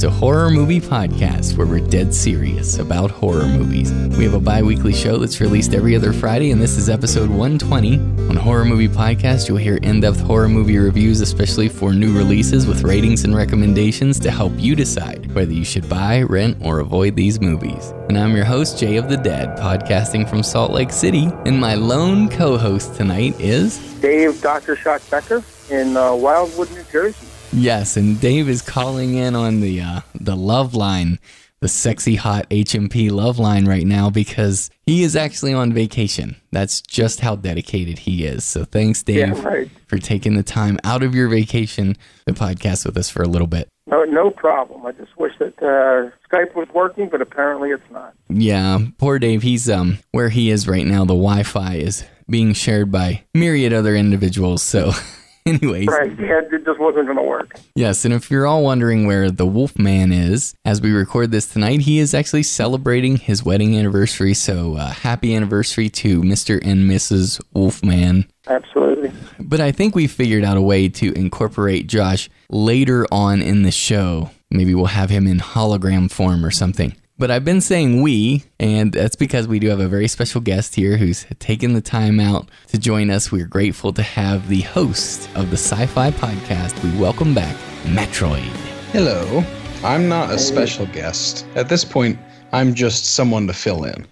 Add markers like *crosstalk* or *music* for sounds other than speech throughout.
welcome to Horror Movie Podcast, where we're dead serious about horror movies. We have a bi weekly show that's released every other Friday, and this is episode 120. On Horror Movie Podcast, you'll hear in depth horror movie reviews, especially for new releases, with ratings and recommendations to help you decide whether you should buy, rent, or avoid these movies. And I'm your host, Jay of the Dead, podcasting from Salt Lake City, and my lone co host tonight is Dave Dr. Shock Becker in uh, Wildwood, New Jersey. Yes, and Dave is calling in on the uh, the love line, the sexy hot HMP love line right now because he is actually on vacation. That's just how dedicated he is. So thanks, Dave, Yeah, right. for taking the time out of your vacation to podcast with us for a little bit. No, no problem. I just wish that uh, Skype was working, but apparently it's not. Yeah, poor Dave. He's um where he is right now. The Wi-Fi is being shared by myriad other individuals. So, *laughs* *laughs* anyways, Right. Yeah, it just wasn't going to work. Yes, and if you're all wondering where the Wolfman is, as we record this tonight, he is actually celebrating his wedding anniversary. So uh, happy anniversary to Mr. and Mrs. Wolfman. Absolutely. But I think we figured out a way to incorporate Josh later on in the show. Maybe we'll have him in hologram form or something. But I've been saying we, and that's because we do have a very special guest here who's taken the time out to join us. We're grateful to have the host of the Sci Fi Podcast. We welcome back Matroid. Hello. I'm not a special guest. At this point, I'm just someone to fill in.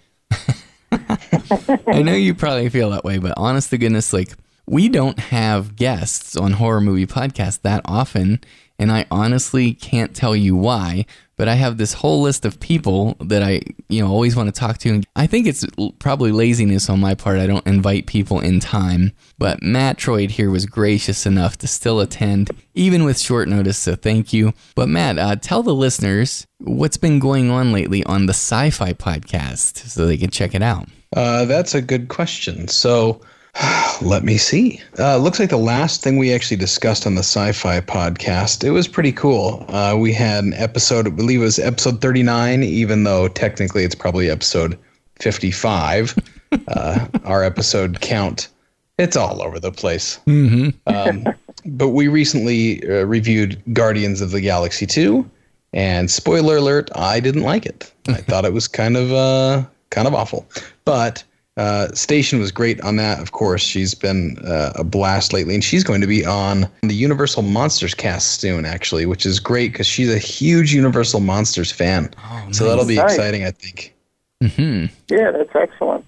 I know you probably feel that way, but honest to goodness, like we don't have guests on horror movie podcasts that often, and I honestly can't tell you why. But I have this whole list of people that I, you know, always want to talk to. And I think it's probably laziness on my part. I don't invite people in time. But Matroid here was gracious enough to still attend, even with short notice. So thank you. But Matt, uh, tell the listeners what's been going on lately on the Sci-Fi podcast, so they can check it out. Uh, that's a good question. So, *sighs* let me see. Uh, looks like the last thing we actually discussed on the sci-fi podcast. It was pretty cool. Uh, we had an episode, I believe it was episode 39, even though technically it's probably episode 55. *laughs* uh, our episode count, it's all over the place. Um, but we recently uh, reviewed Guardians of the Galaxy 2, and spoiler alert, I didn't like it. I *laughs* thought it was kind of uh, kind of awful. But uh, Station was great on that. Of course, she's been uh, a blast lately, and she's going to be on the Universal Monsters cast soon, actually, which is great because she's a huge Universal Monsters fan. so that'll be Nice. exciting, I think. Yeah, that's excellent.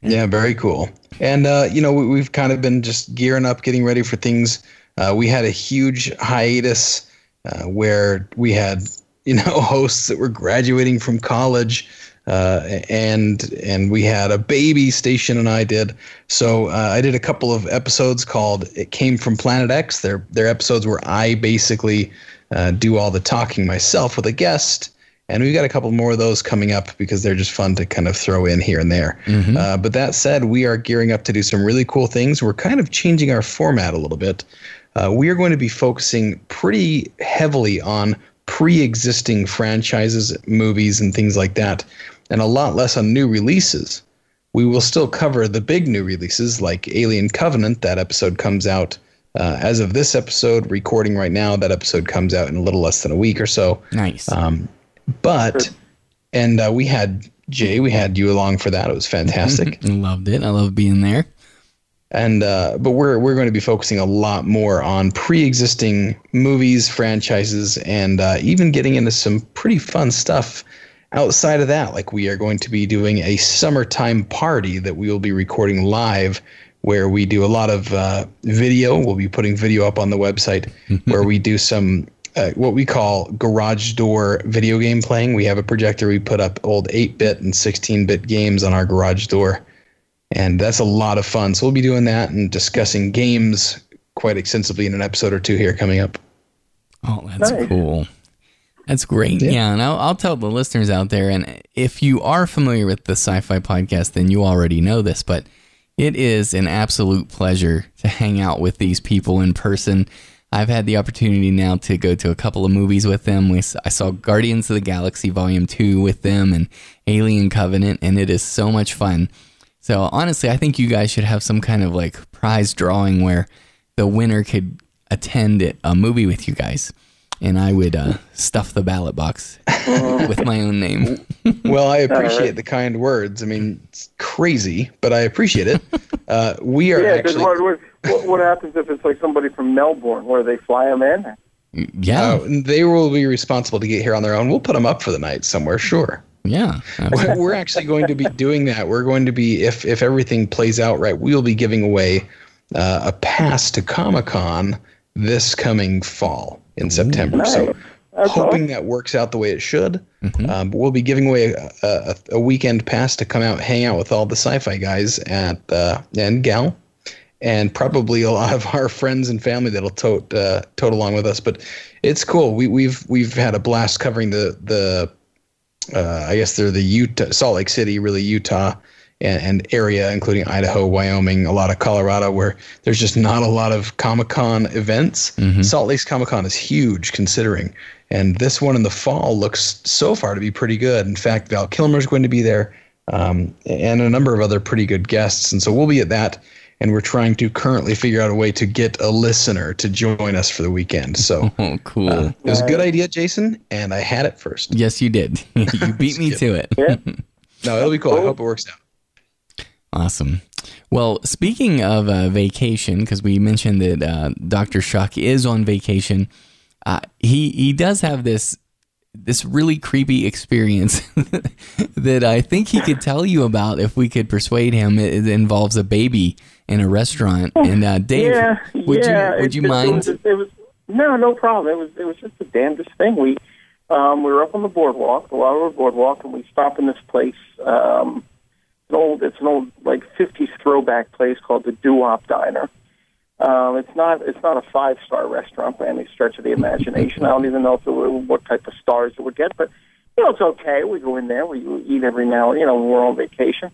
Yeah, very cool. And uh, you know, we, we've kind of been just gearing up, getting ready for things. Uh, we had a huge hiatus uh, where we had you know *laughs* hosts that were graduating from college, uh, and and we had a baby. Station and I did. So uh, I did a couple of episodes called "It Came from Planet X." They're they're episodes where I basically uh, do all the talking myself with a guest. And we've got a couple more of those coming up because they're just fun to kind of throw in here and there. Uh, but that said, we are gearing up to do some really cool things. We're kind of changing our format a little bit. Uh, we are going to be focusing pretty heavily on pre existing franchises, movies, and things like that, and a lot less on new releases. We will still cover the big new releases like Alien Covenant. That episode comes out uh, as of this episode, recording right now. That episode comes out in a little less than a week or so. Nice. Um, but and uh, we had Jay, we had you along for that. It was fantastic. *laughs* Loved it. I love being there. and uh, but we're we're going to be focusing a lot more on pre-existing movies, franchises, and uh, even getting into some pretty fun stuff outside of that. Like we are going to be doing a summertime party that we will be recording live. Where we do a lot of uh, video, we'll be putting video up on the website. *laughs* where we do some uh, what we call garage door video game playing. We have a projector. We put up old 8-bit and 16-bit games on our garage door, and that's a lot of fun. So we'll be doing that and discussing games quite extensively in an episode or two here coming up. Oh, that's Nice. cool. That's great. Yeah, Yeah. and I'll, I'll tell the listeners out there, and if you are familiar with the sci fi podcast, then you already know this, but it is an absolute pleasure to hang out with these people in person. I've had the opportunity now to go to a couple of movies with them. We, I saw Guardians of the Galaxy Volume 2 with them and Alien Covenant, and it is so much fun. So, honestly, I think you guys should have some kind of like prize drawing where the winner could attend a movie with you guys. And I would uh, stuff the ballot box *laughs* with my own name. *laughs* Well, I appreciate the kind words. I mean, it's crazy, but I appreciate it. *laughs* Uh, we are Yeah, because actually. what, what, what happens if it's like somebody from Melbourne, where they fly them in? Yeah, Uh, they will be responsible to get here on their own. We'll put them up for the night somewhere, sure. yeah. We're we're actually going to be doing that. We're going to be, if if everything plays out right, we'll be giving away uh, a pass to Comic Con this coming fall in September. So, That's hoping that works out the way it should. Mm-hmm. Um, but we'll be giving away a, a, a weekend pass to come out, hang out with all the sci-fi guys at uh, and gal, and probably a lot of our friends and family that'll tote uh, tote along with us. But it's cool. We, we've we've had a blast covering the the uh, I guess they're the Utah, Salt Lake City, really Utah and, and area, including Idaho, Wyoming, a lot of Colorado, where there's just not a lot of Comic Con events. Salt Lake's Comic Con is huge, considering, and this one in the fall looks so far to be pretty good. In fact, Val Kilmer's going to be there, um, and a number of other pretty good guests, and so we'll be at that. And we're trying to currently figure out a way to get a listener to join us for the weekend. So *laughs* Oh, cool. it was a good idea, Jason, and I had it first. yes, you did. *laughs* you beat *laughs* me to it. Yeah. No, it'll be cool. I hope it works out. Awesome. Well, speaking of uh, vacation, because we mentioned that uh, Doctor Shock is on vacation, uh, he he does have this this really creepy experience *laughs* that I think he could tell you about if we could persuade him. It, it involves a baby in a restaurant, and uh, Dave, yeah, would yeah. you would you it mind? was- It was, no, no problem. It was it was just the damnedest thing. We um, we were up on the boardwalk, the Waterloo boardwalk, and we stopped in this place. Um, an old, it's an old like '50s throwback place called the Doo-Wop Diner. Um, it's not it's not a five star restaurant by any stretch of the imagination. I don't even know if it what type of stars it would get, but you know it's okay. We go in there, we eat every now, you know, we're on vacation.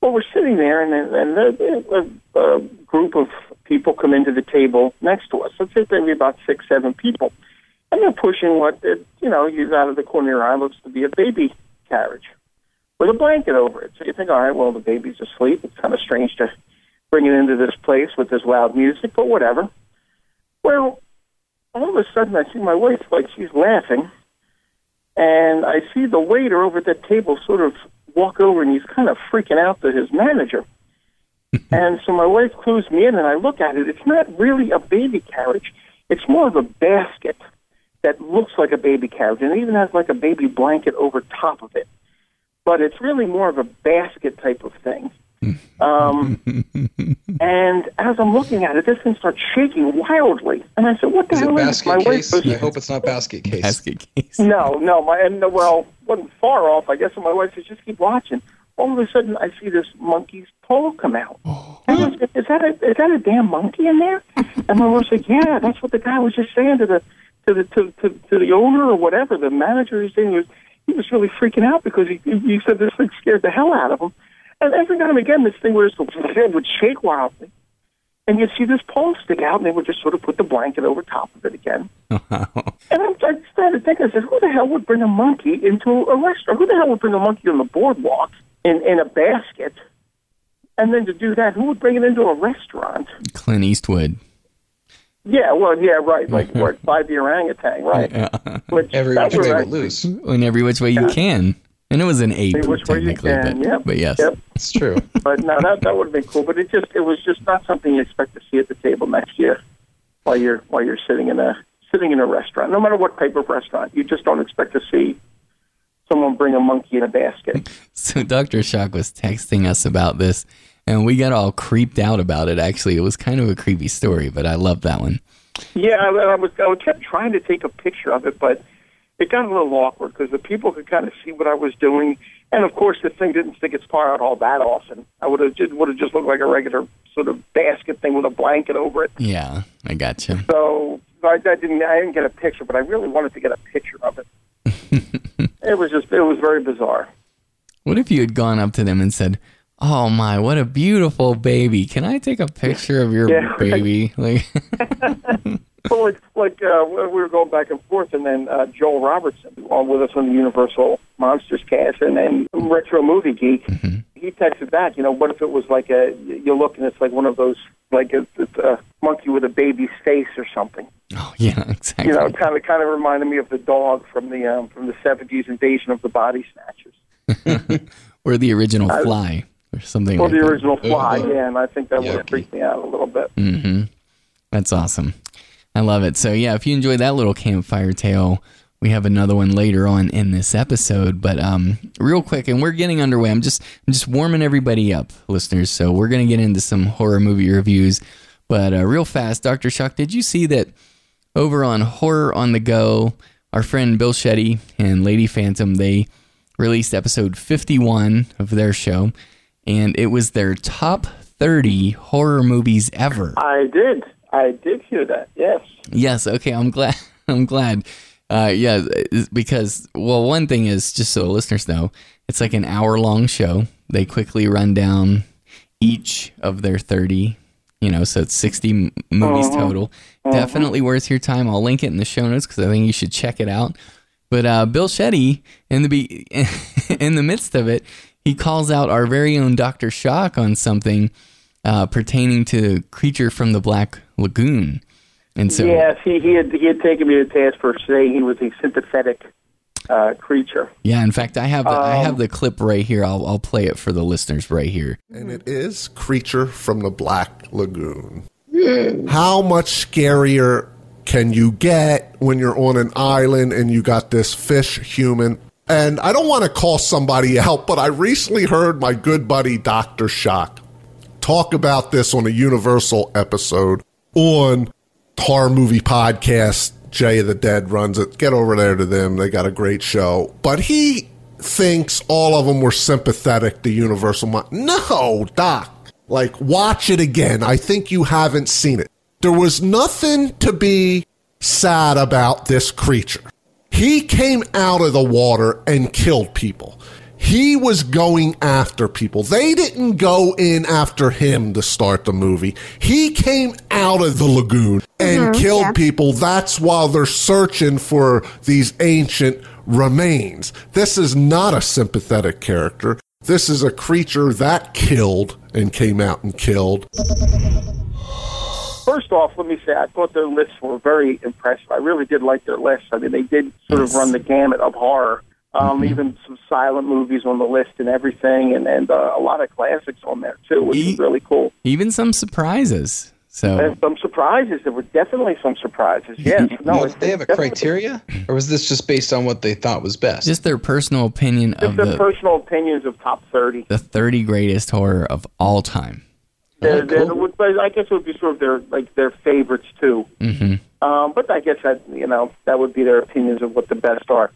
Well, we're sitting there, and and the, a, a group of people come into the table next to us. Let's say maybe about six, seven people, and they're pushing what it, you know, you out of the corner of your eye looks to be a baby carriage with a blanket over it. So you think, all right, well, the baby's asleep. It's kind of strange to bring it into this place with this loud music, but whatever. Well, all of a sudden, I see my wife like she's laughing, and I see the waiter over at the table sort of walk over, and he's kind of freaking out to his manager. *laughs* and so my wife clues me in, and I look at it. It's not really a baby carriage; it's more of a basket that looks like a baby carriage, and it even has like a baby blanket over top of it. But it's really more of a basket type of thing. Um, *laughs* and as I'm looking at it, this thing starts shaking wildly, and I said, "What the Is hell is basket My wife case? I hope it's not basket case. Basket case. no, no, my and well, wasn't far off. I guess. And my wife says, "Just keep watching." All of a sudden, I see this monkey's paw come out. And I said, "Is that a is that a damn monkey in there?" *laughs* And my wife said, "Yeah, that's what the guy was just saying to the to the to to, to the owner or whatever the manager is saying." He was he was really freaking out because he he said this thing scared the hell out of him. And every now and again, this thing would just would shake wildly. And you'd see this pole stick out, and they would just sort of put the blanket over top of it again. *laughs* And I'm, I started thinking, I said, who the hell would bring a monkey into a restaurant? Who the hell would bring a monkey on the boardwalk in, in a basket? And then to do that, who would bring it into a restaurant? Clint Eastwood. Yeah, well, yeah, right. Like, *laughs* what, five year orangutan, right? Which, Every which way was but loose. In every which way you can. And it was an ape, Every which way you technically, can, but, yep, but yes. Yep. It's true. But no, that that would have been cool. But it just it was just not something you expect to see at the table next year while you're while you're sitting in a sitting in a restaurant. No matter what type of restaurant, you just don't expect to see someone bring a monkey in a basket. *laughs* So Dr. Shock was texting us about this, and we got all creeped out about it. Actually, it was kind of a creepy story, but I love that one. Yeah, I, I was I kept trying to take a picture of it, but it got a little awkward because the people could kind of see what I was doing, and of course the thing didn't stick its far out all that often. I would have just would have just looked like a regular sort of basket thing with a blanket over it. Yeah, I got you. So I, I didn't I didn't get a picture, but I really wanted to get a picture of it. *laughs* it was just it was very bizarre. What if you had gone up to them and said, "Oh my, what a beautiful baby! Can I take a picture of your Yeah, baby?" Like, *laughs* Well, it's like uh, we were going back and forth, and then uh, Joel Robertson, along with us on the Universal Monsters cast, and then Retro Movie Geek, Mm-hmm. he texted back, you know, what if it was like a you look and it's like one of those like a, a monkey with a baby's face or something. Oh *laughs* yeah, exactly. You know, kind of kind of reminded me of the dog from the um, from the '70s invasion of the Body Snatchers, *laughs* or the original Fly, or something. or like the that. original Fly. Uh-huh. Yeah, and I think that would have freaked me out a little bit. Mm-hmm. That's awesome. I love it. So yeah, if you enjoyed that little campfire tale, we have another one later on in this episode. But um, real quick, and we're getting underway. I'm just I'm just warming everybody up, listeners. So we're gonna get into some horror movie reviews. But uh, real fast, Doctor Shock, did you see that over on Horror on the Go? Our friend Bill Shetty and Lady Phantom they released episode 51 of their show, and it was their top 30 horror movies ever. I did. I did hear that. Yes. Yes. Okay. I'm glad. *laughs* I'm glad. Uh, yeah, because well, one thing is just so listeners know, it's like an hour long show. They quickly run down each of their thirty. You know, so it's sixty m- movies total. Definitely worth your time. I'll link it in the show notes because I think you should check it out. But uh, Bill Shetty, in the be- *laughs* in the midst of it, he calls out our very own Doctor Shock on something uh, pertaining to creature from the Black Lagoon. And so, yes, he, he had he had taken me to task for saying he was a sympathetic uh, creature. Yeah, in fact, I have the, I have the clip right here. I'll I'll play it for the listeners right here. and it is Creature from the Black Lagoon. How much scarier can you get when you're on an island and you got this fish human? And I don't want to call somebody out, but I recently heard my good buddy Dr. Shock talk about this on a Universal episode on Horror Movie Podcast. Jay of the Dead runs it. Get over there to them. They got a great show. But he thinks all of them were sympathetic to Universal. No, Doc. Like, watch it again. I think you haven't seen it. There was nothing to be sad about this creature. He came out of the water and killed people. He was going after people. They didn't go in after him to start the movie. He came out of the lagoon and mm-hmm. killed people. That's why they're searching for these ancient remains. This is not a sympathetic character. This is a creature that killed and came out and killed. First off, let me say I thought their lists were very impressive. I really did like their lists. I mean, they did sort of run the gamut of horror. Um, Even some silent movies on the list and everything, and and uh, a lot of classics on there too, which is E- really cool. Even some surprises. So And some surprises. There were definitely some surprises. *laughs* Yes. No, No, it's- did they have a criteria, or was this just based on what they thought was best? just their personal opinion Just of their the personal opinions of top thirty. the 30 greatest horror of all time. They're, Oh, they're, but I guess it would be sort of their like their favorites too. hmm Um, but I guess that you know that would be their opinions of what the best are.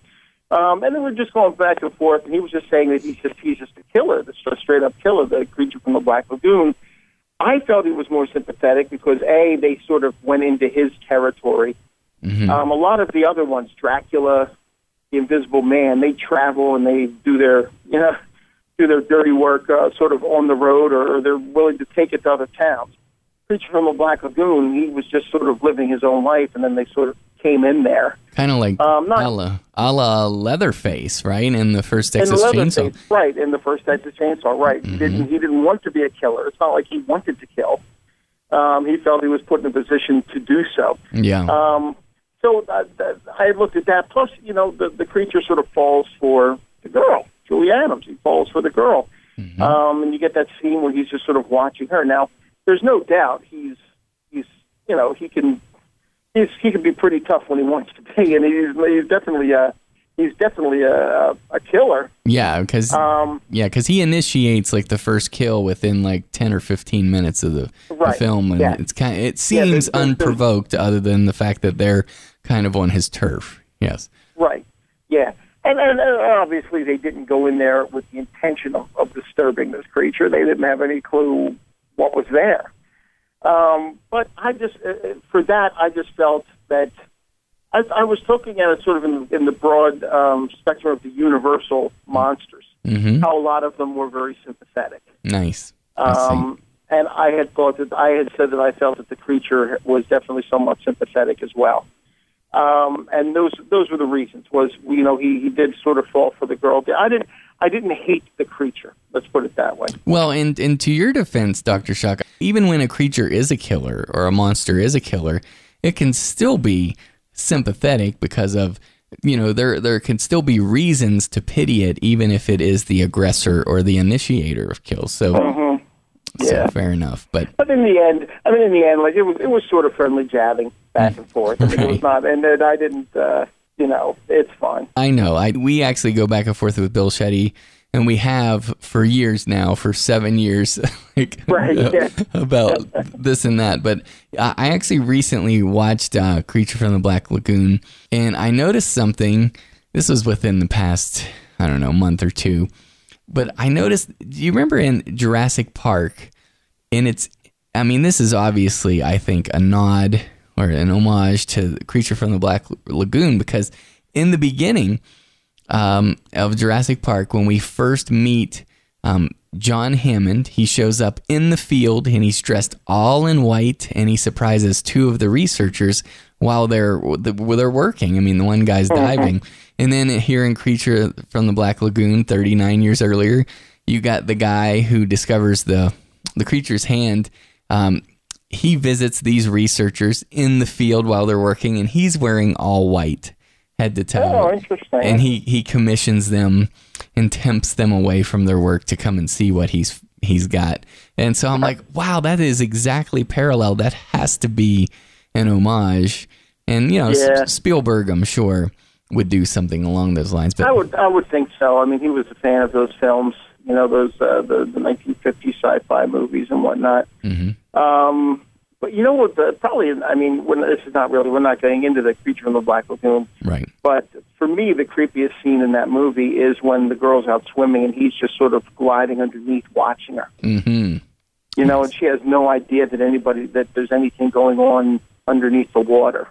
Um, and then we're just going back and forth, and he was just saying that he's just he's just a killer, the a straight up killer, the creature from the Black Lagoon. I felt he was more sympathetic because a they sort of went into his territory. hmm Um, a lot of the other ones, Dracula, the Invisible Man, they travel and they do their you know do their dirty work uh, sort of on the road, or, or they're willing to take it to other towns. Creature from the Black Lagoon, he was just sort of living his own life, and then they sort of came in there. Kind of like Um, not- a, la, a la Leatherface, right? In the first Texas Chainsaw. right? In the first Texas Chainsaw, right? He didn't. He didn't want to be a killer. It's not like he wanted to kill. Um, he felt he was put in a position to do so. Yeah. Um, so uh, I looked at that. Plus, you know, the the creature sort of falls for the girl, Julie Adams. He falls for the girl, um, and you get that scene where he's just sort of watching her. Now, there's no doubt he's he's you know he can he's he can be pretty tough when he wants to be, and he's he's definitely a he's definitely a a killer. yeah, because Um, yeah, because he initiates like the first kill within like 10 or 15 minutes of the, the film. And yeah. it's kind of, it seems there's- there's- there's- unprovoked other than the fact that they're kind of on his turf. Yes. Right. Yeah. And, and obviously, they didn't go in there with the intention of, of disturbing this creature. They didn't have any clue what was there. Um, but I just, uh, uh, for that, I just felt that I, I was looking at it sort of in, in the broad um, spectrum of the universal monsters. hmm How a lot of them were very sympathetic. Nice. I. Um, and I had thought that I had said that I felt that the creature was definitely somewhat sympathetic as well. Um, and those those were the reasons. Was you know he, he did sort of fall for the girl. I didn't I didn't hate the creature. Let's put it that way. Well, and and to your defense, Doctor Shock, even when a creature is a killer or a monster is a killer, it can still be sympathetic because of you know there there can still be reasons to pity it, even if it is the aggressor or the initiator of kills. So. Mm-hmm. So Yeah. fair enough, but But in the end, I mean, in the end, like it was, it was sort of friendly jabbing back and forth. I mean, it was not, and then I didn't, uh, you know, it's fine. I know. I we actually go back and forth with Bill Shetty, and we have for years now, for seven years, *laughs* like Right, yeah. about this and that. But I I actually recently watched uh, Creature from the Black Lagoon, and I noticed something. This was within the past, I don't know, month or two. But I noticed. Do you remember in Jurassic Park? And it's. I mean, this is obviously, I think, a nod or an homage to the Creature from the Black Lagoon because in the beginning um, of Jurassic Park, when we first meet um, John Hammond, he shows up in the field and he's dressed all in white and he surprises two of the researchers while they're while they're working. I mean, the one guy's diving, and then here in Creature from the Black Lagoon, 39 years earlier, you got the guy who discovers the the creature's hand. Um, he visits these researchers in the field while they're working, and he's wearing all white, head to toe. Oh, interesting. And he he commissions them and tempts them away from their work to come and see what he's he's got. And so I'm like, wow, that is exactly parallel. That has to be an homage. And you know, Yeah. Spielberg, I'm sure, would do something along those lines. But I would, I would think so. I mean, he was a fan of those films, you know, those uh, the the 1950 sci-fi movies and whatnot. Mhm. Um, but you know what? The, probably, I mean, when, this is not really. We're not getting into the creature from the Black Lagoon. right, But for me, the creepiest scene in that movie is when the girl's out swimming and he's just sort of gliding underneath, watching her. hmm You know, and she has no idea that anybody that there's anything going on underneath the water.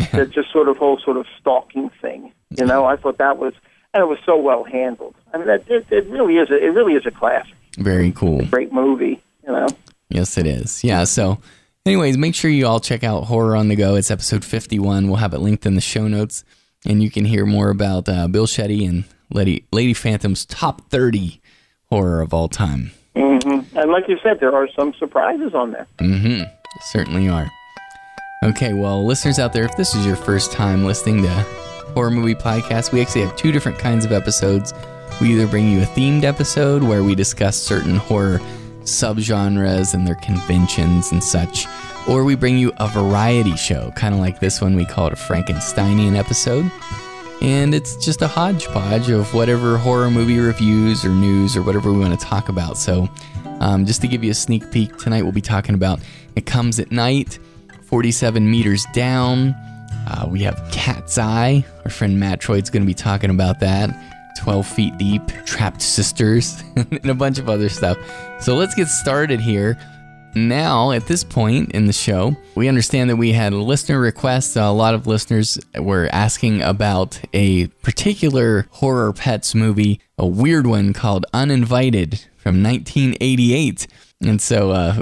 *laughs* that just sort of whole sort of stalking thing. You know, I thought that was and it was so well handled. I mean, that it, it really is a it really is a classic, very cool. great movie. You know, Yes, it is. Yeah. So, anyways, make sure you all check out Horror on the Go. It's episode 51. We'll have it linked in the show notes, and you can hear more about uh, Bill Shetty and Lady, Lady Phantom's top 30 horror of all time. hmm and like you said, there are some surprises on there. Mm-hmm. Certainly are. Okay, well, listeners out there, if this is your first time listening to Horror Movie Podcast, we actually have two different kinds of episodes. We either bring you a themed episode where we discuss certain horror subgenres and their conventions and such, or we bring you a variety show, kind of like this one. We call it a Frankensteinian episode. And it's just a hodgepodge of whatever horror movie reviews or news or whatever we want to talk about. So, um, just to give you a sneak peek, tonight we'll be talking about It Comes at Night, 47 Meters Down. Uh, we have Cat's Eye. Our friend Matroid's going to be talking about that. 12 Feet Deep, Trapped Sisters, *laughs* and a bunch of other stuff. So, let's get started here. Now, at this point in the show, we understand that we had listener requests. A lot of listeners were asking about a particular horror pets movie, a weird one called Uninvited from 1988. And so, uh,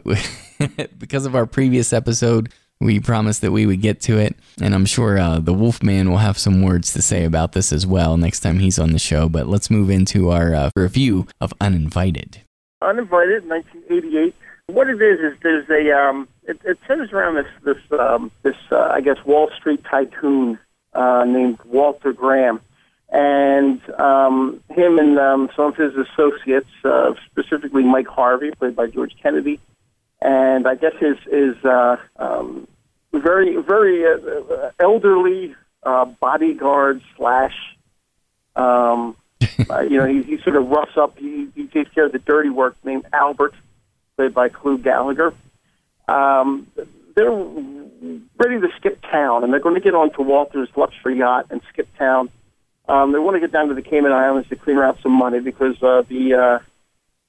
*laughs* because of our previous episode, we promised that we would get to it. And I'm sure uh, the Wolfman will have some words to say about this as well next time he's on the show. But let's move into our uh, review of Uninvited. Uninvited, 1988. What it is is there's a um, it, it centers around this this um, this uh, I guess Wall Street tycoon uh, named Walter Graham, and um, him and um, some of his associates, uh, specifically Mike Harvey, played by George Kennedy, and I guess his his uh, um, very very uh, elderly uh, bodyguard slash um, *laughs* uh, you know, he, he sort of roughs up. He, he takes care of the dirty work. Named Albert, played by Clu Gallagher. Um, they're ready to skip town, and they're going to get onto Walter's luxury yacht and skip town. Um, they want to get down to the Cayman Islands to clear out some money because uh, the uh,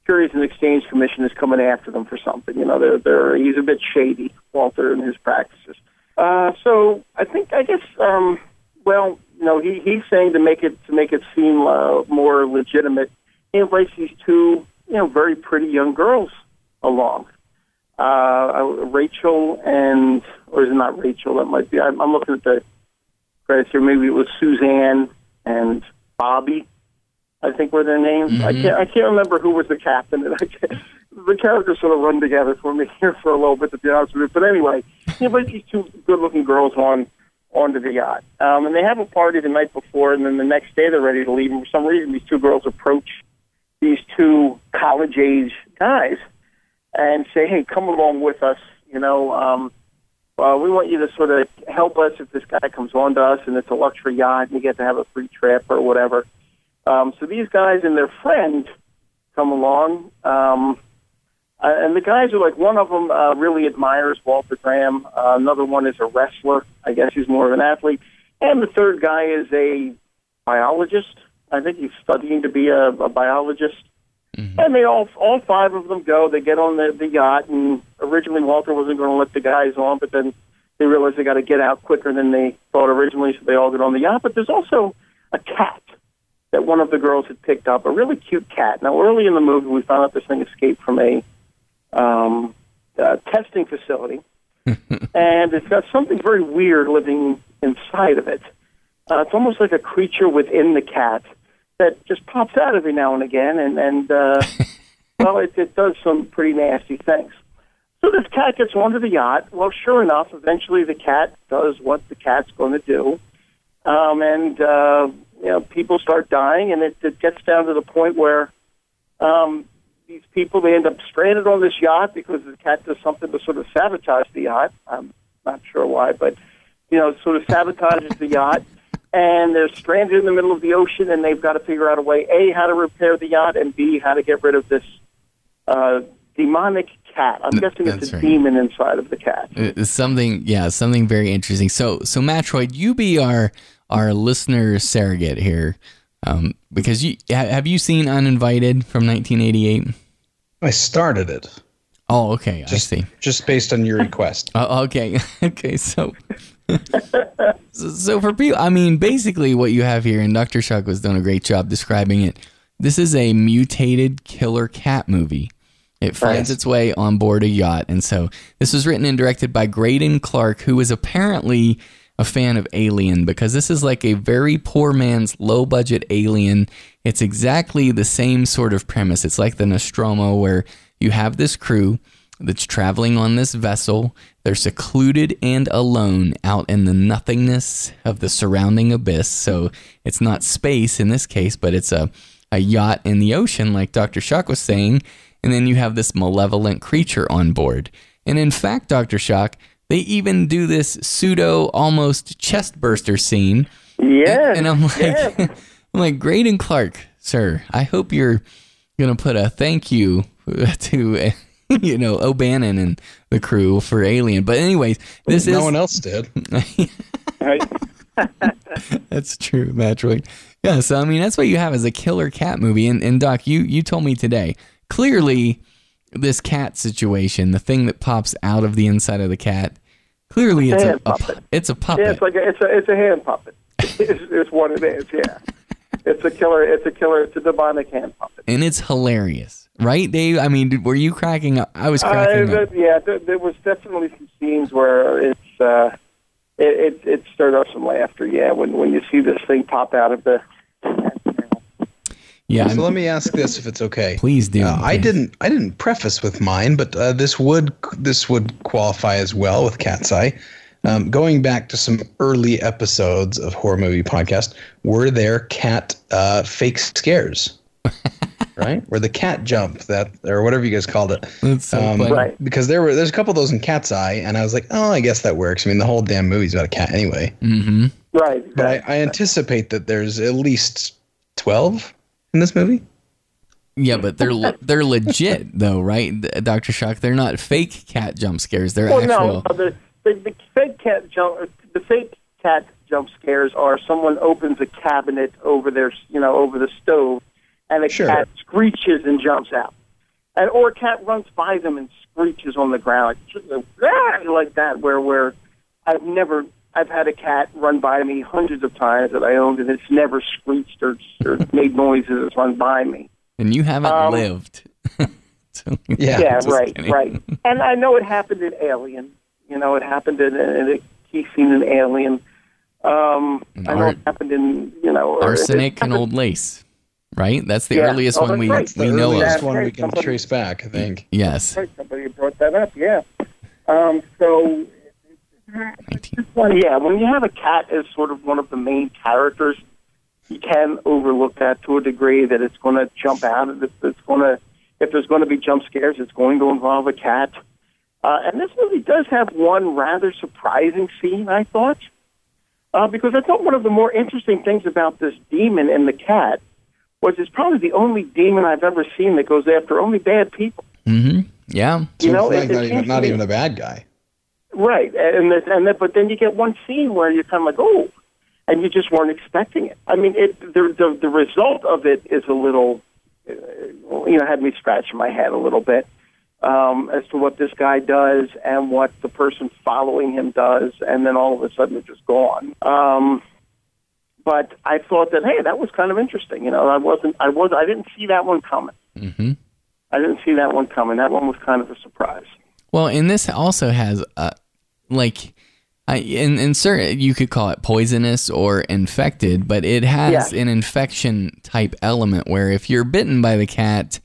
Securities and Exchange Commission is coming after them for something. You know, they're, they're he's a bit shady, Walter, in his practices. Uh, so I think I guess um, well, you know, he, he's saying to make it to make it seem uh, more legitimate. He invites these two, you know, very pretty young girls along, uh, Rachel and or is it not Rachel? That might be. I'm, I'm looking at the credits here. Maybe it was Suzanne and Bobby. I think were their names. I can't. I can't remember who was the captain. And I can't, the characters sort of run together for me *laughs* here for a little bit, to be honest with you. But anyway, you know, these two good-looking girls on onto the yacht, um, and they have a party the night before, and then the next day they're ready to leave. And for some reason, these two girls approach these two college-age guys and say, "Hey, come along with us. You know, um, uh, we want you to sort of help us if this guy comes on to us, and it's a luxury yacht, and you get to have a free trip or whatever." Um, so these guys and their friend come along, um, uh, and the guys are like one of them uh, really admires Walter Graham. Uh, another one is a wrestler. I guess he's more of an athlete, and the third guy is a biologist. I think he's studying to be a, a biologist. Mm-hmm. And they all, all five of them go. They get on the, the yacht, and originally Walter wasn't going to let the guys on, but then they realized they got to get out quicker than they thought originally, so they all get on the yacht. But there's also a cat that one of the girls had picked up, a really cute cat. Now, early in the movie, we found out this thing escaped from a um, uh, testing facility, *laughs* and it's got something very weird living inside of it. Uh, it's almost like a creature within the cat that just pops out every now and again, and and uh, *laughs* well, it, it does some pretty nasty things. So this cat gets onto the yacht. Well, sure enough, eventually the cat does what the cat's going to do, um, and uh, you know people start dying, and it, it gets down to the point where um, these people they end up stranded on this yacht because the cat does something to sort of sabotage the yacht. I'm not sure why, but you know, sort of sabotages the yacht and they're stranded in the middle of the ocean, and they've got to figure out a way: a, how to repair the yacht, and b, how to get rid of this uh, demonic cat. I'm guessing That's it's a right. demon inside of the cat. Uh, something, yeah, something very interesting. So, so Matroid, you be our our listener surrogate here, um, because you have you seen Uninvited from 1988? I started it. Oh, okay. Just, I see. Just based on your request. Uh, *laughs* okay. *laughs* okay. So, *laughs* so, so, for people, I mean, basically what you have here, and Dr. Shock was done a great job describing it. This is a mutated killer cat movie. It finds its way on board a yacht. And so this was written and directed by Greydon Clark, who was apparently a fan of Alien because this is like a very poor man's low budget Alien. It's exactly the same sort of premise. It's like the Nostromo, where you have this crew that's traveling on this vessel. They're secluded and alone out in the nothingness of the surrounding abyss. So it's not space in this case, but it's a, a yacht in the ocean, like Dr. Shock was saying. And then you have this malevolent creature on board. And in fact, Dr. Shock, they even do this pseudo almost chest burster scene. Yeah. And, and, I'm like, yes. *laughs* I'm like, Greydon Clark, sir, I hope you're going to put a thank you *laughs* to you know, O'Bannon and the crew for Alien. But anyways, this no is no one else did. *laughs* that's true, Matroid. Yeah, so I mean that's what you have as a killer cat movie. And, and Doc, you you told me today clearly this cat situation, the thing that pops out of the inside of the cat, clearly it's, it's a, a, it's a puppet. Yeah, it's like a, it's a it's a hand puppet. *laughs* it's, it's what it is. Yeah, *laughs* it's a killer. It's a killer. It's a demonic hand puppet. And it's hilarious right, Dave? I mean, were you cracking up? I was cracking uh, up. Yeah, there, there, was definitely some scenes where it's uh, it, it, it stirred up some laughter. Yeah, when when you see this thing pop out of the. Yeah. So I'm, let me ask this, if it's okay. Please do. Uh, I didn't. I didn't preface with mine, but uh, this would this would qualify as well with Cat's Eye. Um, going back to some early episodes of horror movie podcast, were there cat uh, fake scares? *laughs* right? Or the cat jump that, or whatever you guys called it. That's so um, funny. Right. Because there were there's a couple of those in Cat's Eye, and I was like, oh, I guess that works. I mean, the whole damn movie's about a cat anyway. Mm-hmm. Right. But I, I anticipate that there's at least twelve in this movie. Yeah, but they're le- *laughs* they're legit though, right, Doctor Shock? They're not fake cat jump scares. They're well, actual. no, the, the, the fake cat jump the fake cat jump scares are someone opens a cabinet over their you know over the stove and a sure. cat screeches and jumps out. And or a cat runs by them and screeches on the ground like, like that. Where where I've never I've had a cat run by me hundreds of times that I owned, and it's never screeched or, or *laughs* made noises as it's run by me. And you haven't um, lived *laughs* Yeah. yeah, right, kidding. right. *laughs* And I know it happened in Alien. You know, it happened in, in a key scene in Alien. Um, I know Ar- it happened in you know Arsenic and old lace, right? That's the Yeah. earliest Oh, one that's we right. we the know earliest of. one we can somebody- trace back, I think. Yes, somebody brought that up. Yeah. Um, so 19. one, yeah, when you have a cat as sort of one of the main characters, you can overlook that to a degree that it's going to jump out. That it's going to, if there's going to be jump scares, it's going to involve a cat. Uh, and this movie does have one rather surprising scene, I thought, uh, because I thought one of the more interesting things about this demon and the cat was it's probably the only demon I've ever seen that goes after only bad people. Mm-hmm. Yeah. You know, Like it- it not, even, seems not even a bad guy. Right, and this, and then, but then you get one scene where you're kind of like, oh, and you just weren't expecting it. I mean, it the the, the result of it is a little, uh, you know, had me scratching my head a little bit um, as to what this guy does and what the person following him does, and then all of a sudden it's just gone. Um, but I thought that hey, that was kind of interesting. You know, I wasn't, I was, I didn't see that one coming. hmm I didn't see that one coming. That one was kind of a surprise. Well, and this also has uh, like, I and and certain you could call it poisonous or infected, but it has Yeah. an infection type element where if you're bitten by the cat,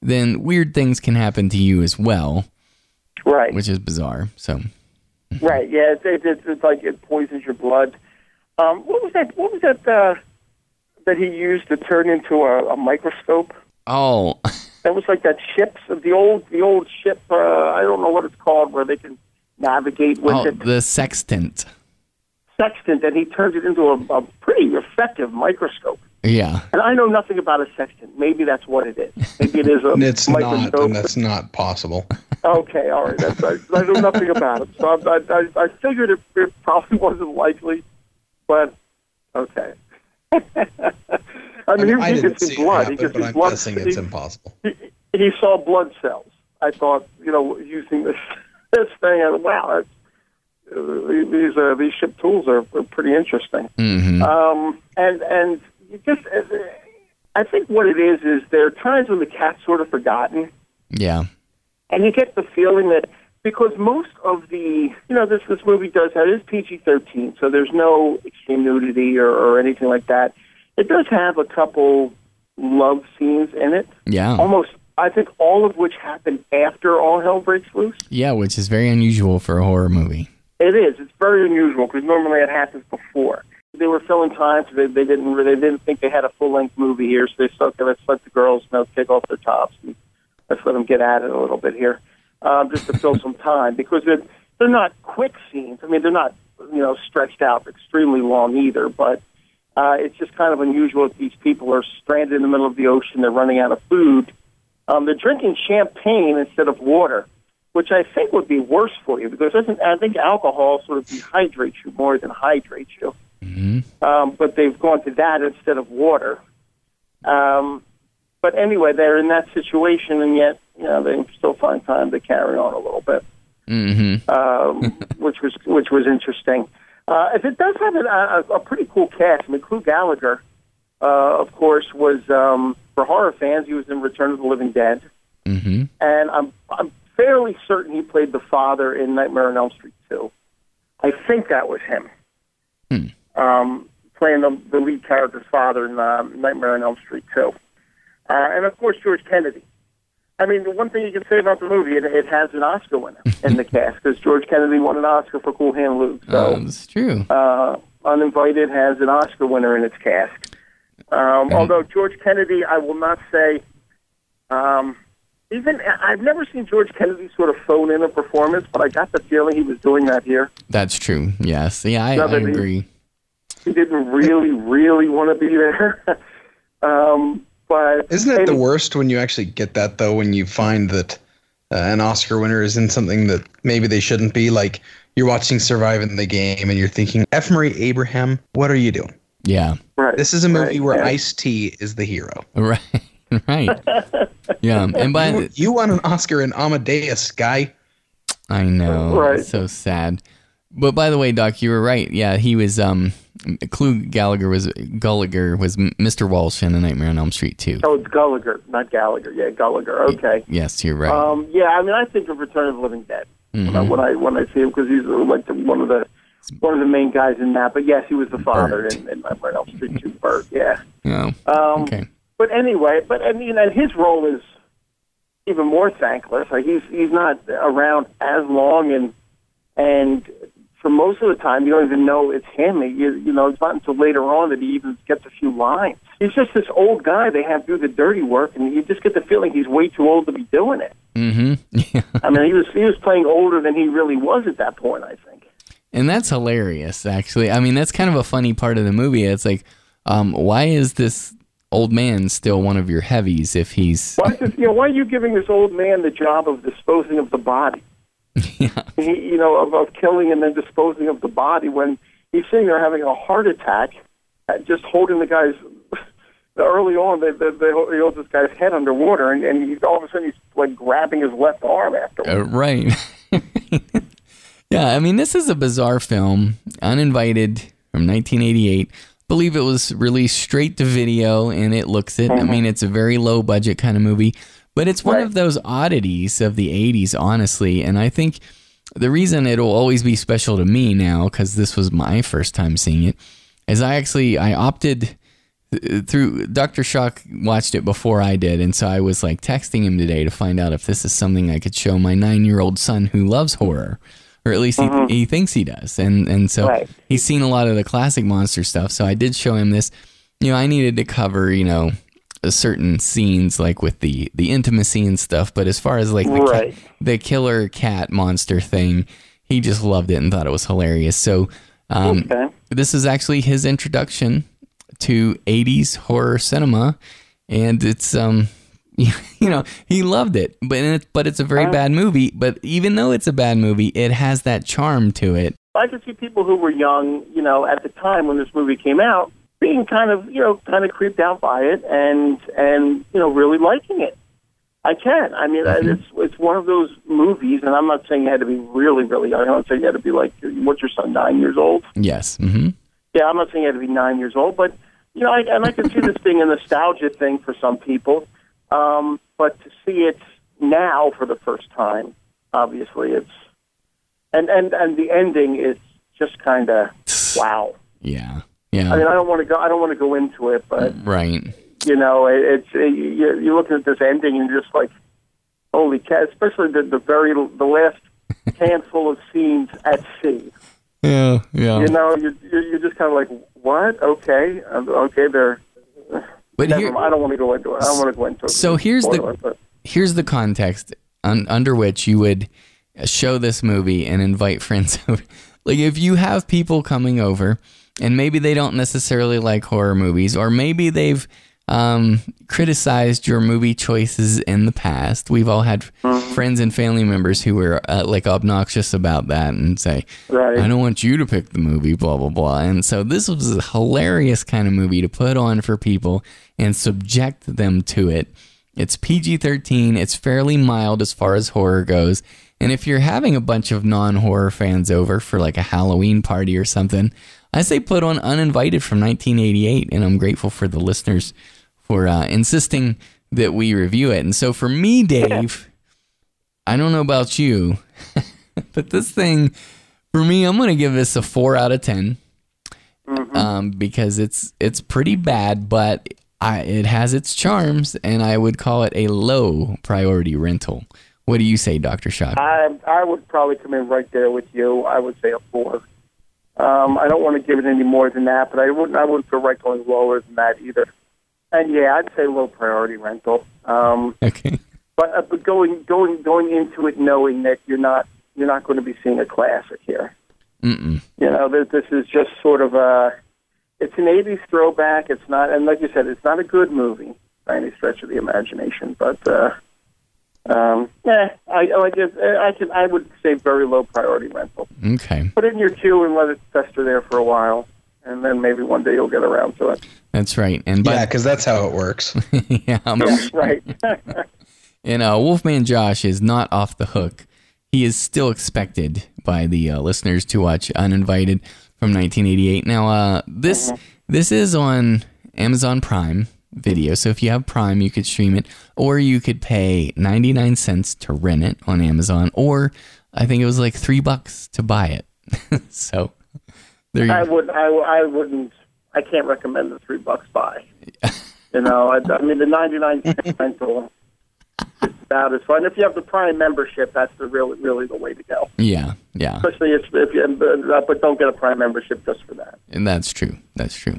then weird things can happen to you as well, Right. which is bizarre. So *laughs* Right. Yeah. It's, it's, it's, it's like it poisons your blood. Um, what was that? What was that? Uh, that he used to turn into a, a microscope. oh, *laughs* That was like that ships of the old the old ship. Uh, I don't know what it's called, where they can navigate with oh it. the sextant. Sextant, and he turned it into a, a pretty effective microscope. Yeah. And I know nothing about a sextant. Maybe that's what it is. Maybe it is a And *laughs* it's not, and that's not possible. Okay, all right. That's, I, I know nothing about it, so I, I, I figured it, it probably *laughs* wasn't likely, but okay. I *laughs* I, mean, mean, he, I he didn't could see see blood. happen, he could but see I'm blood. guessing he, it's impossible. he, he saw blood cells. I thought, you know, using this this thing, and wow, these uh, these ship tools are, are pretty interesting. hmm Um, and and you just, uh, I think what it is is there are times when the cat's sort of forgotten. Yeah. And you get the feeling that because most of the, you know, this this movie does have it is PG thirteen, so there's no extreme nudity or, or anything like that. It does have a couple love scenes in it, Yeah. almost I think all of which happen after all hell breaks loose. Yeah, which is very unusual for a horror movie. It is. It's very unusual because normally it happens before. They were filling time, so they, they didn't really, they didn't think they had a full length movie here, so they said, okay, let's let the girls you know, take off their tops and let's let them get at it a little bit here, um, just to fill some time because they're they're not quick scenes. I mean, they're not you know stretched out extremely long either, but uh, it's just kind of unusual that these people are stranded in the middle of the ocean. They're running out of food. Um, they're drinking champagne instead of water which I think would be worse for you because I think alcohol sort of dehydrates you more than hydrates you. hmm Um, but they've gone to that instead of water. Um, but anyway, they're in that situation, and yet you know they still find time to carry on a little bit, hmm um, *laughs* which was which was interesting. Uh, if it does have a, a, a pretty cool cast, I mean, Clu Gallagher, uh, of course, was um, for horror fans. He was in Return of the Living Dead hmm and I'm I'm fairly certain he played the father in Nightmare on Elm Street 2. I think that was him. Hmm. Um, playing the, the lead character's father in uh, Nightmare on Elm Street 2. Uh, and of course, George Kennedy. I mean, the one thing you can say about the movie, it, it has an Oscar winner in the *laughs* cast because George Kennedy won an Oscar for Cool Hand Luke. So Oh, it's true. uh, Uninvited has an Oscar winner in its cast. Um, although George Kennedy, I will not say. Um, even I've never seen George Kennedy sort of phone in a performance, but I got the feeling he was doing that here. That's true. Yes. Yeah, I, I but he- agree. He didn't really, really want to be there. *laughs* um, but Isn't it and- the worst when you actually get that though? When you find that uh, an Oscar winner is in something that maybe they shouldn't be. Like you're watching Surviving the Game and you're thinking, F. Murray Abraham, what are you doing? Yeah. Right, This is a movie right, where yeah. Ice T is the hero. Right. *laughs* right. Yeah. And by You, you won an Oscar in Amadeus, guy. I know. Right. So sad. But by the way, Doc, you were right. Yeah, he was. Um, Clu Gallagher was Gulager was Mr. Walsh in A Nightmare on Elm Street too. Oh, it's Gulager, not Gallagher. Yeah, Gulager. Okay. Yes, you're right. Um, yeah, I mean, I think of Return of the Living Dead when, I, when I when I see him because he's like one of the one of the main guys in that. But yes, he was the father Bert. in, in Nightmare on Elm Street too. Bert. Yeah. oh, Um, okay. But anyway, but I mean, and his role is even more thankless. Like he's he's not around as long, and and for most of the time, you don't even know it's him. You, you know, it's not until later on that he even gets a few lines. He's just this old guy they have do the dirty work, and you just get the feeling he's way too old to be doing it. Mm-hmm. Yeah. *laughs* I mean, he was he was playing older than he really was at that point. I think. And that's hilarious, actually. I mean, that's kind of a funny part of the movie. It's like, um, why is this old man still one of your heavies if he's. Why, is this, you know, why are you giving this old man the job of disposing of the body? *laughs* yeah. he, you know, of, of killing and then disposing of the body when he's sitting there having a heart attack, uh, just holding the guy's. *laughs* Early on, they, they, they, he holds this guy's head underwater, and, and he's all of a sudden he's like grabbing his left arm after. Uh, right. *laughs* yeah, I mean, this is a bizarre film, uninvited from 1988. Believe it was released straight to video, and it looks it. I mm-hmm. mean, it's a very low budget kind of movie, but it's one Right. of those oddities of the 80s, honestly. And I think the reason it'll always be special to me now, because this was my first time seeing it, is I actually I opted through Dr. Shock watched it before I did, and so I was like texting him today to find out if this is something I could show my nine year old son who loves horror, or at least he, he thinks he does, and and so Right. he's seen a lot of the classic monster stuff. So I did show him this. You know, I needed to cover you know a certain scenes like with the the intimacy and stuff, but as far as like the, Right. ca- the killer cat monster thing, he just loved it and thought it was hilarious. So. Um, Okay. this is actually his introduction to 80s horror cinema and it's um *laughs* you know he loved it but it, but it's a very bad movie but even though it's a bad movie it has that charm to it I could see people who were young, you know, at the time when this movie came out, being kind of, you know, kind of creeped out by it and and you know really liking it. I can. I mean, it's it's one of those movies, and I'm not saying you had to be really, really young. I'm not saying you had to be like, what's your son, nine years old? yes hmm Yeah, I'm not saying you had to be nine years old, but you know, I, and I can see this being a nostalgia thing for some people. Um, but to see it now for the first time, obviously, it's and and and the ending is just kind of *sighs* wow. yeah yeah I mean, I don't want to go. I don't want to go into it, but right you know, it, it's it, you- you're looking at this ending and you're just like, holy cat! Especially the the very the last *laughs* handful of scenes at sea. yeah yeah You know, you're you're you're just kind of like, what? Okay, uh, okay, they're. But Never here. I don't want to go into it. I don't want to go into it. So here's the- but- here's the context un, under which you would show this movie and invite *laughs* friends over. Like if you have people coming over and maybe they don't necessarily like horror movies or maybe they've um, criticized your movie choices in the past. We've all had friends and family members who were uh, like obnoxious about that and say, Right. I don't want you to pick the movie, blah, blah, blah. And so this was a hilarious kind of movie to put on for people and subject them to it. It's PG 13, it's fairly mild as far as horror goes. And if you're having a bunch of non horror fans over for like a Halloween party or something, I say put on Uninvited from 1988. And I'm grateful for the listeners for uh, insisting that we review it. And so for me, *laughs* Dave, I don't know about you, *laughs* but this thing, for me, I'm going to give this a four out of 10 um, because it's it's pretty bad, but I, it has its charms, and I would call it a low priority rental. What do you say, Doctor Shock? I I would probably come in right there with you. I would say a four. Um, I don't want to give it any more than that, but I wouldn't I wouldn't feel right going lower than that either. And yeah, I'd say low priority rental. Um, Okay. but uh, but going going going into it knowing that you're not you're not going to be seeing a classic here. Mm-mm. You know, this, this is just sort of a. It's an '80s throwback. It's not, and like you said, it's not a good movie by any stretch of the imagination. But uh, um, yeah, I I just I can I would say very low priority rental. Okay. Put it in your queue and let it fester there for a while, and then maybe one day you'll get around to it. That's right. And by, Yeah, because that's how it works. *laughs* yeah, Yeah, right. *laughs* and uh, Wolfman Josh is not off the hook. He is still expected by the uh, listeners to watch Uninvited from 1988. Now, uh, this this is on Amazon Prime Video, so if you have Prime, you could stream it, or you could pay 99 cents to rent it on Amazon, or I think it was like three bucks to buy it. *laughs* so there you I would. I, I wouldn't. I can't recommend the three bucks buy. *laughs* you know, I, I mean the ninety nine cent rental is about as fun. If you have the Prime membership, that's the really really the way to go. Yeah, yeah, Especially if, if you, but, uh, but don't get a Prime membership just for that. and that's true. That's true.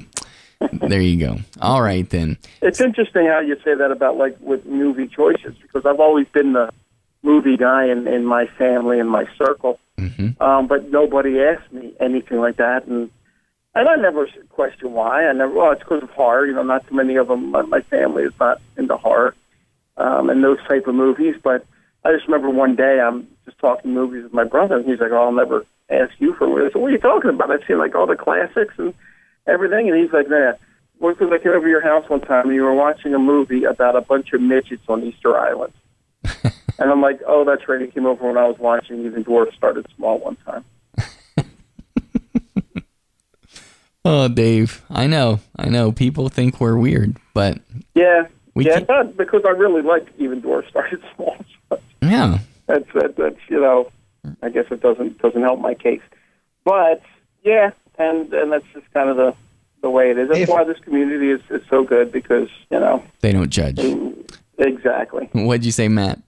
there you go. All right then. It's interesting how you say that about like with movie choices because I've always been the movie guy in, in my family and my circle, Mm-hmm. um, but nobody asked me anything like that, and and I never questioned why. I never. Well, it's because of horror. You know, not too many of them. My, my family is not into horror um, and those type of movies. But I just remember one day I'm just talking movies with my brother, and he's like, "Oh, I'll never ask you for one." I said, "What are you talking about? I've seen like all the classics and everything." And he's like, "Man." Well, because I came over to your house one time and you were watching a movie about a bunch of midgets on Easter Island. *laughs* and I'm like, oh, that's right. He came over when I was watching Even Dwarfs Started Small one time. *laughs* Oh, Dave, I know, I know. People think we're weird, but Yeah. We yeah, can- not because I really like Even Dwarfs Started *laughs* Small. So yeah, that's, that, that's, you know, I guess it doesn't doesn't help my case. But, yeah, and, and that's just kind of the, the way it is. That's If- why this community is, is so good because, you know, they don't judge. exactly. What'd you say, Matt?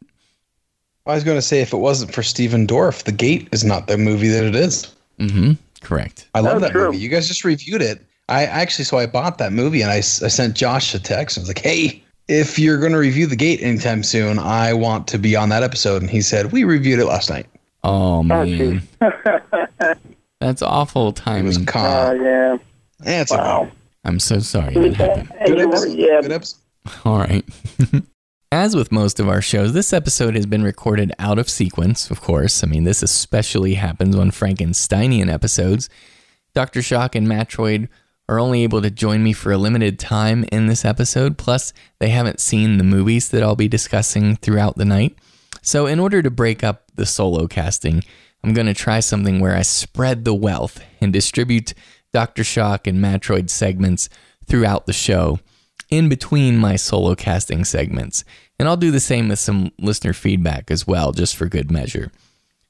I was going to say if it wasn't for Stephen Dorff, The Gate is not the movie that it is. Mm-hmm. Correct. I love Oh, that true. movie. You guys just reviewed it. I actually, so I bought that movie and I, I sent Josh a text. I was like, hey, if you're going to review The Gate anytime soon, I want to be on that episode. And he said, we reviewed it last night. Oh Oh, man, *laughs* that's awful It was timing. Uh, calm. yeah. It's Wow. okay. I'm so sorry that *laughs* happened. And Good episode. yeah, Good episode. All right. *laughs* As with most of our shows, this episode has been recorded out of sequence, of course. I mean, this especially happens on Frankensteinian episodes. Dr. Shock and Matroid are only able to join me for a limited time in this episode, plus, they haven't seen the movies that I'll be discussing throughout the night. So, in order to break up the solo casting, I'm going to try something where I spread the wealth and distribute Dr. Shock and Matroid segments throughout the show in between my solo casting segments. And I'll do the same with some listener feedback as well, just for good measure.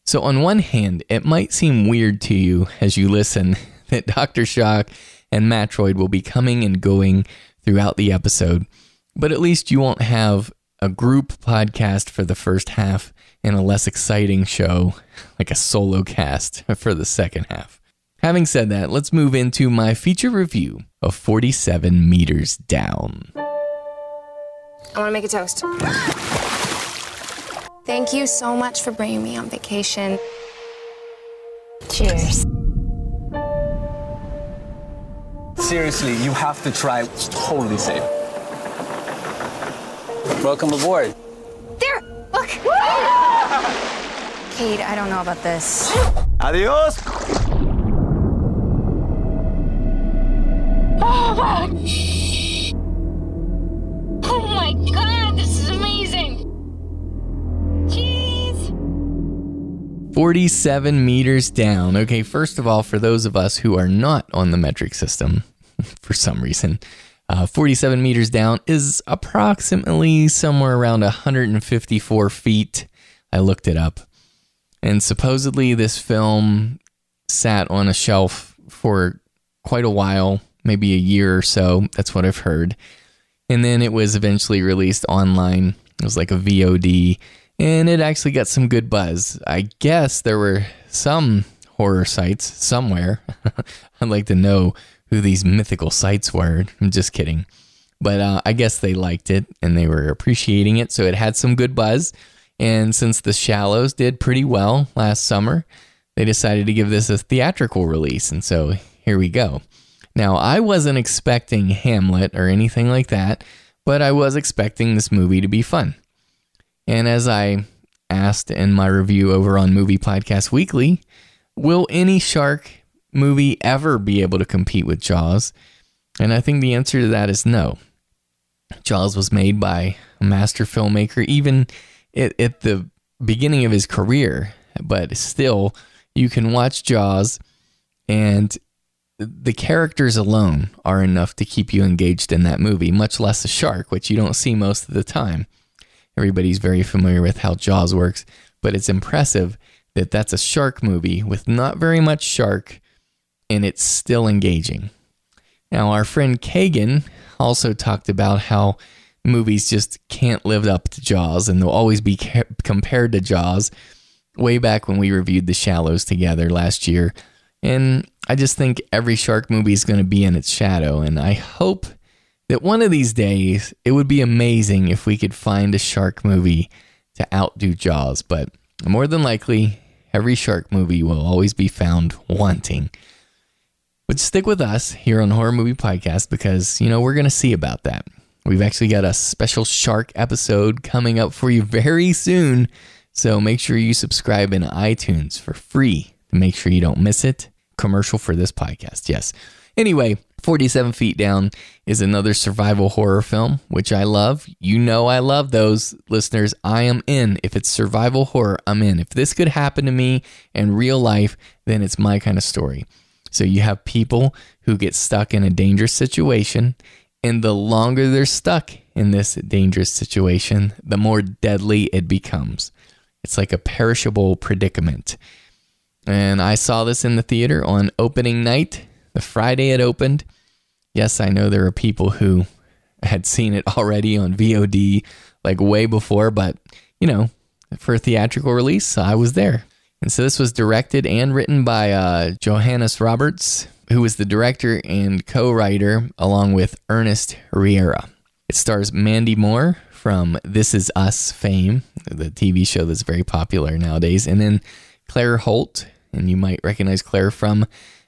So, on one hand, it might seem weird to you as you listen *laughs* that Dr. Shock and Matroid will be coming and going throughout the episode, but at least you won't have a group podcast for the first half and a less exciting show, like a solo cast, *laughs* for the second half. Having said that, let's move into my feature review of 47 Meters Down. I want to make a toast. Thank you so much for bringing me on vacation. Cheers. Seriously, you have to try. It's totally safe. Welcome aboard. There! Look! *laughs* Kate, I don't know about this. Adios. Oh my god, this is amazing! Cheese! 47 meters down. Okay, first of all, for those of us who are not on the metric system *laughs* for some reason, uh, 47 meters down is approximately somewhere around 154 feet. I looked it up. And supposedly, this film sat on a shelf for quite a while, maybe a year or so. That's what I've heard. And then it was eventually released online. It was like a VOD, and it actually got some good buzz. I guess there were some horror sites somewhere. *laughs* I'd like to know who these mythical sites were. I'm just kidding. But uh, I guess they liked it and they were appreciating it. So it had some good buzz. And since The Shallows did pretty well last summer, they decided to give this a theatrical release. And so here we go. Now, I wasn't expecting Hamlet or anything like that, but I was expecting this movie to be fun. And as I asked in my review over on Movie Podcast Weekly, will any shark movie ever be able to compete with Jaws? And I think the answer to that is no. Jaws was made by a master filmmaker, even at, at the beginning of his career, but still, you can watch Jaws and the characters alone are enough to keep you engaged in that movie, much less a shark, which you don't see most of the time. Everybody's very familiar with how Jaws works, but it's impressive that that's a shark movie with not very much shark and it's still engaging. Now, our friend Kagan also talked about how movies just can't live up to Jaws and they'll always be ca- compared to Jaws way back when we reviewed The Shallows together last year. And I just think every shark movie is going to be in its shadow. And I hope that one of these days it would be amazing if we could find a shark movie to outdo Jaws. But more than likely, every shark movie will always be found wanting. But stick with us here on Horror Movie Podcast because, you know, we're going to see about that. We've actually got a special shark episode coming up for you very soon. So make sure you subscribe in iTunes for free to make sure you don't miss it. Commercial for this podcast, yes. Anyway, 47 Feet Down is another survival horror film, which I love. You know, I love those listeners. I am in. If it's survival horror, I'm in. If this could happen to me in real life, then it's my kind of story. So you have people who get stuck in a dangerous situation, and the longer they're stuck in this dangerous situation, the more deadly it becomes. It's like a perishable predicament. And I saw this in the theater on opening night, the Friday it opened. Yes, I know there are people who had seen it already on VOD like way before, but you know, for a theatrical release, I was there. And so this was directed and written by uh, Johannes Roberts, who was the director and co writer, along with Ernest Riera. It stars Mandy Moore from This Is Us fame, the TV show that's very popular nowadays, and then Claire Holt, and you might recognize Claire from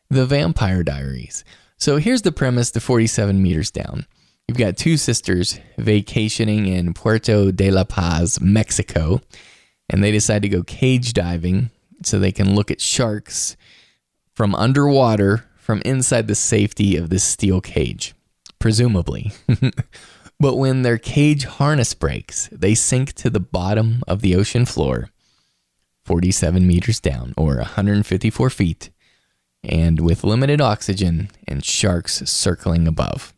The Vampire Diaries. So here's the premise the 47 meters down. You've got two sisters vacationing in Puerto de la Paz, Mexico, and they decide to go cage diving so they can look at sharks from underwater from inside the safety of this steel cage, presumably. *laughs* but when their cage harness breaks, they sink to the bottom of the ocean floor, 47 meters down, or 154 feet, and with limited oxygen and sharks circling above.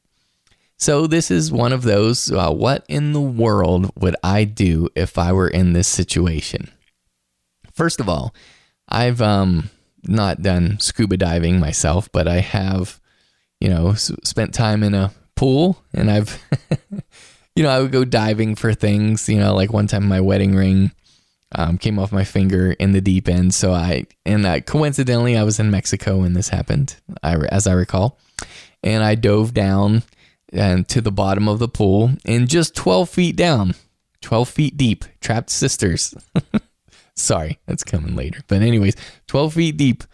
So, this is one of those uh, what in the world would I do if I were in this situation? First of all, I've um, not done scuba diving myself, but I have, you know, s- spent time in a pool and I've, *laughs* you know, I would go diving for things, you know, like one time my wedding ring um, came off my finger in the deep end. So I, and coincidentally, I was in Mexico when this happened, I, as I recall. And I dove down and to the bottom of the pool and just 12 feet down, 12 feet deep, trapped sisters. *laughs* Sorry, that's coming later. But anyways, 12 feet deep,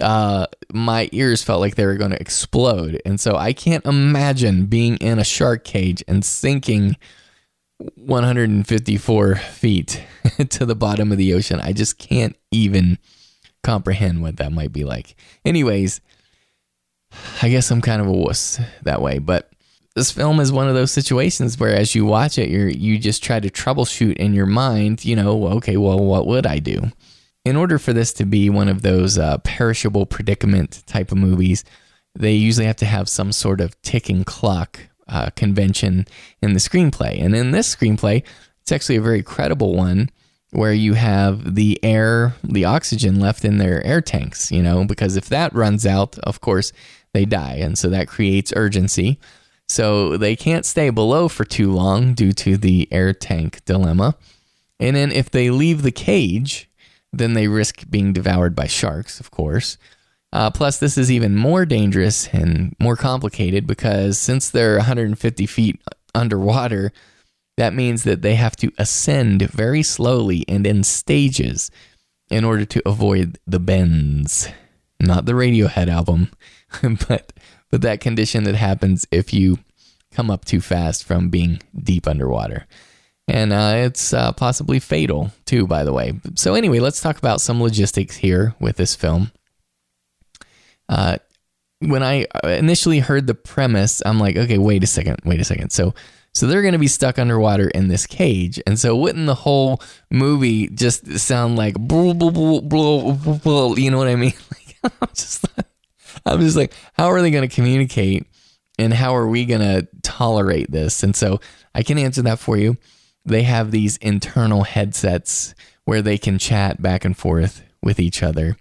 uh, my ears felt like they were going to explode. And so I can't imagine being in a shark cage and sinking 154 feet *laughs* to the bottom of the ocean. I just can't even comprehend what that might be like. Anyways, I guess I'm kind of a wuss that way, but this film is one of those situations where as you watch it, you you just try to troubleshoot in your mind, you know, okay, well, what would I do? In order for this to be one of those uh, perishable predicament type of movies, they usually have to have some sort of ticking clock uh, convention in the screenplay. And in this screenplay, it's actually a very credible one where you have the air, the oxygen left in their air tanks, you know, because if that runs out, of course, they die. And so that creates urgency. So they can't stay below for too long due to the air tank dilemma. And then if they leave the cage, then they risk being devoured by sharks, of course. Uh, plus, this is even more dangerous and more complicated because since they're 150 feet underwater, that means that they have to ascend very slowly and in stages in order to avoid the bends. Not the Radiohead album, *laughs* but but that condition that happens if you come up too fast from being deep underwater. And uh, it's uh, possibly fatal, too, by the way. So, anyway, let's talk about some logistics here with this film. Uh, when I initially heard the premise, I'm like, okay, wait a second, wait a second. So, So they're going to be stuck underwater in this cage. And so wouldn't the whole movie just sound like blah, blah, blah, blah, blah, you know what I mean? *laughs* Like, I'm just I'm just like how are they going to communicate and how are we going to tolerate this? And so I can answer that for you. They have these internal headsets where they can chat back and forth with each other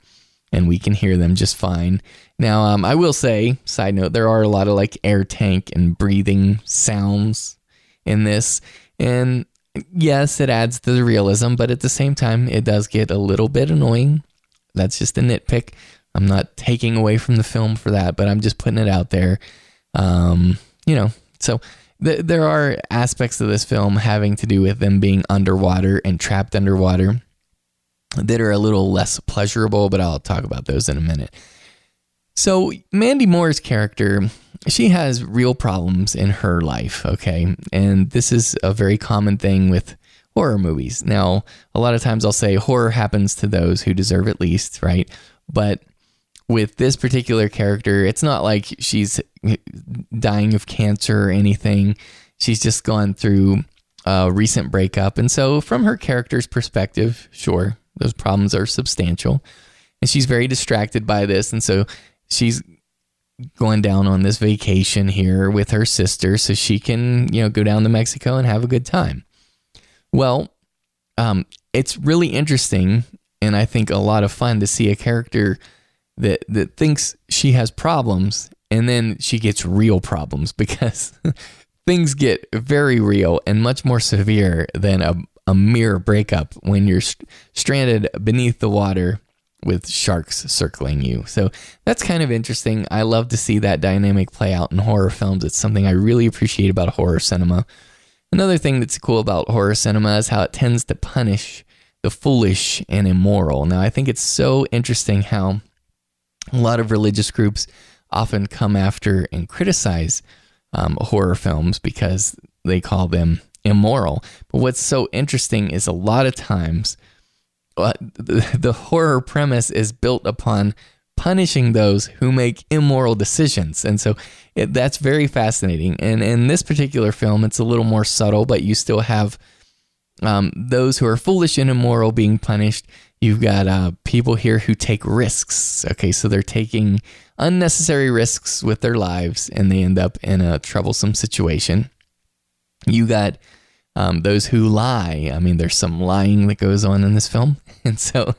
and we can hear them just fine. Now, um, I will say, side note, there are a lot of like air tank and breathing sounds in this. And yes, it adds to the realism, but at the same time, it does get a little bit annoying. That's just a nitpick. I'm not taking away from the film for that, but I'm just putting it out there. Um, you know, so th- there are aspects of this film having to do with them being underwater and trapped underwater that are a little less pleasurable, but I'll talk about those in a minute. So, Mandy Moore's character, she has real problems in her life, okay? And this is a very common thing with horror movies. Now, a lot of times I'll say horror happens to those who deserve it least, right? But with this particular character, it's not like she's dying of cancer or anything. She's just gone through a recent breakup. And so, from her character's perspective, sure, those problems are substantial. And she's very distracted by this. And so, she's going down on this vacation here with her sister so she can, you know, go down to Mexico and have a good time. Well, um, it's really interesting and I think a lot of fun to see a character that that thinks she has problems and then she gets real problems *laughs* because things get very real and much more severe than a, a mere breakup when you're st- stranded beneath the water with sharks circling you. So that's kind of interesting. I love to see that dynamic play out in horror films. It's something I really appreciate about horror cinema. Another thing that's cool about horror cinema is how it tends to punish the foolish and immoral. Now, I think it's so interesting how a lot of religious groups often come after and criticize um, horror films because they call them immoral. But what's so interesting is a lot of times uh, the, horror premise is built upon punishing those who make immoral decisions. And so it, that's very fascinating. And in this particular film, it's a little more subtle, but you still have um, those who are foolish and immoral being punished. You've got uh, people here who take risks. Okay, so they're taking unnecessary risks with their lives and they end up in a troublesome situation. You got um, those who lie. I mean, there's some lying that goes on in this film. *laughs* And so,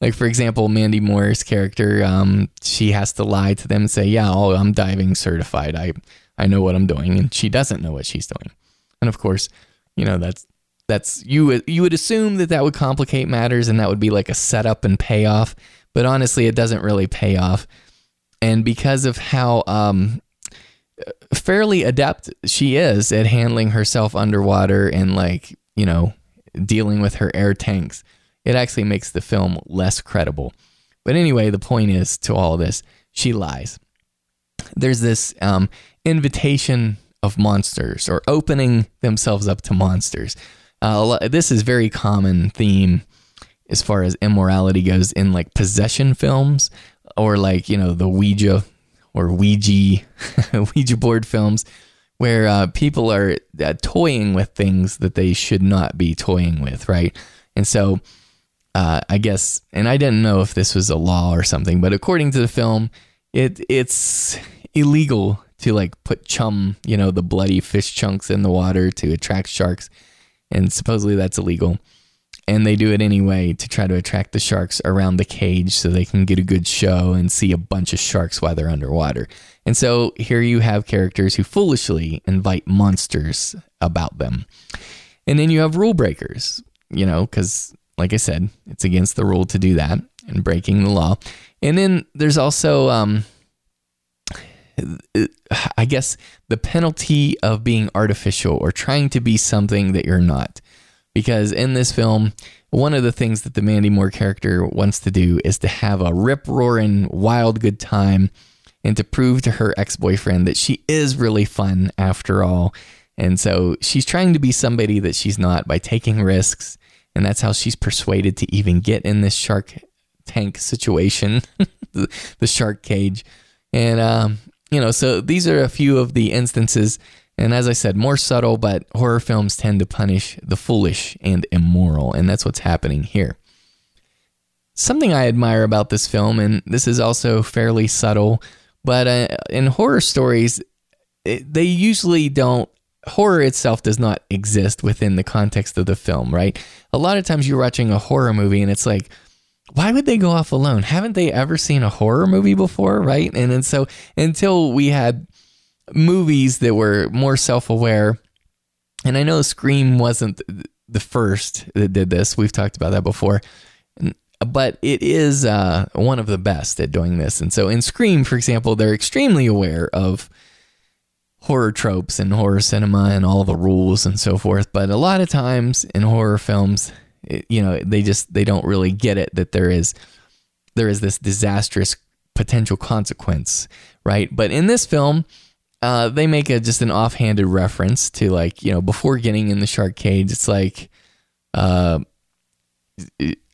like, for example, Mandy Moore's character, um, she has to lie to them and say, Yeah, oh, I'm diving certified. I, I know what I'm doing. And she doesn't know what she's doing. And of course, you know, that's that's you you would assume that that would complicate matters and that would be like a setup and payoff but honestly it doesn't really pay off and because of how um, fairly adept she is at handling herself underwater and like you know dealing with her air tanks. It actually makes the film less credible. But anyway the point is to all this she lies. There's this um, invitation of monsters or opening themselves up to monsters. Uh, this is very common theme as far as immorality goes in like possession films or like you know the Ouija or Ouija *laughs* Ouija board films where uh, people are uh, toying with things that they should not be toying with, right? And so uh, I guess, and I didn't know if this was a law or something, but according to the film, it it's illegal to like put chum, you know, the bloody fish chunks in the water to attract sharks and supposedly that's illegal. And they do it anyway to try to attract the sharks around the cage so they can get a good show and see a bunch of sharks while they're underwater. And so here you have characters who foolishly invite monsters about them. And then you have rule breakers, you know, because like I said, it's against the rule to do that and breaking the law. And then there's also, um, I guess, the penalty of being artificial or trying to be something that you're not. Because in this film, one of the things that the Mandy Moore character wants to do is to have a rip roaring, wild good time and to prove to her ex boyfriend that she is really fun after all. And so she's trying to be somebody that she's not by taking risks. And that's how she's persuaded to even get in this shark tank situation, *laughs* the, shark cage. And um, you know, so these are a few of the instances And as I said, more subtle, but horror films tend to punish the foolish and immoral. And that's what's happening here. Something I admire about this film, and this is also fairly subtle, but uh, in horror stories, it, they usually don't horror itself does not exist within the context of the film, right? A lot of times you're watching a horror movie and it's like, why would they go off alone? Haven't they ever seen a horror movie before, right? And and so until we had movies that were more self-aware, and I know Scream wasn't the first that did this. We've talked about that before. But it is uh, one of the best at doing this. And so in Scream, for example, they're extremely aware of horror tropes and horror cinema and all the rules and so forth. But a lot of times in horror films, it, you know, they just they don't really get it that there is there is this disastrous potential consequence, right? But in this film, uh, they make a just an offhanded reference to like you know before getting in the shark cage, it's like. Uh,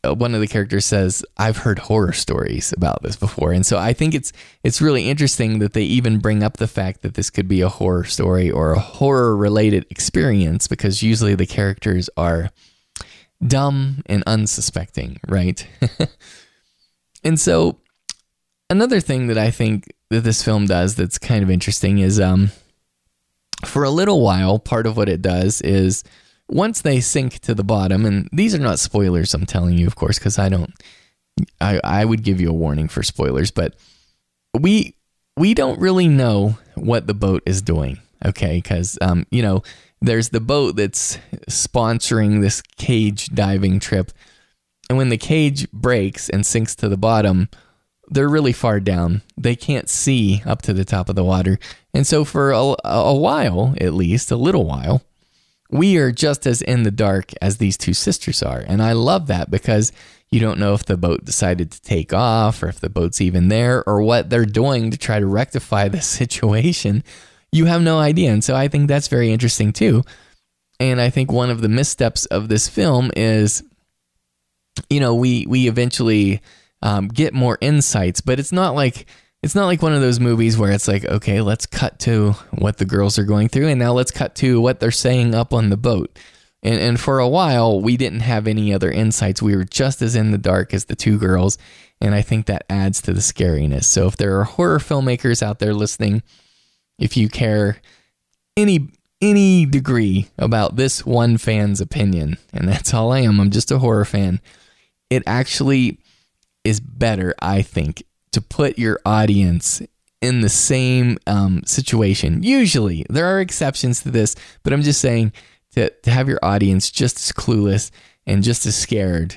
uh, one of the characters says, "I've heard horror stories about this before," and so I think it's it's really interesting that they even bring up the fact that this could be a horror story or a horror related experience because usually the characters are dumb and unsuspecting, right? *laughs* and so another thing that I think that this film does that's kind of interesting is um for a little while part of what it does is once they sink to the bottom, and these are not spoilers, I'm telling you, of course, because I don't, I, I would give you a warning for spoilers, but we we don't really know what the boat is doing, okay? Because um, you know, there's the boat that's sponsoring this cage diving trip, and when the cage breaks and sinks to the bottom, they're really far down. They can't see up to the top of the water, and so for a, a while, at least a little while we are just as in the dark as these two sisters are. And I love that because you don't know if the boat decided to take off or if the boat's even there or what they're doing to try to rectify the *laughs* situation. You have no idea. And so I think that's very interesting too. And I think one of the missteps of this film is, you know, we we eventually um, get more insights, but it's not like it's not like one of those movies where it's like, okay, let's cut to what the girls are going through, and now let's cut to what they're saying up on the boat. And, and for a while, we didn't have any other insights. We were just as in the dark as the two girls, and I think that adds to the scariness. So if there are horror filmmakers out there listening, if you care any any degree about this one fan's opinion, and that's all I am, I'm just a horror fan. It actually is better, I think, to put your audience in the same um, situation. Usually, there are exceptions to this, but I'm just saying to, to have your audience just as clueless and just as scared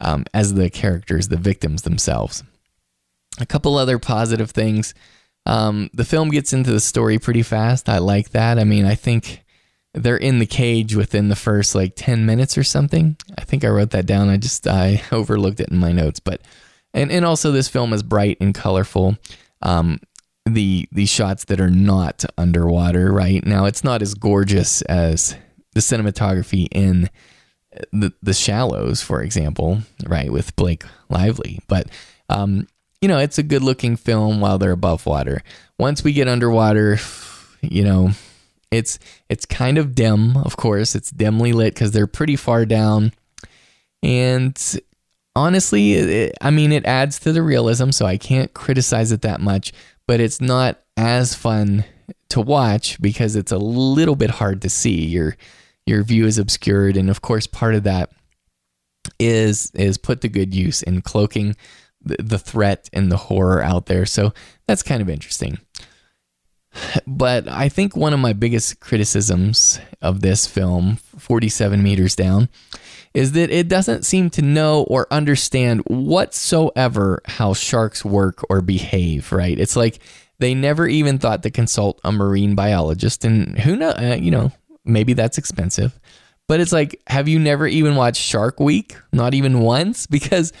um, as the characters, the victims themselves. A couple other positive things. Um, the film gets into the story pretty fast. I like that. I mean, I think they're in the cage within the first like 10 minutes or something. I think I wrote that down. I just I *laughs* overlooked it in my notes, but and and also this film is bright and colorful. Um, the the shots that are not underwater, right now, it's not as gorgeous as the cinematography in the the shallows, for example, right, with Blake Lively. But um, you know, it's a good looking film while they're above water. Once we get underwater, you know, it's it's kind of dim, of course. It's dimly lit because they're pretty far down. And honestly, it, I mean, it adds to the realism, so I can't criticize it that much, but it's not as fun to watch because it's a little bit hard to see. Your your view is obscured, and of course, part of that is is put to good use in cloaking the, the threat and the horror out there. So that's kind of interesting. But I think one of my biggest criticisms of this film, 47 meters down, is that it doesn't seem to know or understand whatsoever how sharks work or behave, right? It's like they never even thought to consult a marine biologist. And who knows, uh, you know, maybe that's expensive. But it's like, have you never even watched Shark Week? Not even once? *laughs* Because,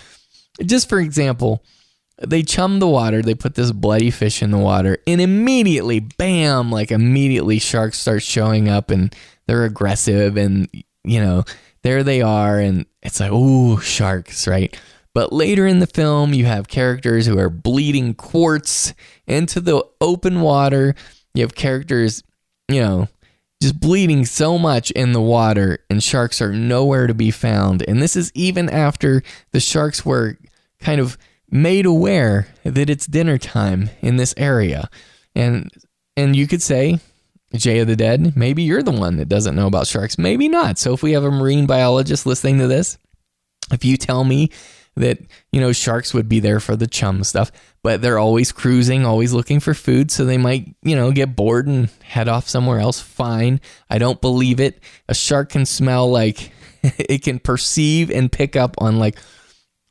just for example, they chum the water, they put this bloody fish in the water, and immediately, bam, like immediately sharks start showing up and they're aggressive and, you know, there they are, and it's like, ooh, sharks, right? But later in the film, you have characters who are bleeding quarts into the open water. You have characters, you know, just bleeding so much in the water, and sharks are nowhere to be found. And this is even after the sharks were kind of made aware that it's dinner time in this area. And and you could say, Jay of the Dead, maybe you're the one that doesn't know about sharks. Maybe not. So if we have a marine biologist listening to this, if you tell me that, you know, sharks would be there for the chum stuff, but they're always cruising, always looking for food, so they might, you know, get bored and head off somewhere else. Fine. I don't believe it. A shark can smell like *laughs* it can perceive and pick up on like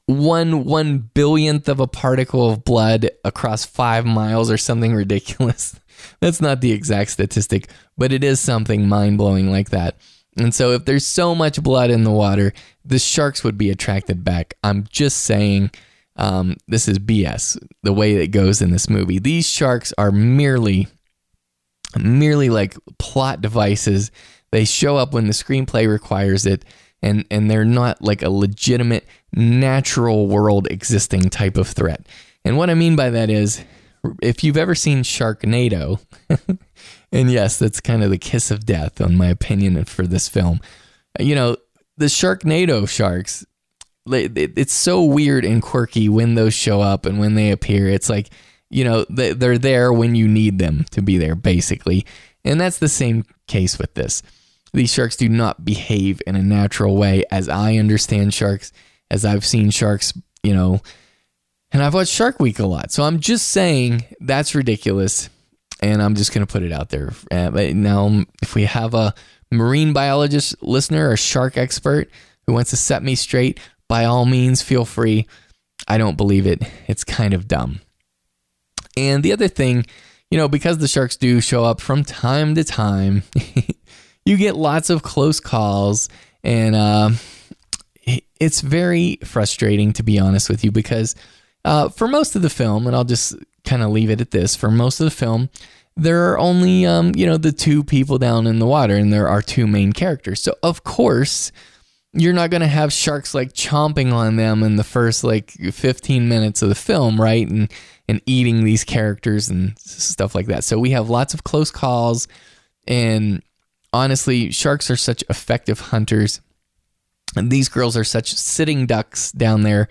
one one billionth of a particle of blood across five miles or something ridiculous. *laughs* That's not the exact statistic, but it is something mind blowing like that. And so, if there's so much blood in the water, the sharks would be attracted back. I'm just saying um, this is BS the way it goes in this movie. These sharks are merely, merely like plot devices. They show up when the screenplay requires it, and and they're not like a legitimate natural world existing type of threat. And what I mean by that is, if you've ever seen Sharknado, *laughs* and yes, that's kind of the kiss of death, on my opinion, for this film. You know, the Sharknado sharks, it's so weird and quirky when those show up and when they appear. It's like, you know, they're there when you need them to be there, basically. And that's the same case with this. These sharks do not behave in a natural way, as I understand sharks, as I've seen sharks, you know, and I've watched Shark Week a lot. So I'm just saying that's ridiculous. And I'm just going to put it out there. Uh, now, if we have a marine biologist listener, or shark expert who wants to set me straight, by all means, feel free. I don't believe it. It's kind of dumb. And the other thing, you know, because the sharks do show up from time to time, *laughs* you get lots of close calls. And uh, it's very frustrating, to be honest with you, because uh, for most of the film, and I'll just kind of leave it at this for most of the film, there are only, um, you know, the two people down in the water, and there are two main characters. So, of course, you're not going to have sharks like chomping on them in the first like 15 minutes of the film, right? And and eating these characters and stuff like that. So we have lots of close calls and honestly, sharks are such effective hunters. And these girls are such sitting ducks down there.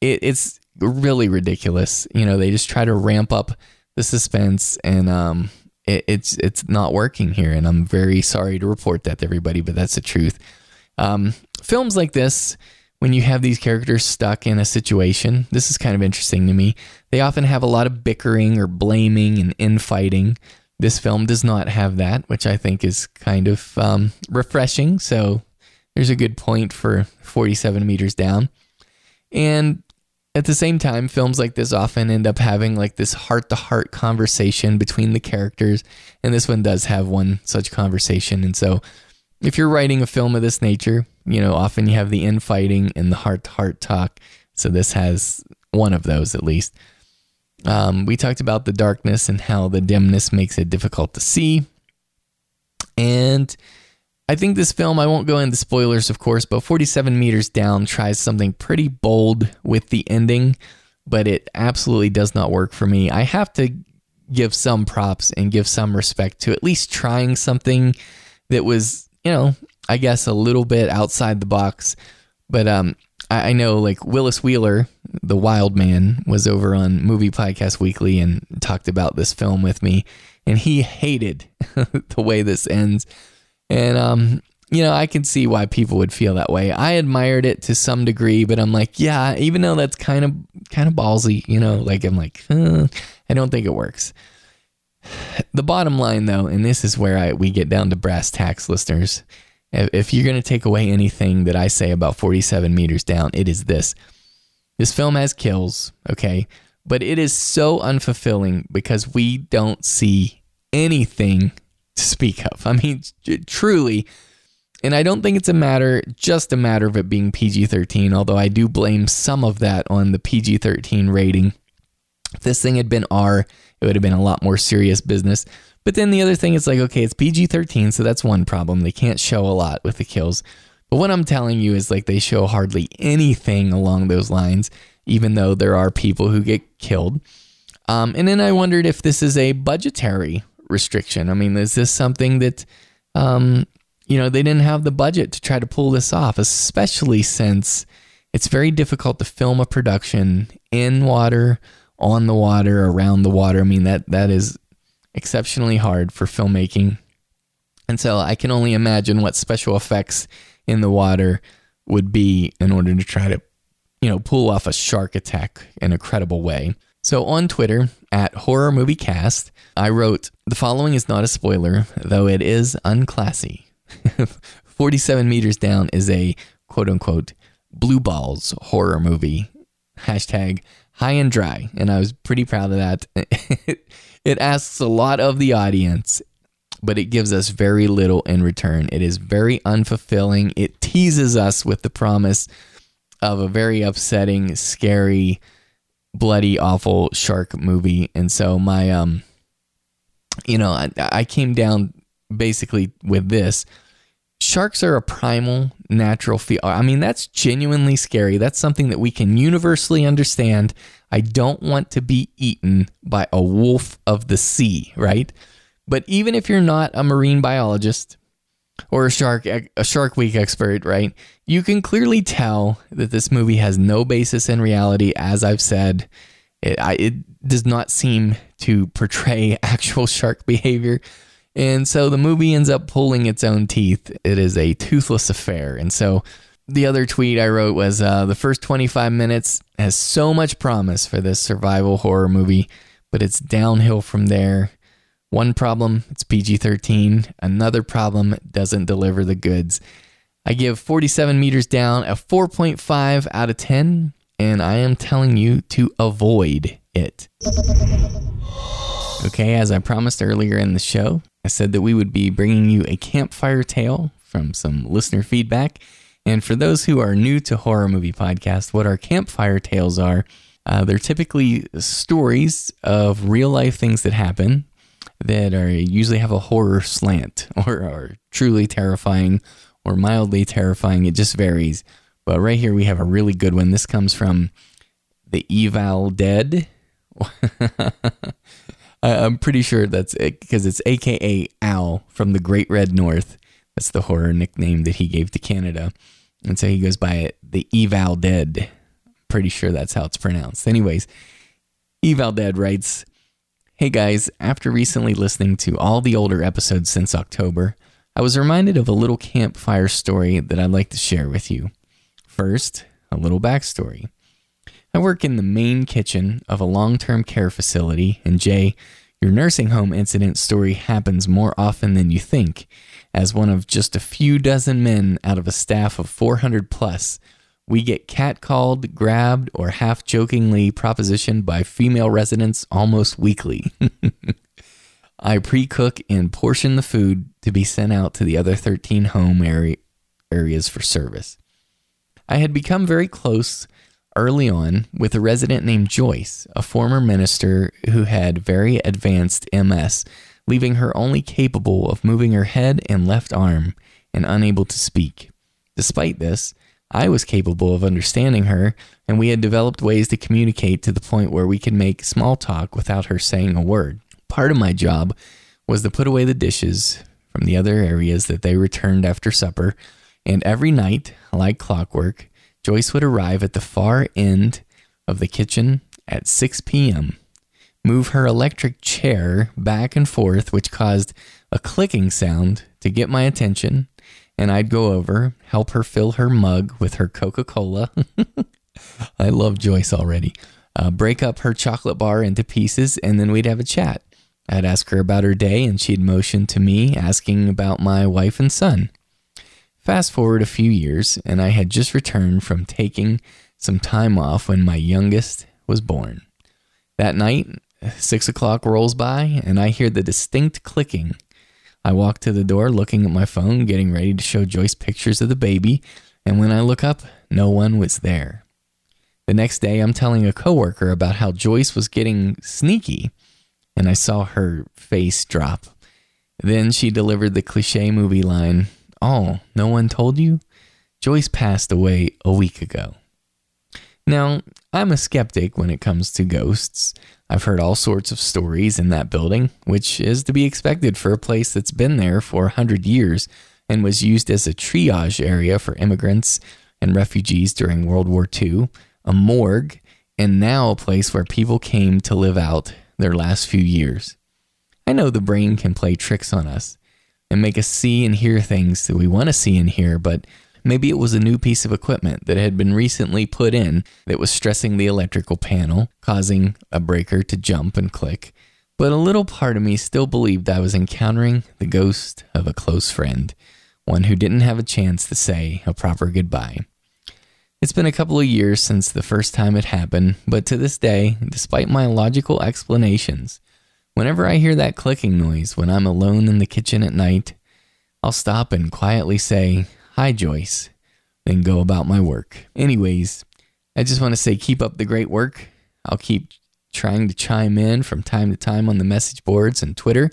It, it's really ridiculous. You know, they just try to ramp up the suspense and um it, it's it's not working here and I'm very sorry to report that to everybody, but that's the truth. Um, films like this, when you have these characters stuck in a situation, this is kind of interesting to me. They often have a lot of bickering or blaming and infighting. This film does not have that, which I think is kind of um, refreshing. So there's a good point for 47 meters down. And at the same time, films like this often end up having like this heart to heart conversation between the characters. And this one does have one such conversation. And so if you're writing a film of this nature, you know, often you have the infighting and the heart to heart talk. So this has one of those at least. Um, we talked about the darkness and how the dimness makes it difficult to see. And I think this film, I won't go into spoilers, of course, but 47 Meters Down tries something pretty bold with the ending, but it absolutely does not work for me. I have to give some props and give some respect to at least trying something that was you know, I guess a little bit outside the box. But um, I, I know like Willis Wheeler, the wild man, was over on Movie Podcast Weekly and talked about this film with me, and he hated *laughs* the way this ends. And um, you know, I can see why people would feel that way. I admired it to some degree, but I'm like, yeah, even though that's kind of kind of ballsy, you know, like I'm like, uh, I don't think it works. The bottom line, though, and this is where I, we get down to brass tacks, listeners. If you're going to take away anything that I say about 47 meters down, it is this. This film has kills, okay? But it is so unfulfilling because we don't see anything to speak of. I mean, truly. And I don't think it's a matter, just a matter of it being PG 13, although I do blame some of that on the PG 13 rating. If this thing had been R, it would have been a lot more serious business. But then the other thing is like, okay, it's PG 13, so that's one problem. They can't show a lot with the kills. But what I'm telling you is like they show hardly anything along those lines, even though there are people who get killed. Um, and then I wondered if this is a budgetary restriction. I mean, is this something that um, you know, they didn't have the budget to try to pull this off, especially since it's very difficult to film a production in water, on the water, around the water. I mean, that that is exceptionally hard for filmmaking. And so I can only imagine what special effects in the water would be in order to try to, you know, pull off a shark attack in a credible way. So on Twitter at Horror Movie Cast, I wrote, The following is not a spoiler, though it is unclassy. *laughs* 47 meters down is a quote unquote blue balls horror movie. Hashtag high and dry. And I was pretty proud of that. *laughs* it asks a lot of the audience, but it gives us very little in return. It is very unfulfilling. It teases us with the promise of a very upsetting, scary, bloody, awful shark movie. And so my um you know, I, I came down basically with this. Sharks are a primal natural fear I mean, that's genuinely scary. That's something that we can universally understand. I don't want to be eaten by a wolf of the sea, right? But even if you're not a marine biologist or a shark a shark week expert, right? You can clearly tell that this movie has no basis in reality as I've said. It, I, it does not seem to portray *laughs* actual shark behavior. And so the movie ends up pulling its own teeth. It is a toothless affair. And so the other tweet I wrote was uh, the first 25 minutes has so much promise for this survival horror movie, but it's downhill from there. One problem, it's PG 13. Another problem, doesn't deliver the goods. I give 47 meters down a 4.5 out of 10, and I am telling you to avoid it. Okay, as I promised earlier in the show, I said that we would be bringing you a campfire tale from some listener feedback. And for those who are new to Horror Movie Podcast, what our campfire tales are, uh, they're typically stories of real life things that happen that are usually have a horror slant *laughs* or are truly terrifying or mildly terrifying. It just varies. But right here we have a really good one. This comes from the Eval Dead. *laughs* I'm pretty sure that's eh, it because it's AKA Al from the Great Red North. That's the horror nickname that he gave to Canada. And so he goes by it, the Eval Dead. Pretty sure that's how it's pronounced. Anyways, Eval Dead writes Hey guys, after recently listening to all the older episodes since October, I was reminded of a little campfire story that I'd like to share with you. First, a little backstory. I work in the main kitchen of a long term care facility, and Jay, your nursing home incident story happens more often than you think, as one of just a few dozen men out of a staff of 400 plus. We get catcalled, grabbed, or half jokingly propositioned by female residents almost weekly. *laughs* I pre cook and portion the food to be sent out to the other 13 home area, areas for service. I had become very close early on with a resident named Joyce, a former minister who had very advanced MS, leaving her only capable of moving her head and left arm and unable to speak. Despite this, I was capable of understanding her, and we had developed ways to communicate to the point where we could make small talk without her saying a word. Part of my job was to put away the dishes from the other areas that they returned after supper, and every night, like clockwork, Joyce would arrive at the far end of the kitchen at 6 p.m., move her electric chair back and forth, which caused a clicking sound to get my attention, and I'd go over, help her fill her mug with her Coca Cola. *laughs* I love Joyce already. Uh, break up her chocolate bar into pieces, and then we'd have a chat. I'd ask her about her day, and she'd motion to me, asking about my wife and son. Fast forward a few years, and I had just returned from taking some time off when my youngest was born. That night, six o'clock rolls by, and I hear the distinct clicking. I walk to the door looking at my phone, getting ready to show Joyce pictures of the baby, and when I look up, no one was there. The next day, I'm telling a coworker about how Joyce was getting sneaky, and I saw her face drop. Then she delivered the cliche movie line Oh, no one told you? Joyce passed away a week ago. Now, I'm a skeptic when it comes to ghosts. I've heard all sorts of stories in that building, which is to be expected for a place that's been there for a 100 years and was used as a triage area for immigrants and refugees during World War II, a morgue, and now a place where people came to live out their last few years. I know the brain can play tricks on us and make us see and hear things that we want to see and hear, but maybe it was a new piece of equipment that had been recently put in that was stressing the electrical panel, causing a breaker to jump and click. But a little part of me still believed I was encountering the ghost of a close friend, one who didn't have a chance to say a proper goodbye. It's been a couple of years since the first time it happened, but to this day, despite my logical explanations, whenever I hear that clicking noise when I'm alone in the kitchen at night, I'll stop and quietly say, Hi, Joyce, then go about my work. Anyways, I just want to say keep up the great work. I'll keep trying to chime in from time to time on the message boards and Twitter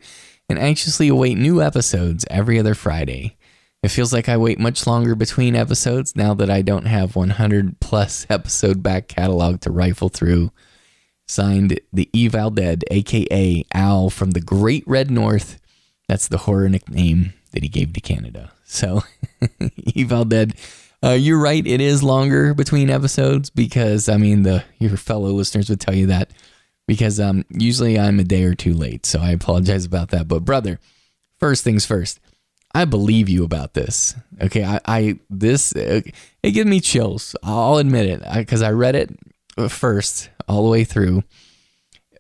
and anxiously await new episodes every other Friday. It feels like I wait much longer between episodes now that I don't have 100 plus *laughs* episode back catalog to rifle through. Signed the Eval Dead, aka Al from the Great Red North. That's the horror nickname that he gave to Canada. So, *laughs* Eval Dead, uh, you're right. It is longer between episodes because I mean the your fellow listeners would tell you that because um usually I'm a day or two late, so I apologize about that. But brother, first things first. I believe you about this. Okay, I, I this it gives me chills. I'll admit it because I, I read it first all the way through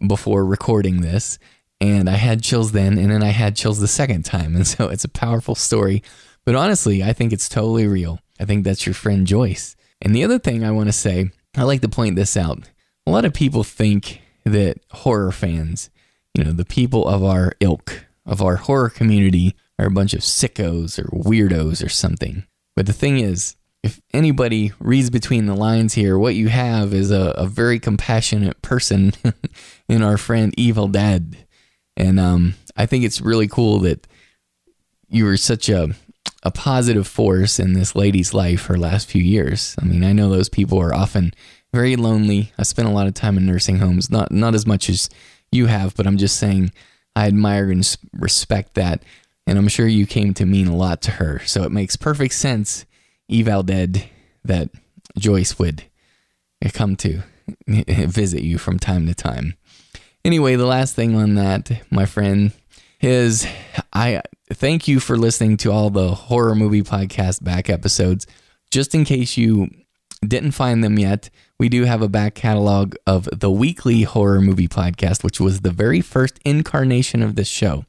before recording this, and I had chills then, and then I had chills the second time, *laughs* and so it's a powerful story. But honestly, I think it's totally real. I think that's your friend Joyce. And the other thing I want to say, I like to point this out. A lot of people think that horror fans, you know, the people of our ilk, of our horror community, are a bunch of sickos or weirdos or something. But the thing is, if anybody reads between the lines here, what you have is a, a very compassionate person *laughs* in our friend Evil Dead. And um, I think it's really cool that you were such a, a positive force in this lady's life her last few years. I mean, I know those people are often very lonely. I spent a lot of time in nursing homes, not not as much as you have, but I'm just saying I admire and respect that and I'm sure you came to mean a lot to her. So it makes perfect sense, Eval Dead, that Joyce would come to *laughs* visit you from time to time. Anyway, the last thing on that, my friend, is I thank you for listening to all the horror movie podcast back episodes. Just in case you didn't find them yet, we do have a back catalog of the weekly horror movie podcast, which was the very first incarnation of this show.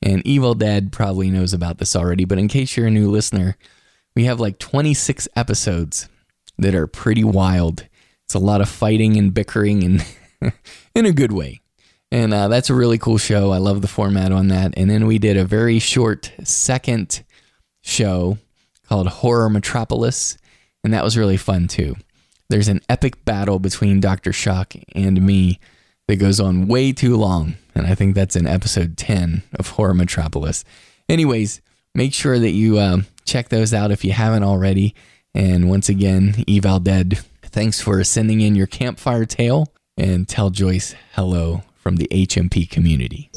And Evil Dead probably knows about this already, but in case you're a new listener, we have like 26 episodes that are pretty wild. It's a lot of fighting and bickering and *laughs* in a good way. And uh, that's a really cool show. I love the format on that. And then we did a very short second show called Horror Metropolis, and that was really fun too. There's an epic battle between Dr. Shock and me that goes on way too long. And I think that's in episode 10 of Horror Metropolis. Anyways, make sure that you uh, check those out if you haven't already. And once again, Eval Dead, thanks for sending in your campfire tale and tell Joyce hello from the HMP community.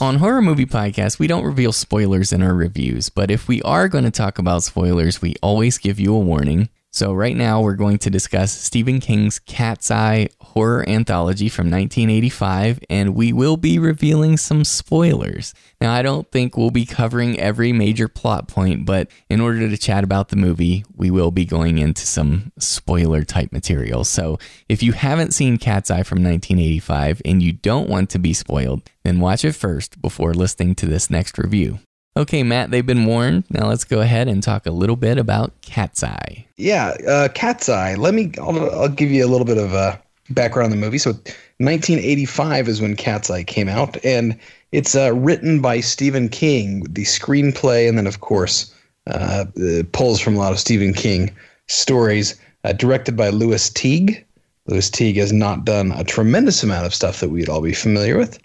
On Horror Movie Podcast, we don't reveal spoilers in our reviews, but if we are going to talk about spoilers, we always give you a warning. So, right now, we're going to discuss Stephen King's Cat's Eye horror anthology from 1985, and we will be revealing some spoilers. Now, I don't think we'll be covering every major plot point, but in order to chat about the movie, we will be going into some spoiler type material. So, if you haven't seen Cat's Eye from 1985 and you don't want to be spoiled, then watch it first before listening to this next review. Okay, Matt, they've been warned. Now let's go ahead and talk a little bit about Cat's Eye. Yeah, uh, Cat's Eye. Let me. I'll, I'll give you a little bit of uh, background on the movie. So, 1985 is when Cat's Eye came out, and it's uh, written by Stephen King. The screenplay, and then of course, uh, pulls from a lot of Stephen King stories. Uh, directed by Lewis Teague. Lewis Teague has not done a tremendous amount of stuff that we'd all be familiar with.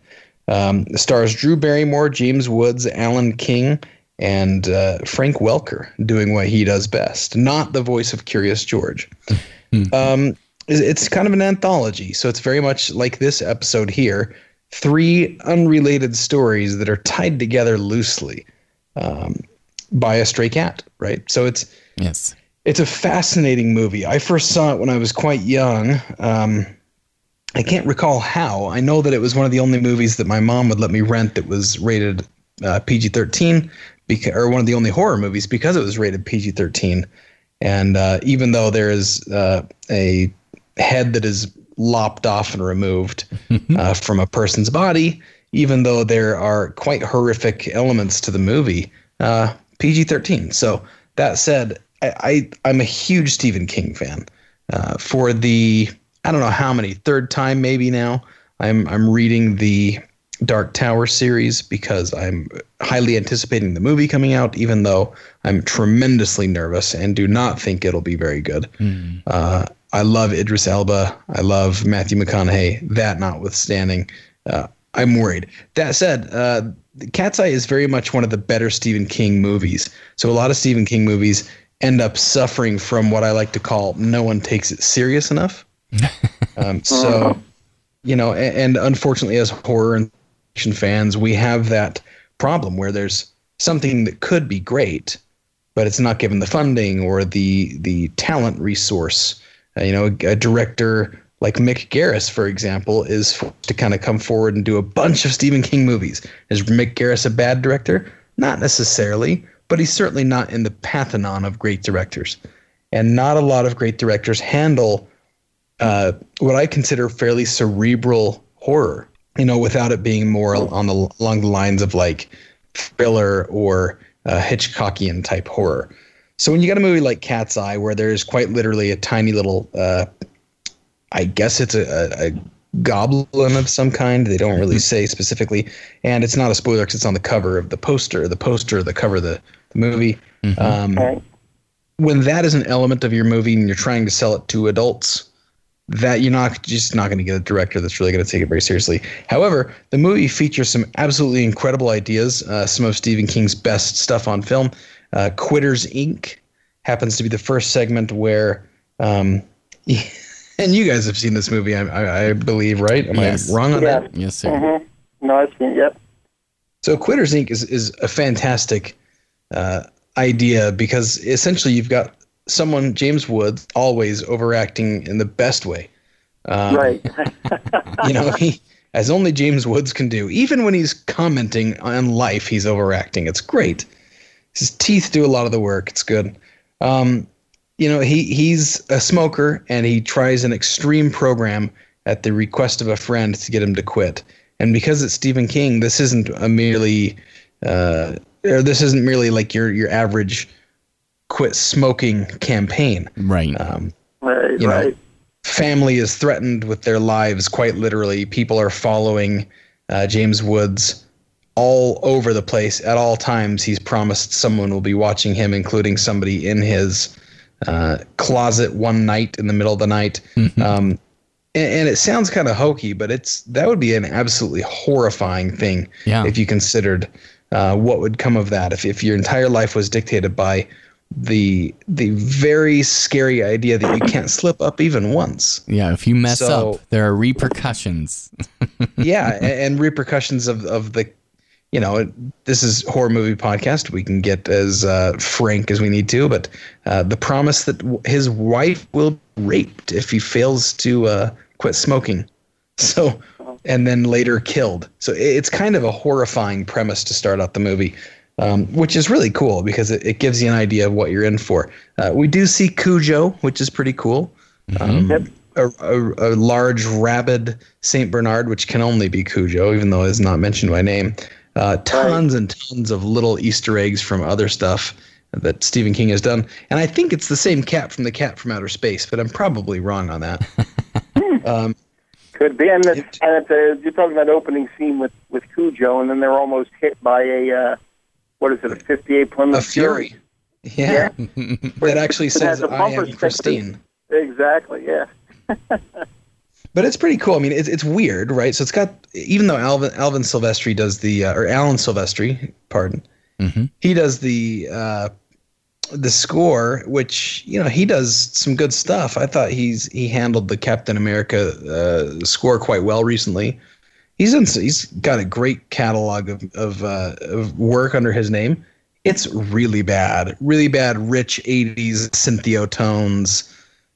Um, stars Drew Barrymore, James Woods, Alan King, and uh, Frank Welker doing what he does best, not the voice of Curious George. um, it's- it's kind of an anthology, so it's very much like this episode here. Three unrelated stories that are tied together loosely um, by a stray cat, right? So it's Yes. it's a fascinating movie. I first saw it when I was quite young. Um, I can't recall how. I know that it was one of the only movies that my mom would let me rent that was rated uh, PG 13, beca- or one of the only horror movies because it was rated PG 13. And uh, even though there is uh, a head that is lopped off and removed *laughs* uh, from a person's body, even though there are quite horrific elements to the movie, uh, PG 13. So that said, I, I, I'm a huge Stephen King fan. Uh, for the, I don't know how many, third time maybe now, I'm, I'm reading the Dark Tower series because I'm highly anticipating the movie coming out, even though I'm tremendously nervous and do not think it'll be very good. Uh, I love Idris Elba. I love Matthew McConaughey. That notwithstanding, uh, I'm worried. That said, uh, Cat's Eye is very much one of the better Stephen King movies. So a lot of Stephen King movies end up suffering from what I like to call no one takes it serious enough. *laughs* um, so, you know, and, and unfortunately, as horror and fans, we have that problem where there's something that could be great, but it's not given the funding or the the talent resource. Uh, you know, a, a director like Mick Garris, for example, is forced to kind of come forward and do a bunch of Stephen King movies. Is Mick Garris a bad director? Not necessarily, but he's certainly not in the pantheon of great directors. And not a lot of great directors handle uh, what I consider fairly cerebral horror. You know, without it being more on the along the lines of like thriller or uh, Hitchcockian type horror. So when you got a movie like Cat's Eye, where there's quite literally a tiny little, uh, I guess it's a, a, a goblin of some kind. They don't really say specifically, and it's not a spoiler because it's on the cover of the poster, the poster, the cover of the, the movie. Um, when that is an element of your movie and you're trying to sell it to adults, that you're not just not going to get a director that's really going to take it very seriously. However, the movie features some absolutely incredible ideas, uh, some of Stephen King's best stuff on film. Uh, Quitters Inc. happens to be the first segment where, um, *laughs* and you guys have seen this movie, I, I, I believe, right? Am Yes. I wrong on Yeah. that? Yes, sir. Mm-hmm. No, I've seen. Yep. So Quitters Inc. is, is a fantastic uh, idea because essentially you've got someone, James Woods, always overacting in the best way. Um, right. *laughs* You know, he, as only James Woods can do. Even when he's commenting on life, he's overacting. It's great. His teeth do a lot of the work. It's good. Um, you know, he he's a smoker and he tries an extreme program at the request of a friend to get him to quit. And because it's Stephen King, this isn't a merely uh, or this isn't merely like your your average quit smoking campaign. Right. Um, right. you know, right. family is threatened with their lives quite literally. People are following uh, James Woods all over the place at all times. He's promised someone will be watching him, including somebody in his uh, closet one night in the middle of the night. Um, and, and it sounds kind of hokey, but it's that would be an absolutely horrifying thing Yeah. if you considered uh, what would come of that if, if your entire life was dictated by the the very scary idea that you can't slip up even once. yeah. If you mess so- up, there are repercussions. *laughs* yeah, and repercussions of of the, you know, this is horror movie podcast. We can get as uh, frank as we need to, but uh, the promise that w- his wife will be raped if he fails to uh, quit smoking. So, and then later killed. So it's kind of a horrifying premise to start out the movie. Um, which is really cool because it, it gives you an idea of what you're in for. Uh, we do see Cujo, which is pretty cool. Um, a, a, a large rabid Saint Bernard, which can only be Cujo, even though it's not mentioned by name. Uh, tons and tons of little Easter eggs from other stuff that Stephen King has done, and I think it's the same cat from the Cat from Outer Space, but I'm probably wrong on that. *laughs* um, Could be. And, the, and at the, you're talking about opening scene with with Cujo, and then they're almost hit by a uh, what is it? A 58 Plymouth a Fury, yeah, *laughs* that actually says a I bumper am. Christine. Exactly. Yeah. *laughs* But it's pretty cool. I mean, it's it's weird, right? So it's got even though Alvin Alvin Silvestri does the uh, or Alan Silvestri, pardon, He does the uh, the score, which you know he does some good stuff. I thought he's he handled the Captain America uh, score quite well recently. He's in, he's got a great catalog of of, uh, of work under his name. It's really bad, really bad, rich '80s synthio tones.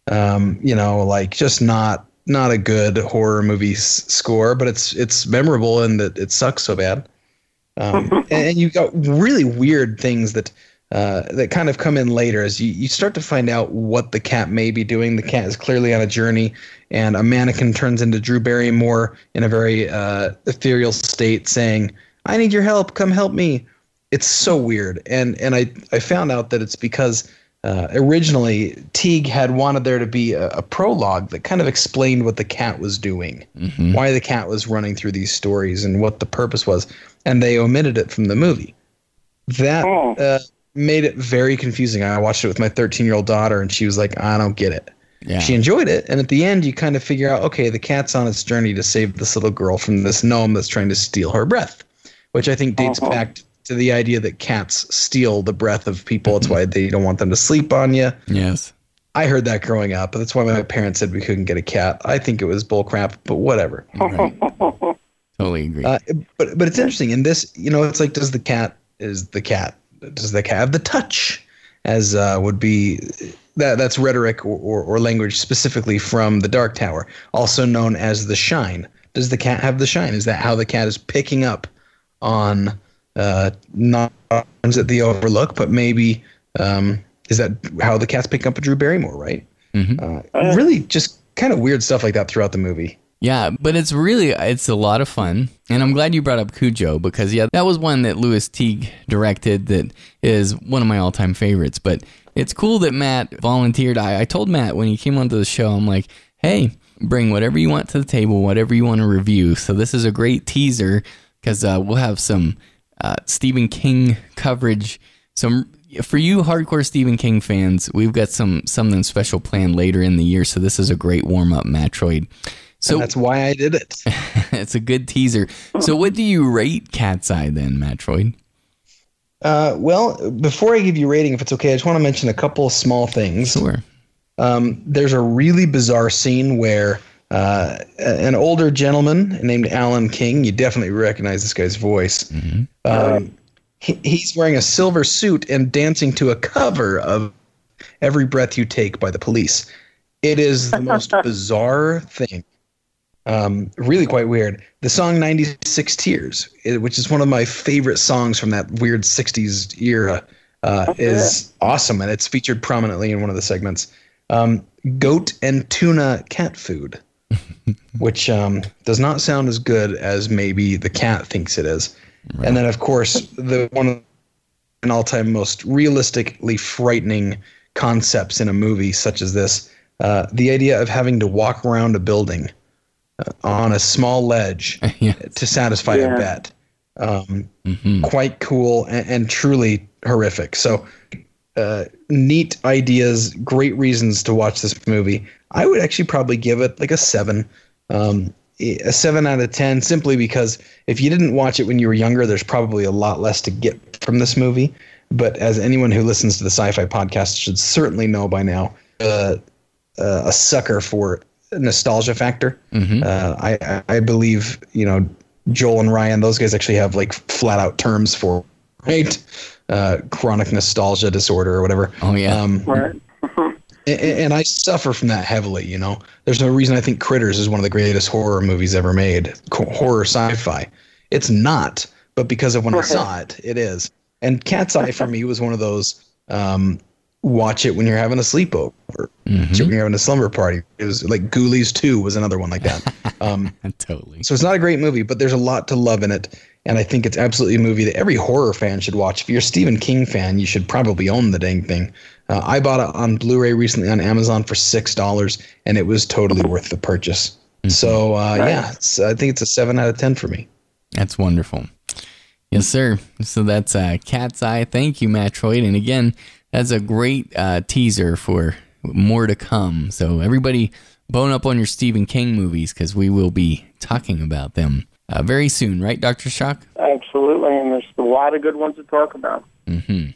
Um, you know, like just not not a good horror movie s- score, but it's it's memorable in that it sucks so bad. Um, *laughs* and, and you got really weird things that uh, that kind of come in later as you, you start to find out what the cat may be doing. The cat is clearly on a journey, and a mannequin turns into Drew Barrymore in a very uh, ethereal state, saying, "I need your help. Come help me." It's so weird, and and I I found out that it's because uh, originally Teague had wanted there to be a, a prologue that kind of explained what the cat was doing, why the cat was running through these stories, and what the purpose was, and they omitted it from the movie. That Oh. uh, made it very confusing. I watched it with my 13 year old daughter, and she was like, "I don't get it." Yeah. She enjoyed it, and at the end, you kind of figure out, okay, the cat's on its journey to save this little girl from this gnome that's trying to steal her breath, which I think dates Uh-huh. back to the idea that cats steal the breath of people. It's why they don't want them to sleep on you. Yes. I heard that growing up, but that's why my parents said we couldn't get a cat. I think it was bullcrap, but whatever. Right. *laughs* totally agree. Uh, but but it's interesting in this. You know, it's like does the cat is the cat does the cat have the touch, as uh, would be that that's rhetoric or, or, or language specifically from the Dark Tower, also known as the shine. Does the cat have the shine? Is that how the cat is picking up on uh, not ones that the overlook, but maybe um, is that how the cat's picking up a Drew Barrymore? Right. Uh, really, just kind of weird stuff like that throughout the movie. Yeah, but it's really it's a lot of fun, and I'm glad you brought up Cujo because yeah, that was one that Lewis Teague directed that is one of my all-time favorites. But it's cool that Matt volunteered. I, I told Matt when he came onto the show, I'm like, hey, bring whatever you want to the table, whatever you want to review. So this is a great teaser because uh, we'll have some uh, Stephen King coverage. Some for you hardcore Stephen King fans, we've got some something special planned later in the year. So this is a great warm up, Matroid. So And that's why I did it. *laughs* it's a good teaser. So, what do you rate Cat's Eye then, Matroid? Uh, well, before I give you a rating, if it's okay, I just want to mention a couple of small things. Sure. Um, there's a really bizarre scene where uh, an older gentleman named Alan King, you definitely recognize this guy's voice. Um, he, he's wearing a silver suit and dancing to a cover of Every Breath You Take by the police. It is the most *laughs* bizarre thing. Um, really quite weird. The song 96 Tears, which is one of my favorite songs from that weird 60s era, uh, is awesome. And it's featured prominently in one of the segments. Um, goat and tuna cat food, *laughs* which um, does not sound as good as maybe the cat thinks it is. And then, of course, the one of an all-time most realistically frightening concepts in a movie such as this uh, the idea of having to walk around a building on a small ledge *laughs* Yeah. to satisfy Yeah. a bet. Um, quite cool and, and truly horrific. So uh, neat ideas great reasons to watch this movie. I would actually probably give it like a seven. Um, a seven out of ten simply because if you didn't watch it when you were younger there's probably a lot less to get from this movie. But as anyone who listens to the sci-fi podcast should certainly know by now uh, uh, a sucker for nostalgia factor uh, I, I- I believe you know joel and ryan those guys actually have like flat out terms for right uh, chronic nostalgia disorder or whatever Oh, yeah. um, Right. *laughs* and, and I suffer from that heavily. You know, there's no reason I think Critters is one of the greatest horror movies ever made. Horror sci-fi. It's not, but because of when I saw it, it is. And Cat's Eye for me was one of those. Um, watch it when you're having a sleepover. Watch it when you're having a slumber party. It was like Ghoulies Two was another one like that. *laughs* Um, totally. so it's not a great movie, but there's a lot to love in it. And I think it's absolutely a movie that every horror fan should watch. If you're a Stephen King fan, you should probably own the dang thing. Uh, I bought it on Blu-ray recently on Amazon for six dollars, and it was totally worth the purchase. So uh, yeah, it's, I think it's a seven out of ten for me. That's wonderful. Yes, sir. So that's uh, Cat's Eye. Thank you, Matroid. And again, that's a great uh, teaser for more to come. So everybody, bone up on your Stephen King movies because we will be talking about them uh, very soon, right, Doctor Shock? Absolutely, and there's a lot of good ones to talk about. Mm-hmm.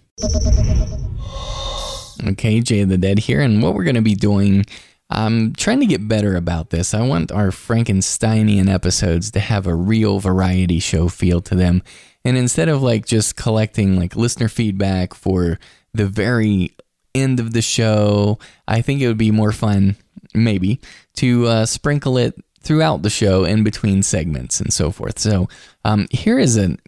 Okay, Jay the Dead here, and what we're going to be doing, I'm trying to get better about this. I want our Frankensteinian episodes to have a real variety show feel to them. And instead of like just collecting like listener feedback for the very end of the show, I think it would be more fun, maybe, to uh, sprinkle it throughout the show in between segments and so forth. So um, here is an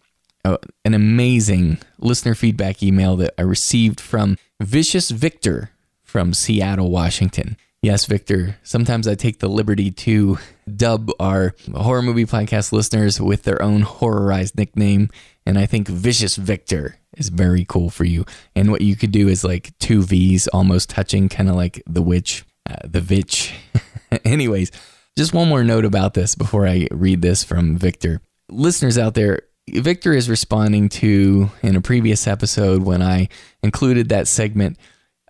uh, an amazing listener feedback email that I received from Vicious Victor from Seattle, Washington. Yes, Victor, sometimes I take the liberty to dub our horror movie podcast listeners with their own horrorized nickname. And I think Vicious Victor is very cool for you. And what you could do is like two V's almost touching, kind of like the witch, uh, the vitch. *laughs* Anyways, just one more note about this before I read this from Victor. Listeners out there, Victor is responding to in a previous episode when I included that segment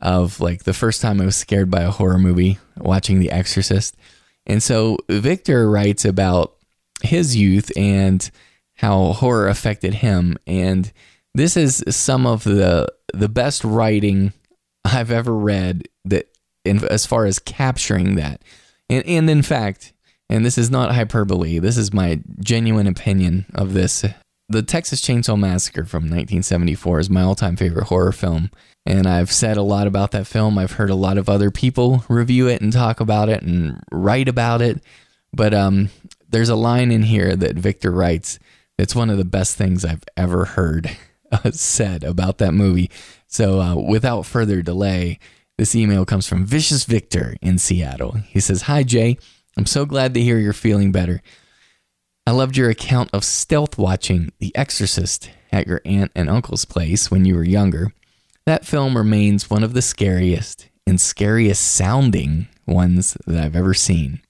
of like the first time I was scared by a horror movie watching The Exorcist. And so Victor writes about his youth and how horror affected him and this is some of the the best writing I've ever read that in, as far as capturing that. And and in fact, and this is not hyperbole, this is my genuine opinion of this. The Texas Chainsaw Massacre from 1974 is my all-time favorite horror film, and I've said a lot about that film. I've heard a lot of other people review it and talk about it and write about it. But um, there's a line in here that Victor writes that's one of the best things I've ever heard *laughs* uh, said about that movie. So uh, without further delay, this email comes from Vicious Victor in Seattle. He says, Hi, Jay. I'm so glad to hear you're feeling better. I loved your account of stealth watching The Exorcist at your aunt and uncle's place when you were younger. That film remains one of the scariest and scariest sounding ones that I've ever seen.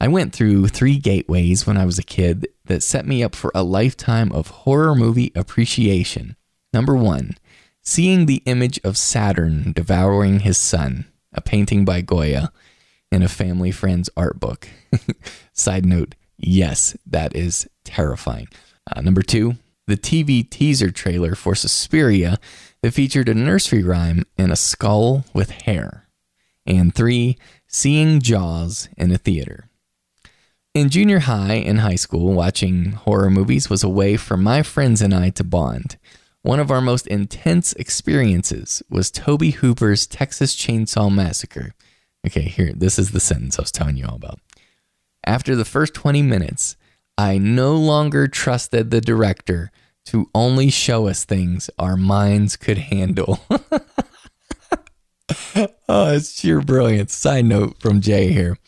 I went through three gateways when I was a kid that set me up for a lifetime of horror movie appreciation. Number one, seeing the image of Saturn devouring his son, a painting by Goya in a family friend's art book. *laughs* Side note, yes, that is terrifying. Uh, number two, the TV teaser trailer for Suspiria that featured a nursery rhyme and a skull with hair. And three, seeing Jaws in a theater. In junior high and high school, watching horror movies was a way for my friends and I to bond. One of our most intense experiences was Tobe Hooper's Texas Chainsaw Massacre. Okay, here, this is the sentence I was telling you all about. After the first 20 minutes, I no longer trusted the director to only show us things our minds could handle. *laughs* oh, it's sheer brilliance. Side note from Jay here.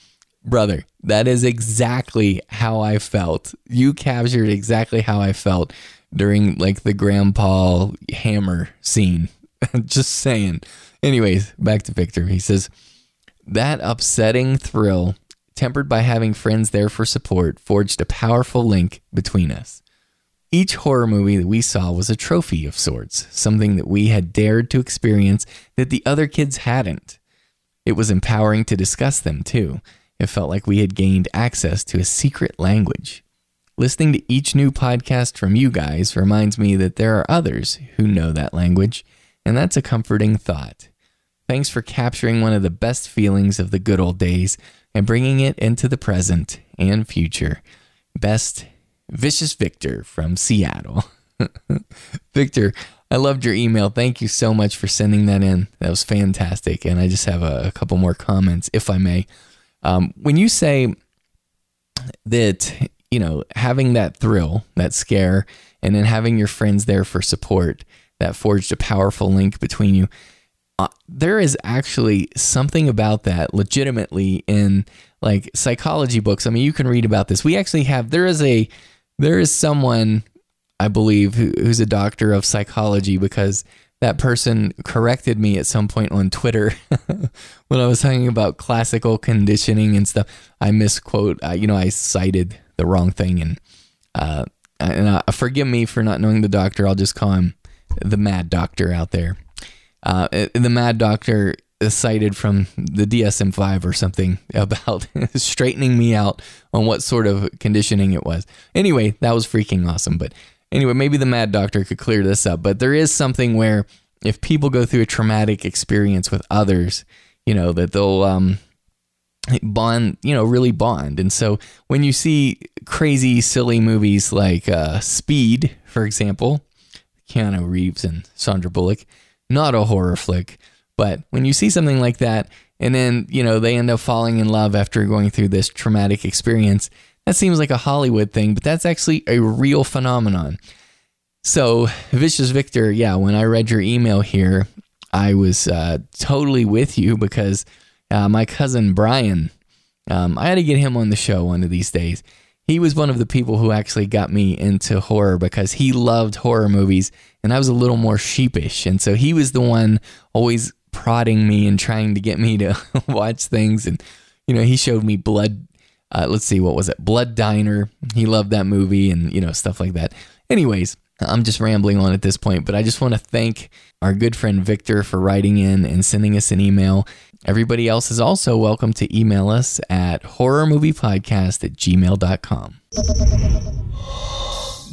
Brother, that is exactly how I felt. You captured exactly how I felt during like the grandpa hammer scene. *laughs* Just saying. Anyways, back to Victor. He says, that upsetting thrill, tempered by having friends there for support, forged a powerful link between us. Each horror movie that we saw was a trophy of sorts, something that we had dared to experience that the other kids hadn't. It was empowering to discuss them, too. It felt like we had gained access to a secret language. Listening to each new podcast from you guys reminds me that there are others who know that language, and that's a comforting thought. Thanks for capturing one of the best feelings of the good old days and bringing it into the present and future. Best, Vicious Victor from Seattle. *laughs* Victor, I loved your email. Thank you so much for sending that in. That was fantastic. And I just have a, a couple more comments, if I may. Um, when you say that, you know, having that thrill, that scare, and then having your friends there for support, that forged a powerful link between you. Uh, there is actually something about that legitimately in like psychology books. I mean, you can read about this. We actually have, there is a, there is someone, I believe, who, who's a doctor of psychology because that person corrected me at some point on Twitter *laughs* when I was talking about classical conditioning and stuff. I misquote, uh, you know, I cited the wrong thing, and uh, and uh, forgive me for not knowing the doctor. I'll just call him the Mad Doctor out there. Uh, the Mad Doctor cited from the DSM five or something *laughs* about straightening me out on what sort of conditioning it was. Anyway, that was freaking awesome, but anyway, maybe the Mad Doctor could clear this up, but there is something where if people go through a traumatic experience with others, you know, that they'll um, bond, you know, really bond. And so when you see crazy, silly movies like uh, Speed, for example, Keanu Reeves and Sandra Bullock, not a horror flick, but when you see something like that, and then, you know, they end up falling in love after going through this traumatic experience, that seems like a Hollywood thing, but that's actually a real phenomenon. So, Vicious Victor, yeah, when I read your email here, I was uh, totally with you because uh, my cousin Brian, um, I had to get him on the show one of these days. He was one of the people who actually got me into horror because he loved horror movies and I was a little more sheepish. And so he was the one always prodding me and trying to get me to *laughs* watch things. And, you know, he showed me Blood. Uh, let's see, what was it? Blood Diner. He loved that movie and, you know, stuff like that. Anyways, I'm just rambling on at this point, but I just want to thank our good friend Victor for writing in and sending us an email. Everybody else is also welcome to email us at horrormoviepodcast at gmail.com.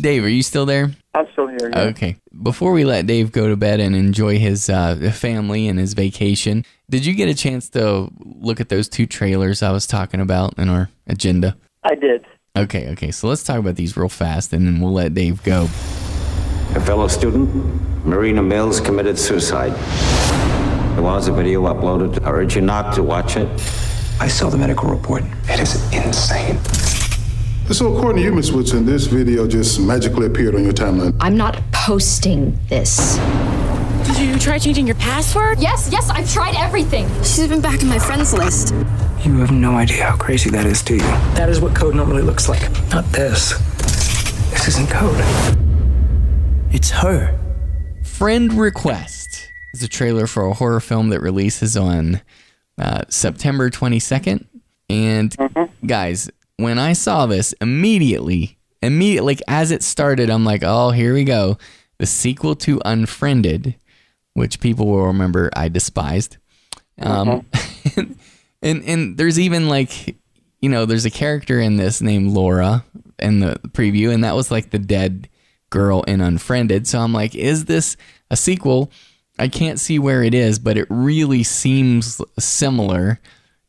Dave, are you still there? I'm still here. Yeah. Okay. Before we let Dave go to bed and enjoy his uh, family and his vacation, did you get a chance to look at those two trailers I was talking about in our agenda? I did. Okay, okay. So let's talk about these real fast and then we'll let Dave go. A fellow student, Marina Mills, committed suicide. There was a video uploaded. I urge you not to watch it. I saw the medical report. It is insane. So, according to you, Miss Woodson, this video just magically appeared on your timeline. I'm not posting this. Did you try changing your password? Yes, yes, I've tried everything. She's even back in my friends list. You have no idea how crazy that is, do you? That is what code normally looks like. Not this. This isn't code. It's her. Friend Request is a trailer for a horror film that releases on uh, September 22nd. And guys, when I saw this immediately, immediately, like as it started, I'm like, oh, here we go. The sequel to Unfriended, which people will remember I despised. Um, *laughs* and and there's even like, you know, there's a character in this named Laura in the preview, and that was like the dead girl in Unfriended. So I'm like, is this a sequel? I can't see where it is, but it really seems similar.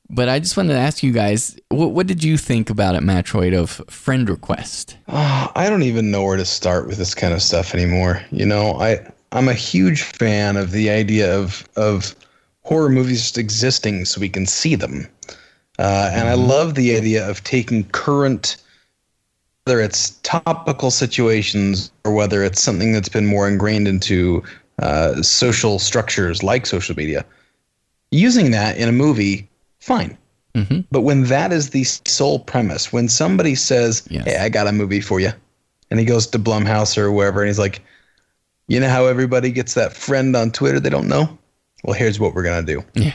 But I just wanted to ask you guys, what, what did you think about it, Matroid, of Friend Request? Oh, I don't even know where to start with this kind of stuff anymore. You know, I I'm a huge fan of the idea of of horror movies just existing so we can see them, uh, and I love the idea of taking current, whether it's topical situations or whether it's something that's been more ingrained into uh, social structures like social media, using that in a movie, fine. Mm-hmm. But when that is the sole premise, when somebody says, Yes. "Hey, I got a movie for you," and he goes to Blumhouse or wherever, and he's like, "You know how everybody gets that friend on Twitter they don't know? Well, here's what we're gonna do. *laughs* Yeah.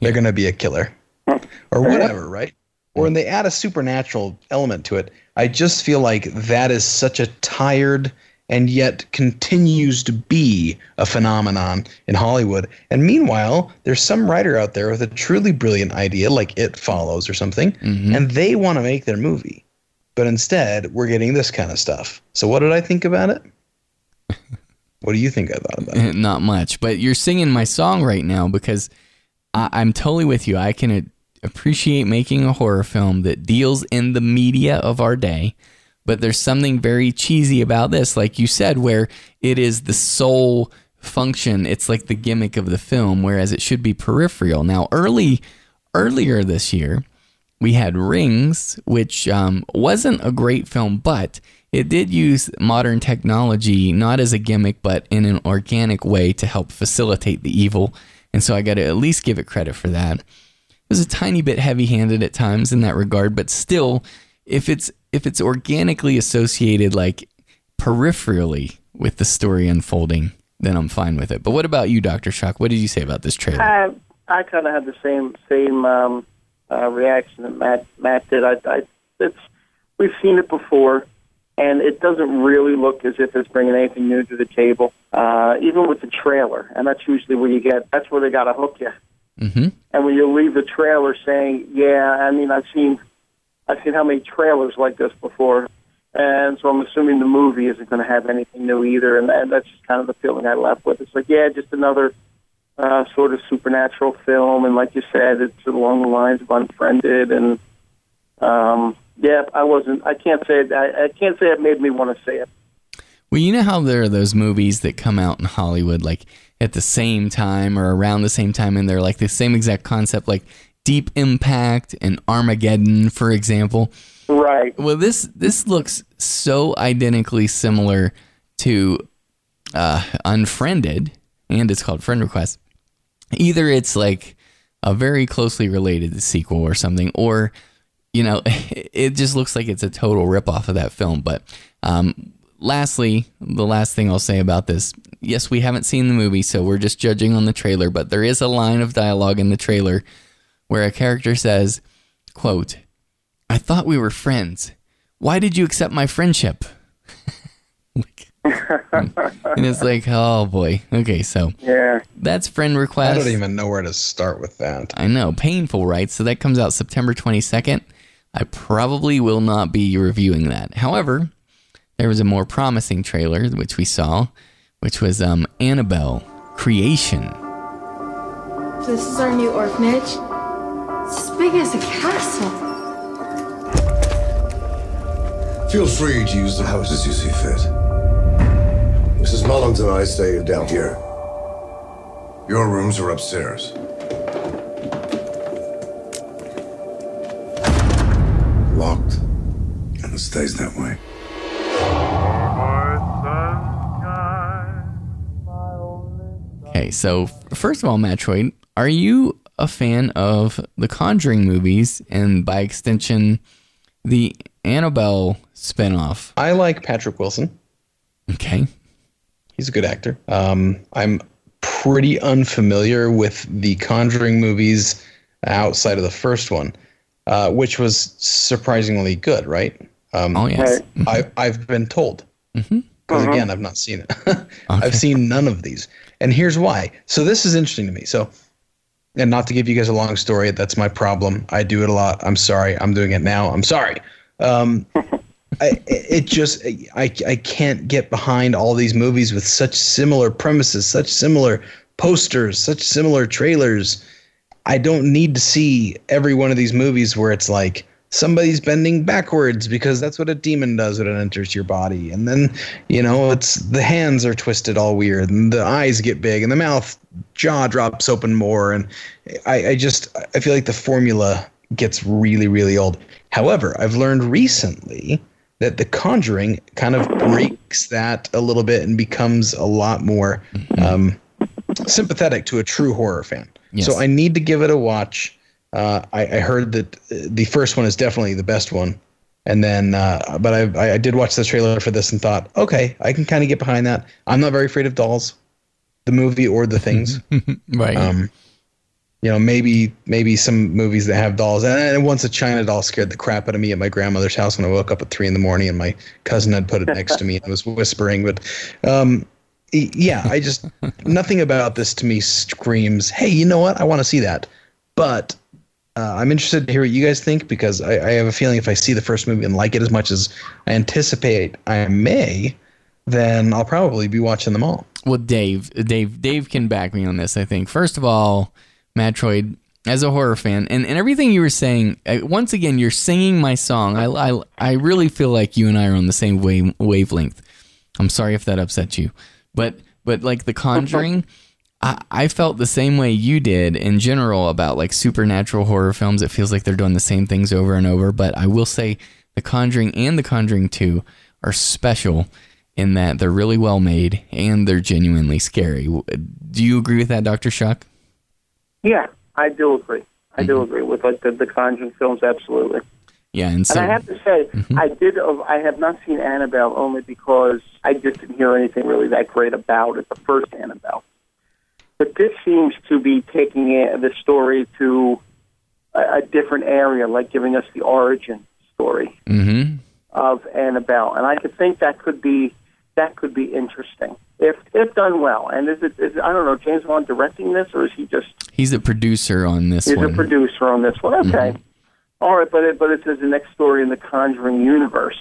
They're gonna be a killer, *laughs* or whatever, right? Or when they add a supernatural element to it, I just feel like that is such a tired and yet continues to be a phenomenon in Hollywood. And meanwhile, there's some writer out there with a truly brilliant idea, like It Follows or something, mm-hmm. and they want to make their movie. But instead, we're getting this kind of stuff. So, what did I think about it? *laughs* what do you think I thought about it? *laughs* Not much, but you're singing my song right now because I, I'm totally with you. I can appreciate making a horror film that deals in the media of our day, but there's something very cheesy about this, like you said, where it is the sole function. It's like the gimmick of the film, whereas it should be peripheral. Now, early earlier this year, we had Rings, which um, wasn't a great film, but it did use modern technology not as a gimmick, but in an organic way to help facilitate the evil. And so I got to at least give it credit for that. It was a tiny bit heavy-handed at times in that regard, but still, if it's if it's organically associated like peripherally with the story unfolding, then I'm fine with it. But what about you, Doctor Shock? What did you say about this trailer? I I kind of had the same same um, uh, reaction that Matt Matt did. I, I it's we've seen it before, and it doesn't really look as if it's bringing anything new to the table. Uh, even with the trailer, and that's usually where you get. That's where they got to hook you. Mm-hmm. And when you leave the trailer saying, "Yeah," I mean, I've seen I've seen how many trailers like this before, and so I'm assuming the movie isn't going to have anything new either. And, and that's just kind of the feeling I left with. It's like, yeah, just another uh, sort of supernatural film, and like you said, it's along the lines of Unfriended, and um, yeah, I wasn't. I can't say. I, I can't say it made me want to say it. Well, you know how there are those movies that come out in Hollywood like at the same time or around the same time, and they're like the same exact concept, like Deep Impact and Armageddon, for example. Right. Well, this this looks so identically similar to uh, Unfriended, and it's called Friend Request. Either it's like a very closely related sequel or something, or you know, *laughs* it just looks like it's a total ripoff of that film. But um, lastly, the last thing I'll say about this yes, we haven't seen the movie, so we're just judging on the trailer, but there is a line of dialogue in the trailer where a character says, quote, I thought we were friends. Why did you accept my friendship? *laughs* *laughs* and it's like, oh boy. Okay, so yeah, that's friend request. I don't even know where to start with that. I know, painful, right? So that comes out September 22nd. I probably will not be reviewing that. However, there was a more promising trailer which we saw, which was um, Annabelle Creation. This is our new orphanage. It's as big as a castle. Feel free to use the house as you see fit. Mrs. Mullins and I stay down here. Your rooms are upstairs. Locked, and it stays that way. Okay, so first of all, Matroid, are you a fan of the Conjuring movies and by extension the Annabelle spinoff? I like Patrick Wilson. Okay. He's a good actor. Um, I'm pretty unfamiliar with the Conjuring movies outside of the first one, uh, which was surprisingly good, right? Um, oh, yes. I, I've been told. Mm-hmm. Because again, I've not seen it. *laughs* I've seen none of these. And here's why. So this is interesting to me. So, and not to give you guys a long story, that's my problem. I do it a lot. I'm sorry. I'm doing it now. I'm sorry. Um, *laughs* I, it just I, I can't get behind all these movies with such similar premises, such similar posters, such similar trailers. I don't need to see every one of these movies where it's like somebody's bending backwards because that's what a demon does when it enters your body. And then, you know, it's the hands are twisted all weird and the eyes get big and the mouth jaw drops open more. And I, I just I feel like the formula gets really, really old. However, I've learned recently that The Conjuring kind of breaks that a little bit and becomes a lot more um, sympathetic to a true horror fan. Yes. So I need to give it a watch. Uh, I, I heard that uh, the first one is definitely the best one, and then uh, but I, I did watch the trailer for this and thought, okay, I can kind of get behind that. I'm not very afraid of dolls, the movie or the things. *laughs* right. Um, you know, maybe maybe some movies that have dolls. And, and once a China doll scared the crap out of me at my grandmother's house when I woke up at three in the morning, and my cousin had put it *laughs* next to me and was whispering. But um, yeah, I just *laughs* nothing about this to me screams, "Hey, you know what? I want to see that." But uh, I'm interested to hear what you guys think because I, I have a feeling if I see the first movie and like it as much as I anticipate I may, then I'll probably be watching them all. Well, Dave, Dave, Dave can back me on this. I think. First of all, Matroid, as a horror fan, and, and everything you were saying, uh, once again, you're singing my song. I, I, I really feel like you and I are on the same wave, wavelength. I'm sorry if that upset you, but but like The Conjuring. *laughs* I, I felt the same way you did in general about like supernatural horror films. It feels like they're doing the same things over and over. But I will say The Conjuring and The Conjuring 2 are special in that they're really well made and they're genuinely scary. Do you agree with that, Dr. Shock? Yeah, I do agree. I do agree with like the, the Conjuring films, absolutely. Yeah, and so and I have to say, I did. uh, I have not seen Annabelle only because I just didn't hear anything really that great about it. The first Annabelle, but this seems to be taking the story to a, a different area, like giving us the origin story mm-hmm. of Annabelle, and I could think that could be that could be interesting if if done well. And is it? Is, I don't know, James Wan directing this, or is he just he's a producer on this He's one. a producer on this one. Okay. All right, but it, but it's the next story in the Conjuring universe.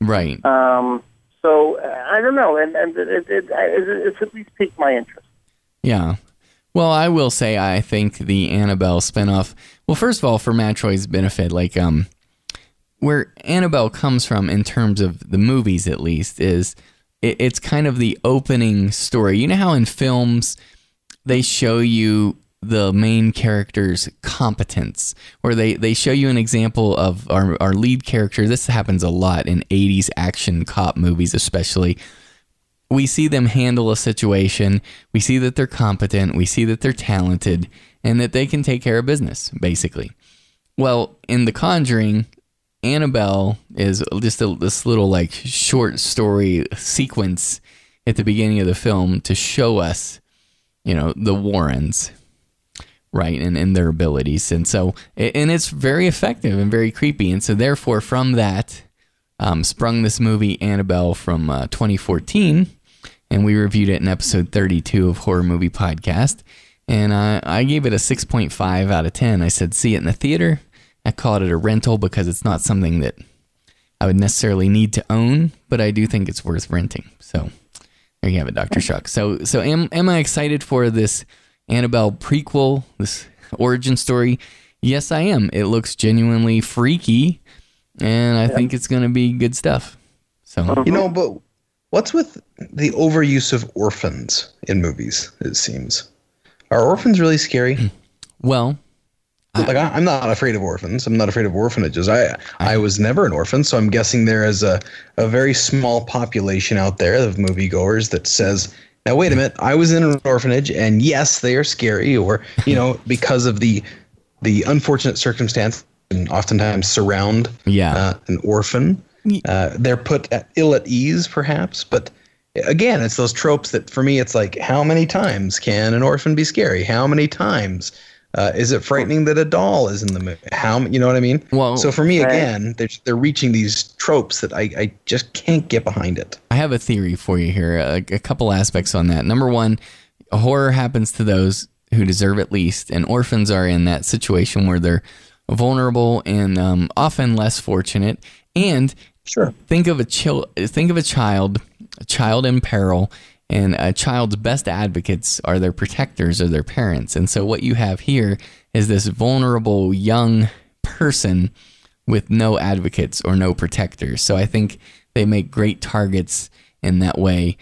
Right. Um, so I don't know, and and it, it, it, it's at least piqued my interest. Yeah. Well, I will say I think the Annabelle spinoff. Well, first of all, for Matroid's benefit, like um, where Annabelle comes from in terms of the movies, at least, is it, it's kind of the opening story. You know how in films they show you the main character's competence, or they, they show you an example of our, our lead character. This happens a lot in 80s action cop movies, especially. We see them handle a situation, we see that they're competent, we see that they're talented, and that they can take care of business, basically. Well, in The Conjuring, Annabelle is just a, this little like short story sequence at the beginning of the film to show us, you know, the Warrens, right, and, and their abilities. And so, and it's very effective and very creepy. And so, therefore, from that, um, sprung this movie Annabelle from uh, 2014, and we reviewed it in episode 32 of Horror Movie Podcast. And uh, I gave it a 6.5 out of 10. I said, see it in the theater I called it a rental because it's not something that I would necessarily need to own, but I do think it's worth renting. So there you have it, Doctor Shock. So so am am I excited for this Annabelle prequel, this origin story? Yes, I am. It looks genuinely freaky, and I yeah. think it's going to be good stuff. So you know, but what's with the overuse of orphans in movies? It seems are orphans really scary? Well, like I, am not afraid of orphans. I'm not afraid of orphanages. I I was never an orphan, so I'm guessing there is a a very small population out there of moviegoers that says, "Now wait a minute, I was in an orphanage, and yes, they are scary," or you know, *laughs* because of the the unfortunate circumstance and oftentimes surround yeah. uh, an orphan. Uh, they're put at ill at ease, perhaps, but again, it's those tropes that for me, it's like, how many times can an orphan be scary? How many times? Uh, is it frightening that a doll is in the movie? How you know what I mean? Well, so for me again, they're they're reaching these tropes that I, I just can't get behind it. I have a theory for you here. A, a couple aspects on that. Number one, horror happens to those who deserve it least, and orphans are in that situation where they're vulnerable and um, often less fortunate. And sure, think of a child. Think of a child, a child in peril and a child's best advocates are their protectors or their parents. And so what you have here is this vulnerable young person with no advocates or no protectors. So I think they make great targets in that way.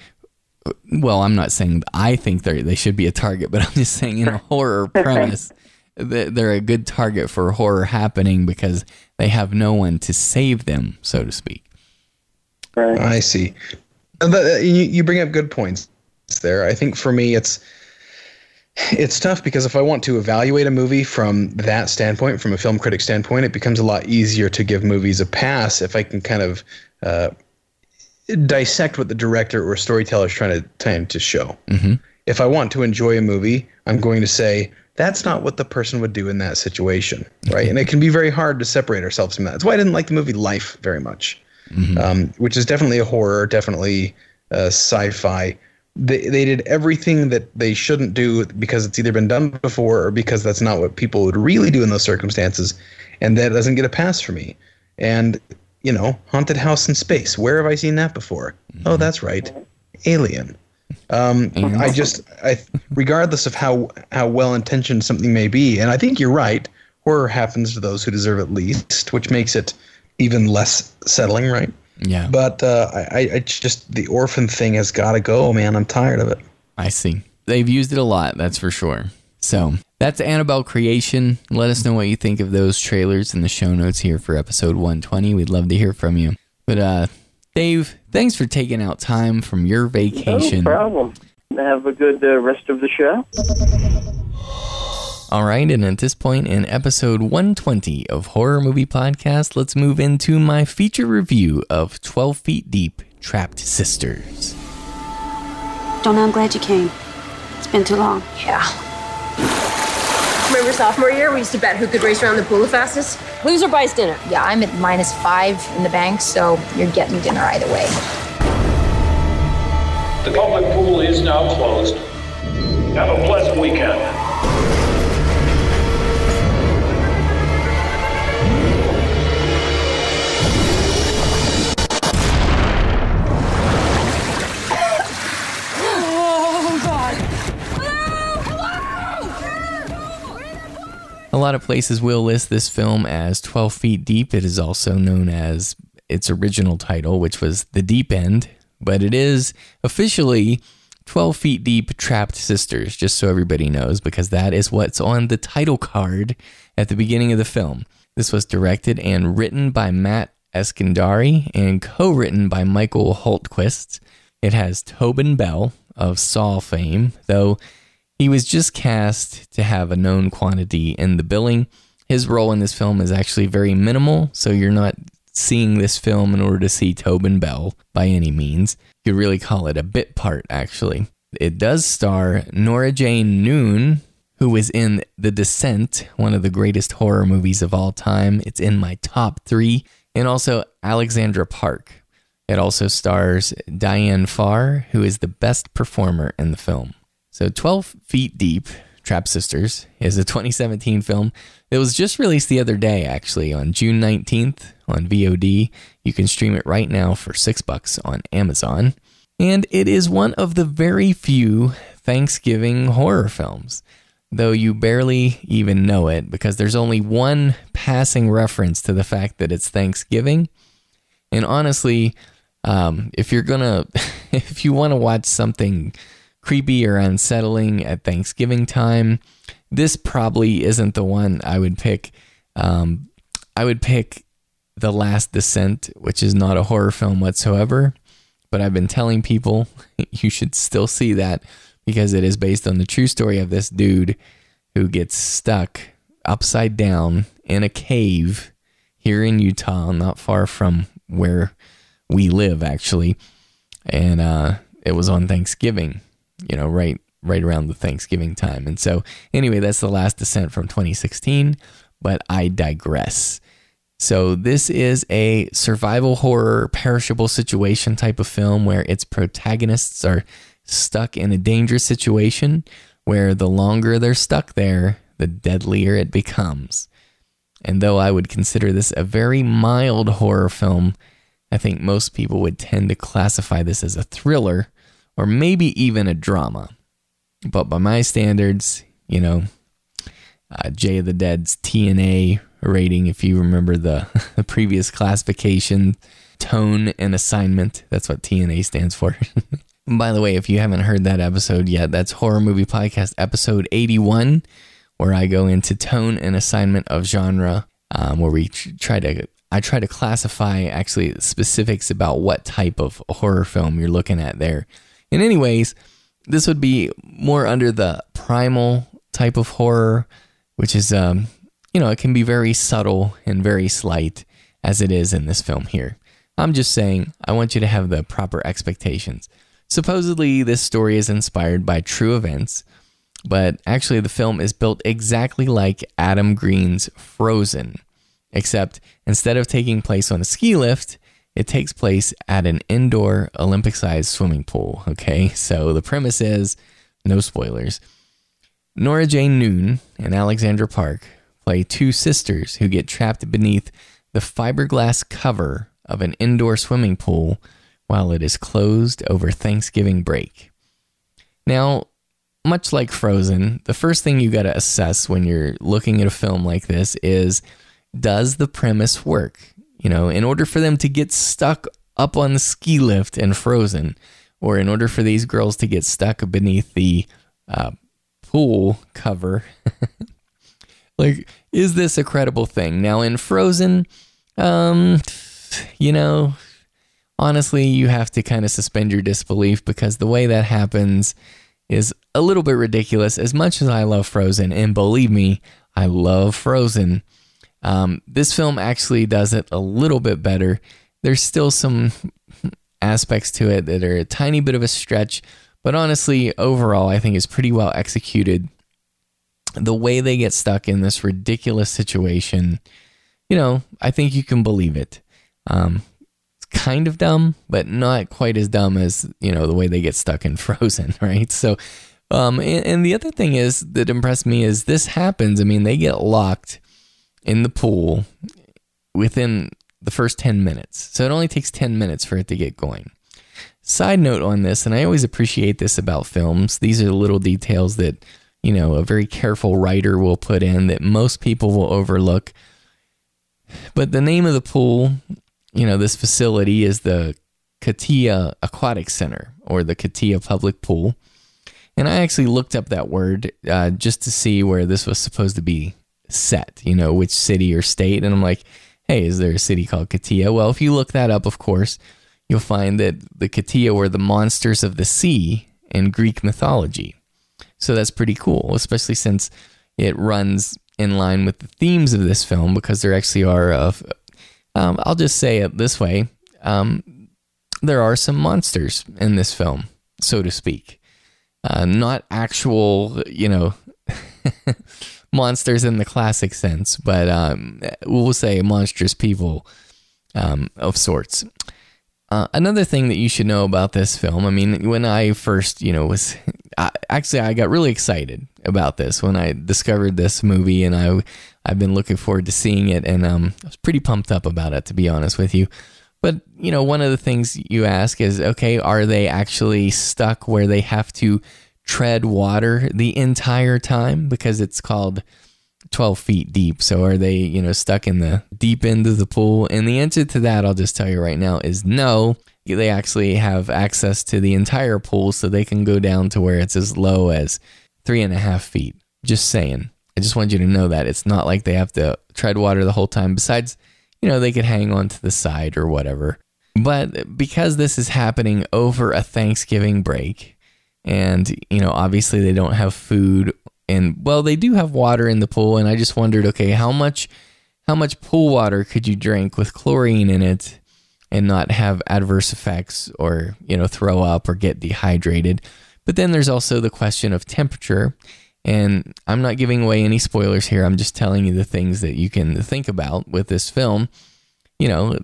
Well, I'm not saying I think they they should be a target, but I'm just saying in a *laughs* horror premise they're a good target for horror happening because they have no one to save them, so to speak. Right. I see. You, you bring up good points there. I think for me, it's it's tough because if I want to evaluate a movie from that standpoint, from a film critic standpoint, it becomes a lot easier to give movies a pass if I can kind of uh, dissect what the director or storyteller is trying to trying to show. Mm-hmm. If I want to enjoy a movie, I'm going to say that's not what the person would do in that situation, right? and it can be very hard to separate ourselves from that. That's why I didn't like the movie Life very much mm-hmm. um, which is definitely a horror, definitely uh, sci-fi. They they did everything that they shouldn't do because it's either been done before or because that's not what people would really do in those circumstances, and that doesn't get a pass for me. And you know, haunted house in space. Where have I seen that before? Mm-hmm. Oh, that's right, Alien. Um, I just, I, regardless of how how well intentioned something may be, and I think you're right. Horror happens to those who deserve it least, which makes it even less settling, right? Yeah. But uh, I, I just the orphan thing has got to go, man. I'm tired of it. I see. They've used it a lot, that's for sure. So that's Annabelle Creation. Let us know what you think of those trailers in the show notes here for episode 120. We'd love to hear from you. But uh, Dave, thanks for taking out time from your vacation. No problem. Have a good uh, rest of the show. All right, and at this point in episode 120 of Horror Movie Podcast, let's move into my feature review of 12 Feet Deep Trapped Sisters. Don't know, I'm glad you came. It's been too long. Yeah. Remember sophomore year, we used to bet who could race around the pool the fastest? Loser buys dinner. Yeah, I'm at minus five in the bank, so you're getting dinner either way. The public pool is now closed. Have a pleasant weekend. Lot of places will list this film as 12 Feet Deep. It is also known as its original title, which was The Deep End, but it is officially 12 Feet Deep Trapped Sisters, just so everybody knows, because that is what's on the title card at the beginning of the film. This was directed and written by Matt Eskandari and co written by Michael Hultquist. It has Tobin Bell of Saw fame, though he was just cast to have a known quantity in the billing. His role in this film is actually very minimal, so you're not seeing this film in order to see Tobin Bell by any means. You could really call it a bit part, actually. It does star Nora Jane Noone, who was in The Descent, one of the greatest horror movies of all time. It's in my top three. And also Alexandra Park. It also stars Diane Farr, who is the best performer in the film. So 12 Feet Deep, Trap Sisters, is a 2017 film. that was just released the other day, actually, on June 19th on VOD. You can stream it right now for six bucks on Amazon. And it is one of the very few Thanksgiving horror films, though you barely even know it because there's only one passing reference to the fact that it's Thanksgiving. And honestly, um, if you're gonna, *laughs* if you want to watch something creepy or unsettling at Thanksgiving time, this probably isn't the one I would pick. Um, I would pick The Last Descent, which is not a horror film whatsoever, but I've been telling people *laughs* you should still see that because it is based on the true story of this dude who gets stuck upside down in a cave here in Utah, not far from where we live, actually. And uh, it was on Thanksgiving you know, right right around the Thanksgiving time. And so, anyway, that's the last descent from 2016, but I digress. So, this is a survival horror, perishable situation type of film where its protagonists are stuck in a dangerous situation where the longer they're stuck there, the deadlier it becomes. And though I would consider this a very mild horror film, I think most people would tend to classify this as a thriller or maybe even a drama. But by my standards, you know, uh, Jay of the Dead's TNA rating, if you remember the, *laughs* the previous classification, tone and assignment. That's what TNA stands for. *laughs* by the way, if you haven't heard that episode yet, that's Horror Movie Podcast episode 81, where I go into tone and assignment of genre, um, where we try to I try to classify actually specifics about what type of horror film you're looking at there. And anyways, this would be more under the primal type of horror, which is um, you know, it can be very subtle and very slight as it is in this film here. I'm just saying, I want you to have the proper expectations. Supposedly, this story is inspired by true events, but actually, the film is built exactly like Adam Green's Frozen, except instead of taking place on a ski lift, it takes place at an indoor Olympic sized swimming pool. Okay, *laughs* so the premise is no spoilers. Nora Jane Noone and Alexandra Park play two sisters who get trapped beneath the fiberglass cover of an indoor swimming pool while it is closed over Thanksgiving break. Now, much like Frozen, the first thing you got to assess when you're looking at a film like this is does the premise work? You know, in order for them to get stuck up on the ski lift and frozen, or in order for these girls to get stuck beneath the uh, pool cover, *laughs* like, is this a credible thing? Now, in Frozen, um, you know, honestly, you have to kind of suspend your disbelief because the way that happens is a little bit ridiculous. As much as I love Frozen, and believe me, I love Frozen. Um, this film actually does it a little bit better. There's still some aspects to it that are a tiny bit of a stretch, but honestly, overall, I think is pretty well executed. The way they get stuck in this ridiculous situation, you know, I think you can believe it. Um, it's kind of dumb, but not quite as dumb as you know the way they get stuck in *laughs* Frozen, right? So, um, and, and the other thing is that impressed me is this happens. I mean, they get locked in the pool within the first 10 minutes. So it only takes 10 minutes for it to get going. Side note on this, and I always appreciate this about films, these are little details that you know, a very careful writer will put in that most people will overlook. But the name of the pool, you know, this facility is the Katia Aquatic Center or the Katia Public Pool. And I actually looked up that word uh, just to see where this was supposed to be set, you know, which city or state. And I'm like, hey, is there a city called Katia? Well, if you look that up, of course, you'll find that the Katia were the monsters of the sea in Greek mythology. So that's pretty cool, especially since it runs in line with the themes of this film because there actually are, of, um, I'll just say it this way um, there are some monsters in this film, so to speak. Uh, not actual, you know, *laughs* monsters in the classic sense, but um, we'll say monstrous people um, of sorts. Uh, another thing that you should know about this film, I mean, when I first, you know, was I, actually I got really excited about this when I discovered this movie, and I I've been looking forward to seeing it, and um, I was pretty pumped up about it to be honest with you. But you know, one of the things you ask is, okay, are they actually stuck where they have to tread water the entire time because it's called 12 feet deep. So are they, you know, stuck in the deep end of the pool? And the answer to that, I'll just tell you right now, is no. They actually have access to the entire pool so they can go down to where it's as low as three and a half feet. Just saying. I just want you to know that it's not like they have to tread water the whole time. Besides, you know, they could hang on to the side or whatever. But because this is happening over a Thanksgiving break, and you know obviously they don't have food and well they do have water in the pool. And i just wondered okay how much how much pool water could you drink with chlorine in it and not have adverse effects or you know throw up or get dehydrated? But then there's also the question of temperature. And i'm not giving away any spoilers here. I'm just telling you the things that you can think about with this film. You know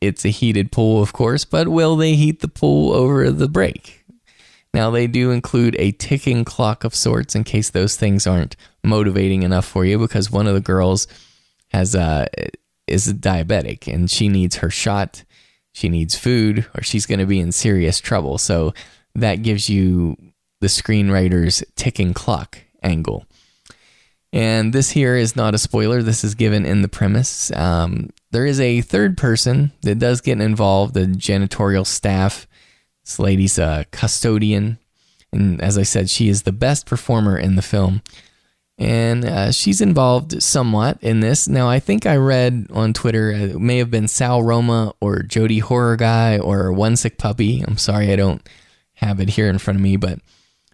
it's a heated pool of course but will they heat the pool over the break now, they do include a ticking clock of sorts in case those things aren't motivating enough for you because one of the girls has uh, is diabetic and she needs her shot, she needs food, or she's going to be in serious trouble. So that gives you the screenwriter's ticking clock angle. And this here is not a spoiler. This is given in the premise. Um, there is a third person that does get involved, the janitorial staff this lady's a custodian. And as I said, she is the best performer in the film. And uh, she's involved somewhat in this. Now, I think I read on Twitter, uh, it may have been Sal Roma or Jody Horror Guy or One Sick Puppy. I'm sorry I don't have it here in front of me, but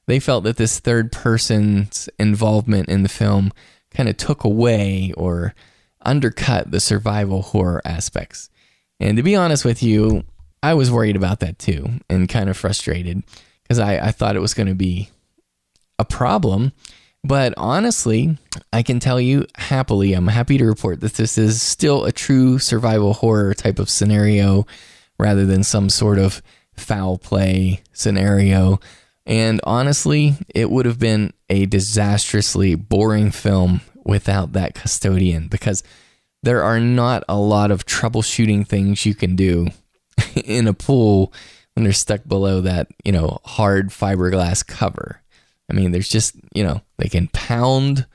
they felt that this third person's involvement in the film kind of took away or undercut the survival horror aspects. And to be honest with you, I was worried about that too and kind of frustrated because I, I thought it was going to be a problem. But honestly, I can tell you happily, I'm happy to report that this is still a true survival horror type of scenario rather than some sort of foul play scenario. And honestly, it would have been a disastrously boring film without that custodian because there are not a lot of troubleshooting things you can do *laughs* in a pool when they're stuck below that, you know, hard fiberglass cover. I mean, there's just, you know, they can pound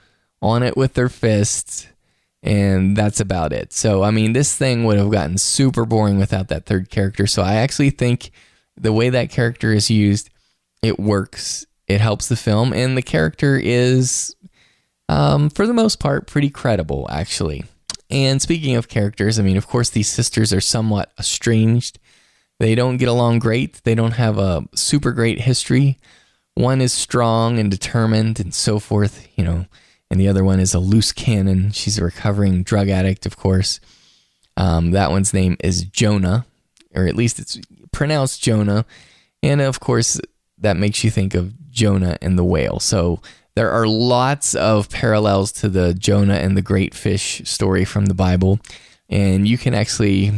on it with their fists and that's about it. So, I mean, this thing would have gotten super boring without that third character. So, I actually think the way that character is used, it works. It helps the film, and the character is, um, for the most part, pretty credible, actually. And speaking of characters, I mean, of course, these sisters are somewhat estranged. They don't get along great. They don't have a super great history. One is strong and determined and so forth, you know, and the other one is a loose cannon. She's a recovering drug addict, of course. Um, that one's name is Jonah, or at least it's pronounced Jonah. And of course, that makes you think of Jonah and the whale. So there are lots of parallels to the Jonah and the great fish story from the Bible, and you can actually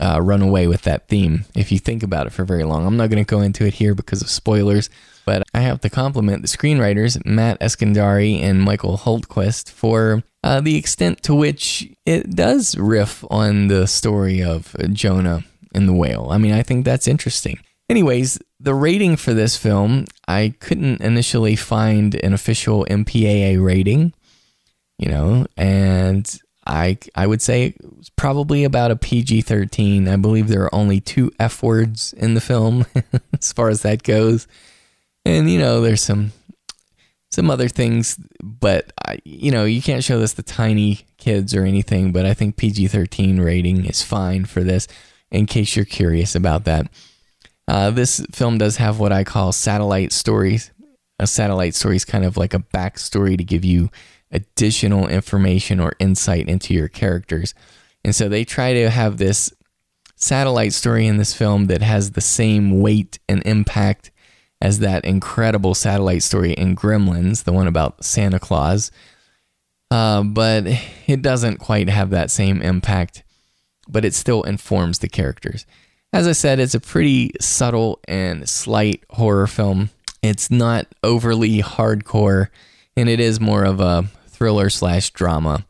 uh, run away with that theme if you think about it for very long. I'm not going to go into it here because of spoilers, but I have to compliment the screenwriters, Matt Eskandari and Michael Hultquist for uh, the extent to which it does riff on the story of Jonah and the whale. I mean, I think that's interesting. Anyways, the rating for this film, I couldn't initially find an official MPAA rating, you know, and I I would say it was probably about a PG-13. I believe there are only two F words in the film *laughs* as far as that goes. And you know, there's some some other things, but I, you know, you can't show this to tiny kids or anything, but I think PG-13 rating is fine for this in case you're curious about that. Uh, this film does have what I call satellite stories. A satellite story is kind of like a backstory to give you additional information or insight into your characters. And so they try to have this satellite story in this film that has the same weight and impact as that incredible satellite story in Gremlins, the one about Santa Claus. Uh, but it doesn't quite have that same impact, but it still informs the characters. As I said, it's a pretty subtle and slight horror film. It's not overly hardcore, and it is more of a thriller slash drama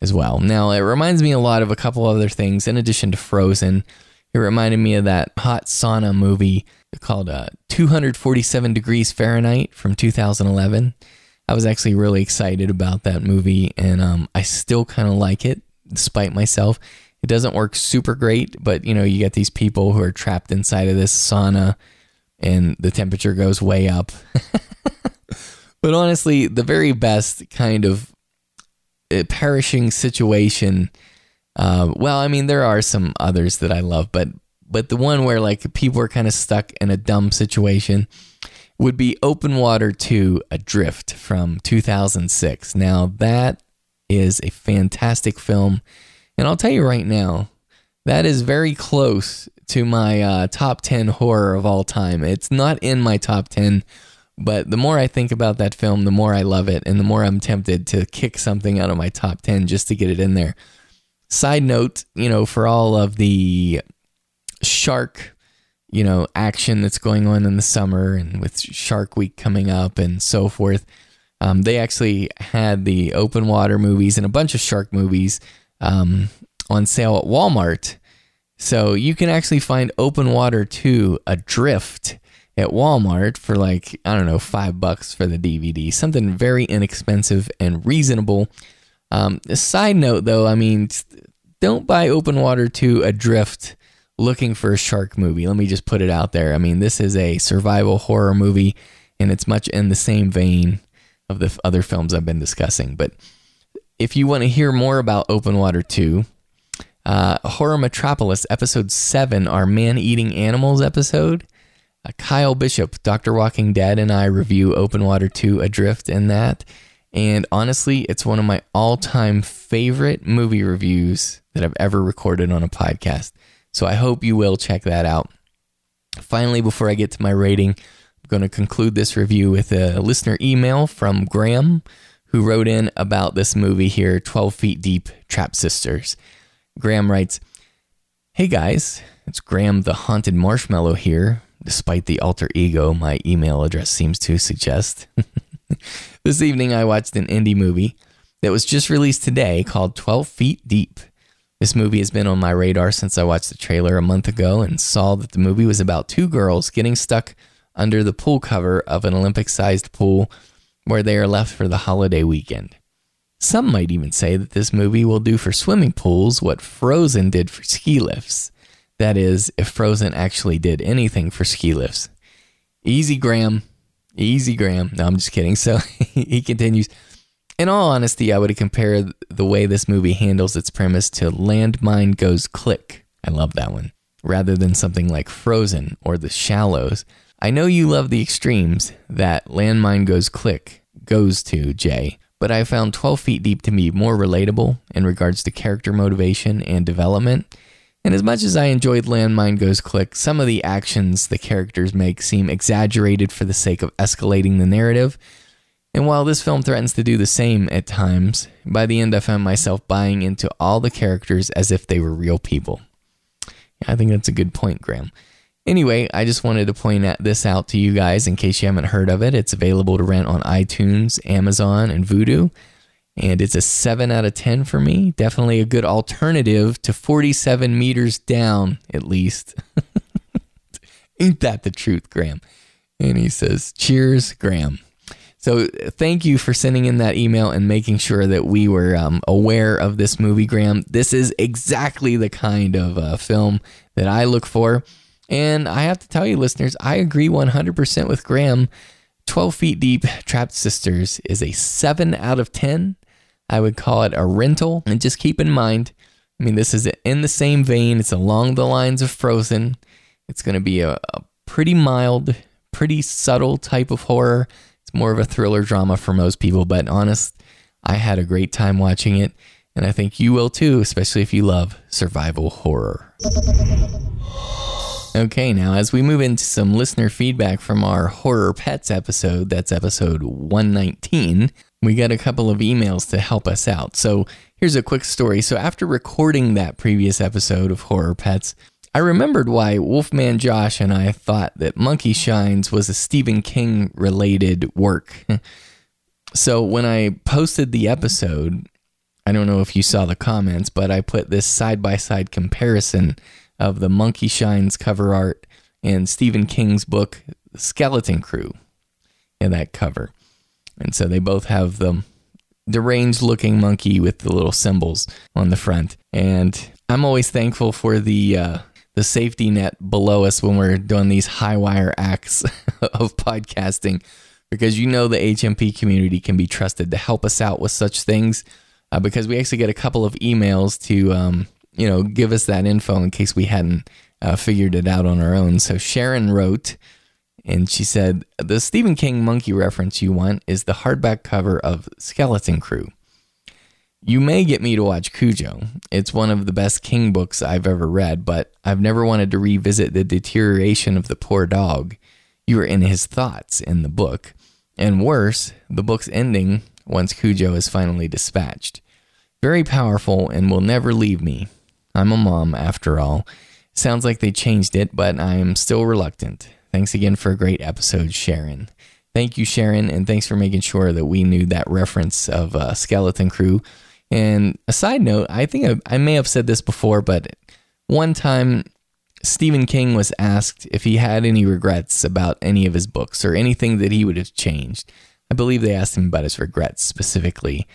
as well. Now, it reminds me a lot of a couple other things in addition to Frozen. It reminded me of that hot sauna movie called uh, 247 Degrees Fahrenheit from 2011. I was actually really excited about that movie, and um, I still kind of like it despite myself. It doesn't work super great, but you know, you get these people who are trapped inside of this sauna and the temperature goes way up. *laughs* but honestly, the very best kind of uh, perishing situation. Uh, well, I mean, there are some others that I love, but but the one where like people are kind of stuck in a dumb situation would be Open Water 2 Adrift from 2006. Now, that is a fantastic film. And I'll tell you right now, that is very close to my uh, top 10 horror of all time. It's not in my top 10 but the more I think about that film, the more I love it, and the more I'm tempted to kick something out of my top 10 just to get it in there. Side note, you know, for all of the shark, you know, action that's going on in the summer and with Shark Week coming up and so forth, um, they actually had the open water movies and a bunch of shark movies um, on sale at Walmart. So you can actually find Open Water 2 Adrift at Walmart for like, I don't know, five bucks for the DVD. Something very inexpensive and reasonable. Um, a side note though, I mean, don't buy Open Water 2 Adrift looking for a shark movie. Let me just put it out there. I mean, this is a survival horror movie and it's much in the same vein of the other films I've been discussing. But if you want to hear more about Open Water 2, uh, Horror Metropolis episode 7, our man eating animals episode, uh, Kyle Bishop, Dr. Walking Dead, and I review Open Water 2 Adrift in that. And honestly, it's one of my all time favorite movie reviews that I've ever recorded on a podcast. So I hope you will check that out. Finally, before I get to my rating, I'm going to conclude this review with a listener email from Graham, who wrote in about this movie here 12 Feet Deep Trap Sisters. Graham writes, Hey guys, it's Graham the Haunted Marshmallow here despite the alter ego my email address seems to suggest. *laughs* this evening, I watched an indie movie that was just released today called 12 Feet Deep. This movie has been on my radar since I watched the trailer a month ago and saw that the movie was about two girls getting stuck under the pool cover of an Olympic sized pool where they are left for the holiday weekend. Some might even say that this movie will do for swimming pools what Frozen did for ski lifts. That is, if Frozen actually did anything for ski lifts. Easy, Graham. Easy, Graham. No, I'm just kidding. *laughs* So he continues. In all honesty, I would compare the way this movie handles its premise to Landmine Goes Click. I love that one. Rather than something like Frozen or The Shallows. I know you love the extremes that Landmine Goes Click goes to, Jay, but I found 12 Feet Deep to be more relatable in regards to character motivation and development and as much as I enjoyed Landmine Goes Click, some of the actions the characters make seem exaggerated for the sake of escalating the narrative. And while this film threatens to do the same at times, by the end I found myself buying into all the characters as if they were real people. I think that's a good point, Graham. Anyway, I just wanted to point this out to you guys in case you haven't heard of it. It's available to rent on iTunes, Amazon, and Vudu and it's a 7 out of 10 for me. Definitely a good alternative to 47 meters down, at least. *laughs* Ain't that the truth, Graham? And he says, Cheers, Graham. So thank you for sending in that email and making sure that we were um, aware of this movie, Graham. This is exactly the kind of uh, film that I look for. And I have to tell you, listeners, I agree 100% with Graham. 12 Feet Deep Trapped Sisters is a 7 out of 10. I would call it a rental. And just keep in mind, I mean, this is in the same vein, it's along the lines of Frozen. It's going to be a, a pretty mild, pretty subtle type of horror. It's more of a thriller drama for most people, but honest, I had a great time watching it, and I think you will too, especially if you love survival horror. Okay, now as we move into some listener feedback from our Horror Pets episode, that's episode 119, we got a couple of emails to help us out. So here's a quick story. So after recording that previous episode of Horror Pets, I remembered why Wolfman Josh and I thought that Monkey Shines was a Stephen King related work. *laughs* so when I posted the episode, I don't know if you saw the comments, but I put this side by side comparison of the Monkey Shines cover art and Stephen King's book, Skeleton Crew, in that cover. And so they both have the deranged looking monkey with the little cymbals on the front. And I'm always thankful for the uh, the safety net below us when we're doing these high wire acts *laughs* of podcasting because you know the HMP community can be trusted to help us out with such things uh, because we actually get a couple of emails to um, you know give us that info in case we hadn't uh, figured it out on our own. So Sharon wrote and she said the Stephen King monkey reference you want is the hardback cover of Skeleton Crew. You may get me to watch Cujo. It's one of the best King books I've ever read, but I've never wanted to revisit the deterioration of the poor dog. You are in his thoughts in the book. And worse, the book's ending once Cujo is finally dispatched. Very powerful and will never leave me. I'm a mom, after all. Sounds like they changed it, but I am still reluctant. Thanks again for a great episode, Sharon. Thank you, Sharon, and thanks for making sure that we knew that reference of uh, Skeleton Crew and a side note, I think I, I may have said this before, but one time Stephen King was asked if he had any regrets about any of his books or anything that he would have changed. I believe they asked him about his regrets specifically.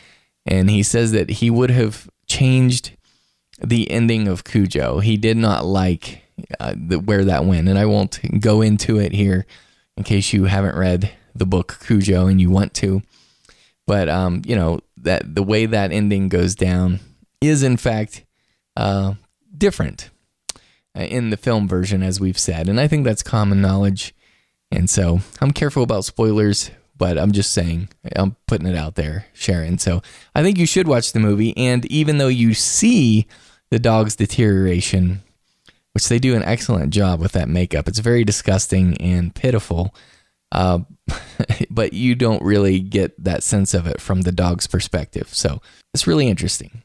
And he says that he would have changed the ending of Cujo. He did not like uh, the, where that went. And I won't go into it here in case you haven't read the book Cujo and you want to. But, um, you know, that the way that ending goes down is in fact uh, different uh, in the film version, as we've said, and I think that's common knowledge. And so I'm careful about spoilers, but I'm just saying I'm putting it out there, Sharon. So I think you should watch the movie, and even though you see the dog's deterioration, which they do an excellent job with that makeup, it's very disgusting and pitiful. Uh, *laughs* but you don't really get that sense of it from the dog's perspective. So it's really interesting.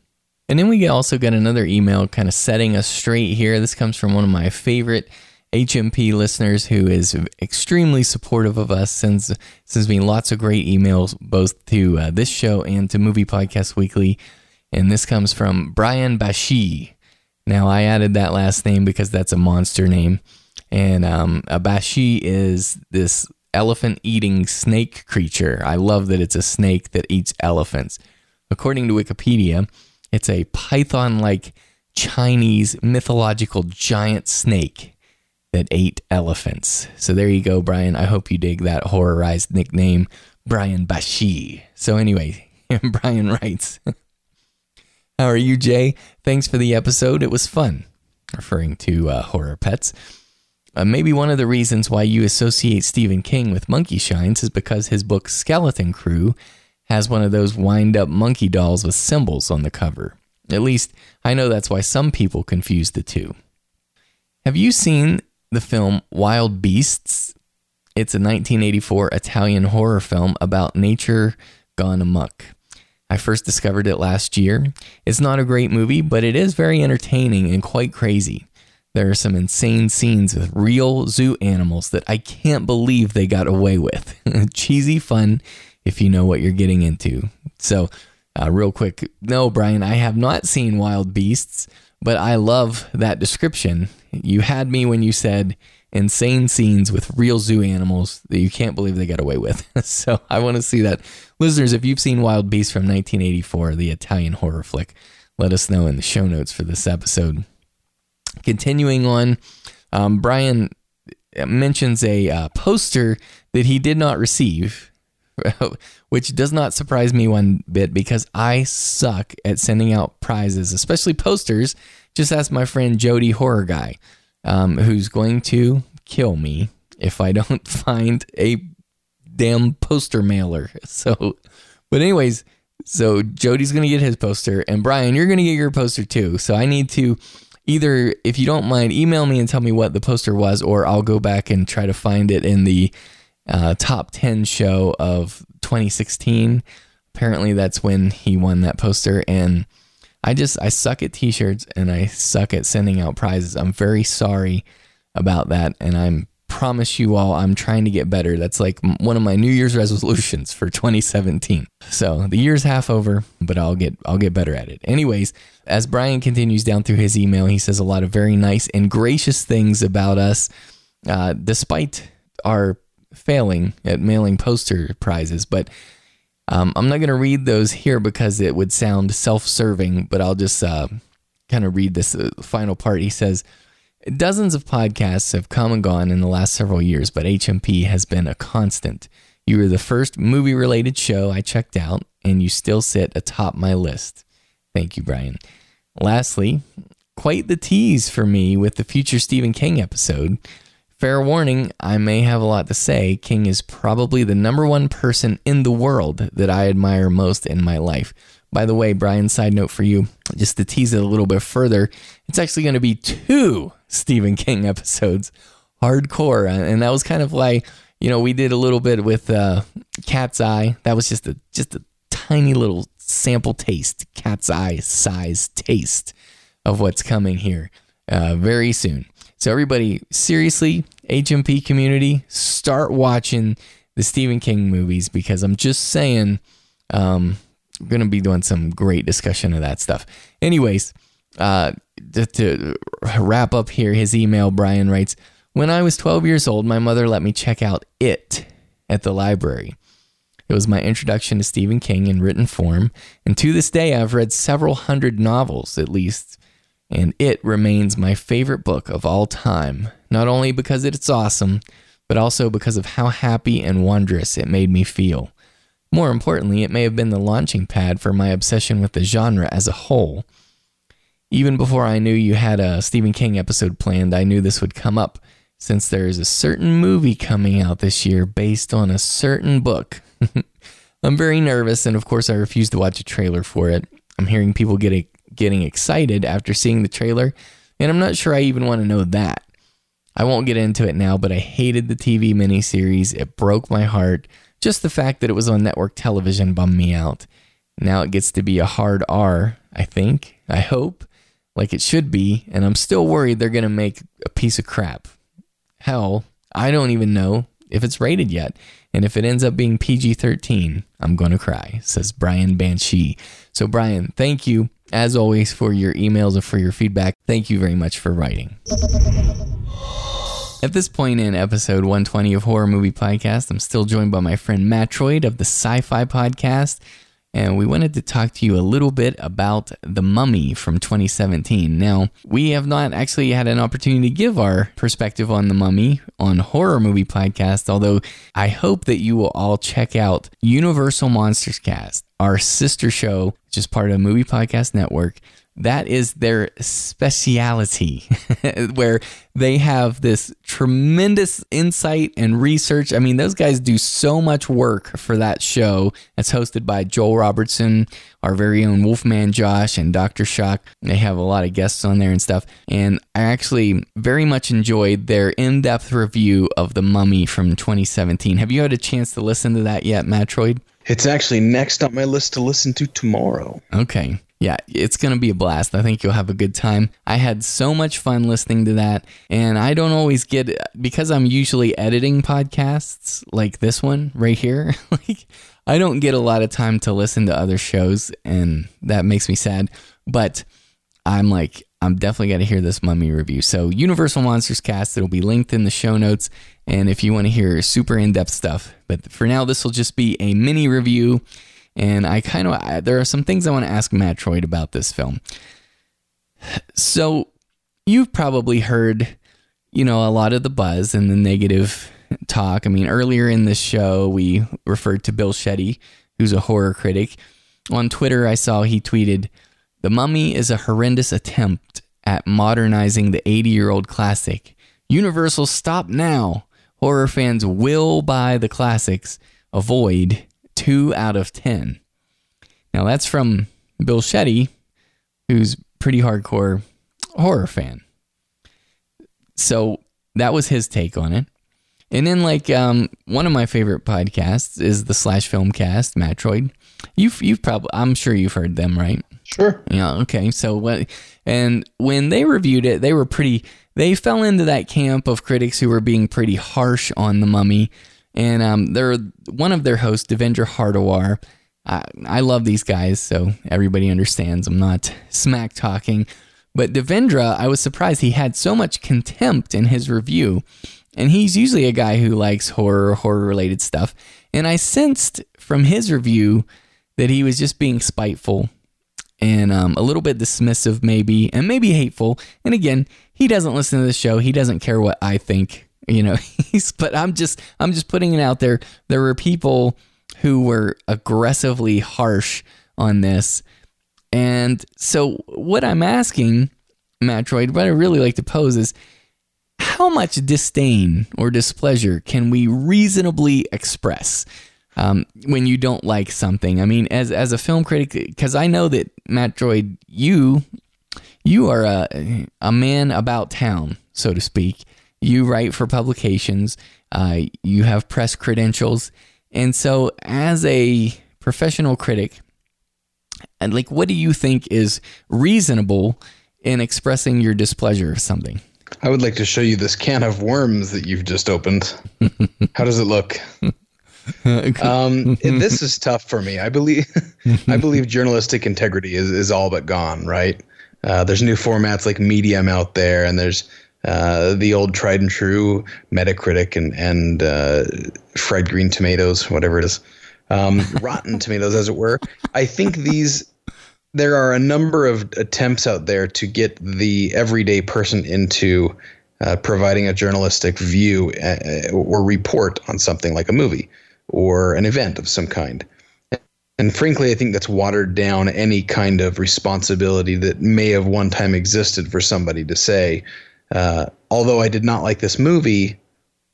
And then we also got another email kind of setting us straight here. This comes from one of my favorite HMP listeners who is extremely supportive of us, sends, sends me lots of great emails, both to uh, this show and to Movie Podcast Weekly. And this comes from Brian Bashi. Now, I added that last name because that's a monster name. And um, a Bashi is this elephant eating snake creature. I love that it's a snake that eats elephants. According to Wikipedia, it's a python like Chinese mythological giant snake that ate elephants. So there you go, Brian. I hope you dig that horrorized nickname, Brian Bashi. So, anyway, *laughs* Brian writes *laughs* How are you, Jay? Thanks for the episode. It was fun. Referring to uh, horror pets. Uh, maybe one of the reasons why you associate Stephen King with Monkey Shines is because his book Skeleton Crew has one of those wind up monkey dolls with cymbals on the cover. At least, I know that's why some people confuse the two. Have you seen the film Wild Beasts? It's a 1984 Italian horror film about nature gone amok. I first discovered it last year. It's not a great movie, but it is very entertaining and quite crazy. There are some insane scenes with real zoo animals that I can't believe they got away with. *laughs* Cheesy fun if you know what you're getting into. So, uh, real quick, no, Brian, I have not seen Wild Beasts, but I love that description. You had me when you said insane scenes with real zoo animals that you can't believe they got away with. *laughs* so I want to see that. Listeners, if you've seen Wild Beast from 1984, the Italian horror flick, let us know in the show notes for this episode. Continuing on, um, Brian mentions a uh, poster that he did not receive, *laughs* which does not surprise me one bit because I suck at sending out prizes, especially posters. Just ask my friend Jody Horror Guy, um, who's going to kill me if I don't *laughs* find a damn poster mailer. *laughs* So, but anyways, so Jody's gonna get his poster, and Brian, you're gonna get your poster too. So I need to either, if you don't mind, email me and tell me what the poster was, or I'll go back and try to find it in the uh, top 10 show of 2016. Apparently, that's when he won that poster. And I just, I suck at t shirts and I suck at sending out prizes. I'm very sorry about that. And I'm promise you all I'm trying to get better. That's like one of my New Year's resolutions for 2017. So the year's half over, but I'll get I'll get better at it. Anyways, as Brian continues down through his email, he says a lot of very nice and gracious things about us, uh, despite our failing at mailing poster prizes. But um, I'm not going to read those here because it would sound self-serving. But I'll just uh, kind of read this uh, final part. He says. Dozens of podcasts have come and gone in the last several years, but HMP has been a constant. You were the first movie related show I checked out, and you still sit atop my list. Thank you, Brian. Lastly, quite the tease for me with the future Stephen King episode. Fair warning, I may have a lot to say. King is probably the number one person in the world that I admire most in my life. By the way, Brian, side note for you, just to tease it a little bit further, it's actually going to be two Stephen King *laughs* episodes, hardcore, and that was kind of like you know we did a little bit with uh, Cat's Eye. That was just a just a tiny little sample taste, Cat's Eye size taste of what's coming here uh, very soon. So everybody, seriously, HMP community, start watching the Stephen King movies because I'm just saying. Um, we're going to be doing some great discussion of that stuff. Anyways, uh, to, to wrap up here, his email, Brian writes When I was 12 years old, my mother let me check out It at the library. It was my introduction to Stephen King in written form, and to this day, I've read several hundred novels at least, and it remains my favorite book of all time, not only because it's awesome, but also because of how happy and wondrous it made me feel. More importantly, it may have been the launching pad for my obsession with the genre as a whole. Even before I knew you had a Stephen King episode planned, I knew this would come up, since there is a certain movie coming out this year based on a certain book. *laughs* I'm very nervous, and of course, I refuse to watch a trailer for it. I'm hearing people getting getting excited after seeing the trailer, and I'm not sure I even want to know that. I won't get into it now, but I hated the TV miniseries. It broke my heart. Just the fact that it was on network television bummed me out. Now it gets to be a hard R, I think, I hope, like it should be, and I'm still worried they're going to make a piece of crap. Hell, I don't even know if it's rated yet. And if it ends up being PG 13, I'm going to cry, says Brian Banshee. So, Brian, thank you, as always, for your emails and for your feedback. Thank you very much for writing. At this point in episode 120 of Horror Movie Podcast, I'm still joined by my friend Matroid of the Sci Fi Podcast. And we wanted to talk to you a little bit about The Mummy from 2017. Now, we have not actually had an opportunity to give our perspective on The Mummy on Horror Movie Podcast, although I hope that you will all check out Universal Monsters Cast, our sister show, which is part of Movie Podcast Network that is their speciality, *laughs* where they have this tremendous insight and research. I mean, those guys do so much work for that show. It's hosted by Joel Robertson, our very own Wolfman Josh, and Dr. Shock. They have a lot of guests on there and stuff. And I actually very much enjoyed their in depth review of The Mummy from 2017. Have you had a chance to listen to that yet, Matroid? It's actually next on my list to listen to tomorrow. Okay yeah, it's going to be a blast. I think you'll have a good time. I had so much fun listening to that. And I don't always get, because I'm usually editing podcasts like this one right here, *laughs* like, I don't get a lot of time to listen to other shows. And that makes me sad. But I'm like, I'm definitely going to hear this mummy review. So, Universal Monsters cast, it'll be linked in the show notes. And if you want to hear super in depth stuff, but for now, this will just be a mini review. And I kind of, there are some things I want to ask Matroid about this film. So, you've probably heard, you know, a lot of the buzz and the negative talk. I mean, earlier in this show, we referred to Bill Shetty, who's a horror critic. On Twitter, I saw he tweeted, The Mummy is a horrendous attempt at modernizing the 80 year old classic. Universal, stop now. Horror fans will buy the classics. Avoid 2 out of 10. Now, that's from Bill Shetty, who's pretty hardcore horror fan. So that was his take on it. And then, like, um, one of my favorite podcasts is the Slash Film Cast, Matroid. You've, you've probably, I'm sure you've heard them, right? Sure. Yeah. Okay. So what? And when they reviewed it, they were pretty. They fell into that camp of critics who were being pretty harsh on the Mummy. And um, they're one of their hosts, Devindra Hardawar. I, I love these guys, so everybody understands. I'm not *laughs* smack talking, but Devindra, I was surprised he had so much contempt in his review. And he's usually a guy who likes horror, horror related stuff. And I sensed from his review that he was just being spiteful and um, a little bit dismissive, maybe, and maybe hateful. And again, he doesn't listen to the show. He doesn't care what I think, you know. *laughs* But I'm just, I'm just putting it out there. There were people who were aggressively harsh on this, and so what I'm asking, Matroid, what I really like to pose is, how much disdain or displeasure can we reasonably express? um, when you don't like something. I mean, as as a film critic, because I know that Matroid, you you are a a man about town, so to speak. You write for publications. Uh, you have press credentials, and so as a professional critic, and like, what do you think is reasonable in expressing your displeasure of something? I would like to show you this can of worms that you've just opened. *laughs* How does it look? *laughs* um, this is tough for me. I believe *laughs* I believe journalistic integrity is, is all but gone. Right? Uh, there's new formats like Medium out there, and there's uh, the old tried and true Metacritic and and uh, fried green tomatoes, whatever it is, um, *laughs* rotten tomatoes, as it were. I think these there are a number of attempts out there to get the everyday person into uh, providing a journalistic view uh, or report on something like a movie or an event of some kind. And frankly, I think that's watered down any kind of responsibility that may have one time existed for somebody to say, uh, although I did not like this movie,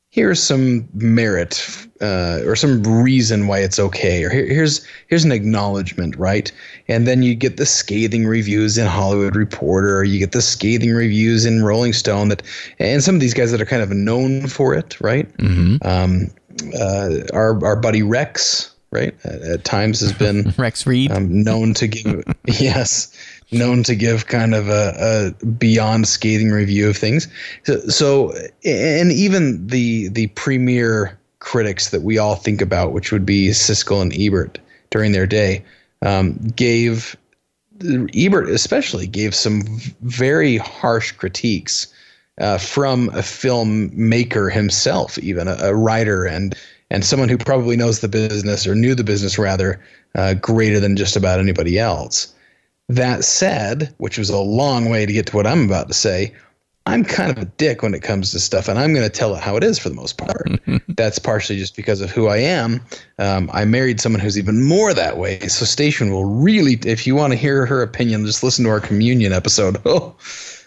here's some merit uh, or some reason why it's okay, or here, here's here's an acknowledgement, right? And then you get the scathing reviews in Hollywood Reporter, or you get the scathing reviews in Rolling Stone that, and some of these guys that are kind of known for it, right? Mm-hmm. Um, uh, our our buddy Rex, right, at, at times has been *laughs* Rex Reed um, known to give *laughs* yes, known to give kind of a, a beyond scathing review of things. So, so, and even the the premier critics that we all think about, which would be Siskel and Ebert during their day, um, gave Ebert especially gave some very harsh critiques uh, from a filmmaker himself, even a, a, writer and and someone who probably knows the business or knew the business rather uh, greater than just about anybody else. That said, which was a long way to get to what I'm about to say, I'm kind of a dick when it comes to stuff, and I'm going to tell it how it is for the most part. *laughs* That's partially just because of who I am. Um, I married someone who's even more that way. So Station will really, if you want to hear her opinion, just listen to our communion episode. *laughs* Oh,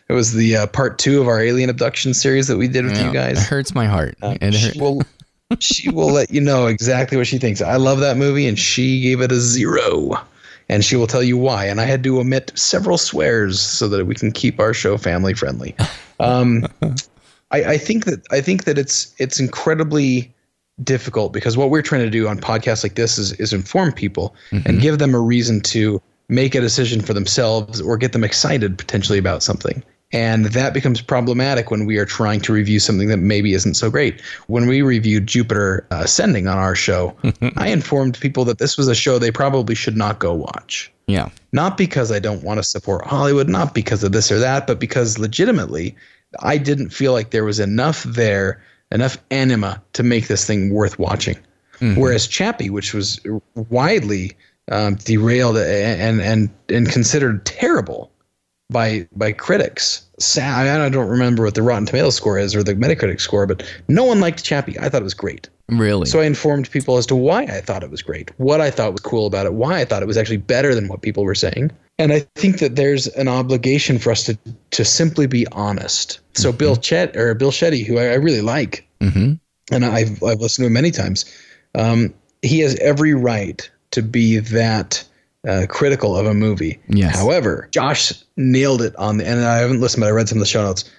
it was the uh, part two of our alien abduction series that we did with Yeah, you guys. It hurts my heart. Um, It hurt- she will she will let you know exactly what she thinks. I love that movie, and she gave it a zero, and she will tell you why. And I had to omit several swears so that we can keep our show family friendly. *laughs* Um, I, I think that I think that it's it's incredibly difficult because what we're trying to do on podcasts like this is is inform people and give them a reason to make a decision for themselves or get them excited potentially about something And that becomes problematic when we are trying to review something that maybe isn't so great. When we reviewed Jupiter uh, Ascending on our show, *laughs* I informed people that this was a show they probably should not go watch. Yeah. Not because I don't want to support Hollywood, not because of this or that, but because legitimately, I didn't feel like there was enough there, enough anima to make this thing worth watching. Mm-hmm. Whereas Chappie, which was widely um, derailed and, and and considered terrible by by critics. I don't remember what the Rotten Tomatoes score is or the Metacritic score, but no one liked Chappie. I thought it was great. Really? So I informed people as to why I thought it was great, what I thought was cool about it, why I thought it was actually better than what people were saying. And I think that there's an obligation for us to to simply be honest. So mm-hmm. Bill Chet or Bill Shetty, who I, I really like, mm-hmm. and I've I've listened to him many times. Um, he has every right to be that uh, critical of a movie. Yes. However, Josh nailed it on the, and I haven't listened, but I read some of the show notes.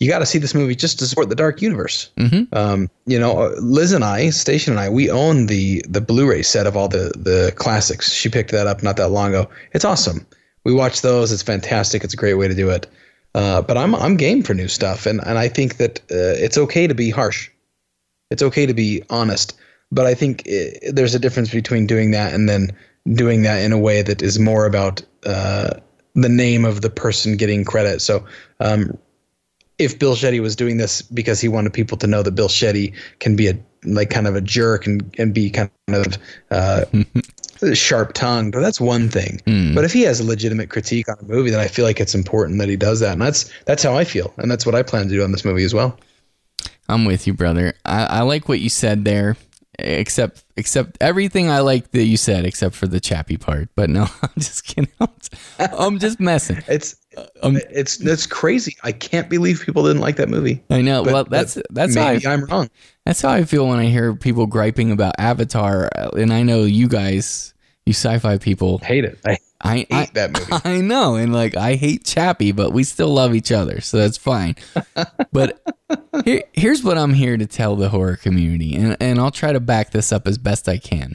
You got to see this movie just to support the Dark Universe. Mm-hmm. Um, you know, Liz and I, Station and I, we own the the Blu-ray set of all the the classics. She picked that up not that long ago. It's awesome. We watch those. It's fantastic. It's a great way to do it. Uh, but I'm I'm game for new stuff, and and I think that uh, it's okay to be harsh. It's okay to be honest. But I think it, uh, there's a difference between doing that and then doing that in a way that is more about uh, the name of the person getting credit. So, um, if Bill Shetty was doing this because he wanted people to know that Bill Shetty can be a like kind of a jerk and and be kind of uh, *laughs* sharp tongued, that's one thing. Mm. But if he has a legitimate critique on a movie, then I feel like it's important that he does that, and that's that's how I feel, and that's what I plan to do on this movie as well. I'm with you, brother. I, I like what you said there except except everything I like that you said, except for the Chappie part. But no, *laughs* I'm just kidding. I'm just, I'm just messing. It's um, it's it's crazy. I can't believe people didn't like that movie. I know. But, well, that's that's maybe how I, I'm wrong. That's how I feel when I hear people griping about Avatar, and I know you guys, you sci-fi people, hate it. I I hate I, that movie. *laughs* I know, and like I hate Chappie, but we still love each other, so that's fine. but *laughs* here, here's what I'm here to tell the horror community, and and I'll try to back this up as best I can.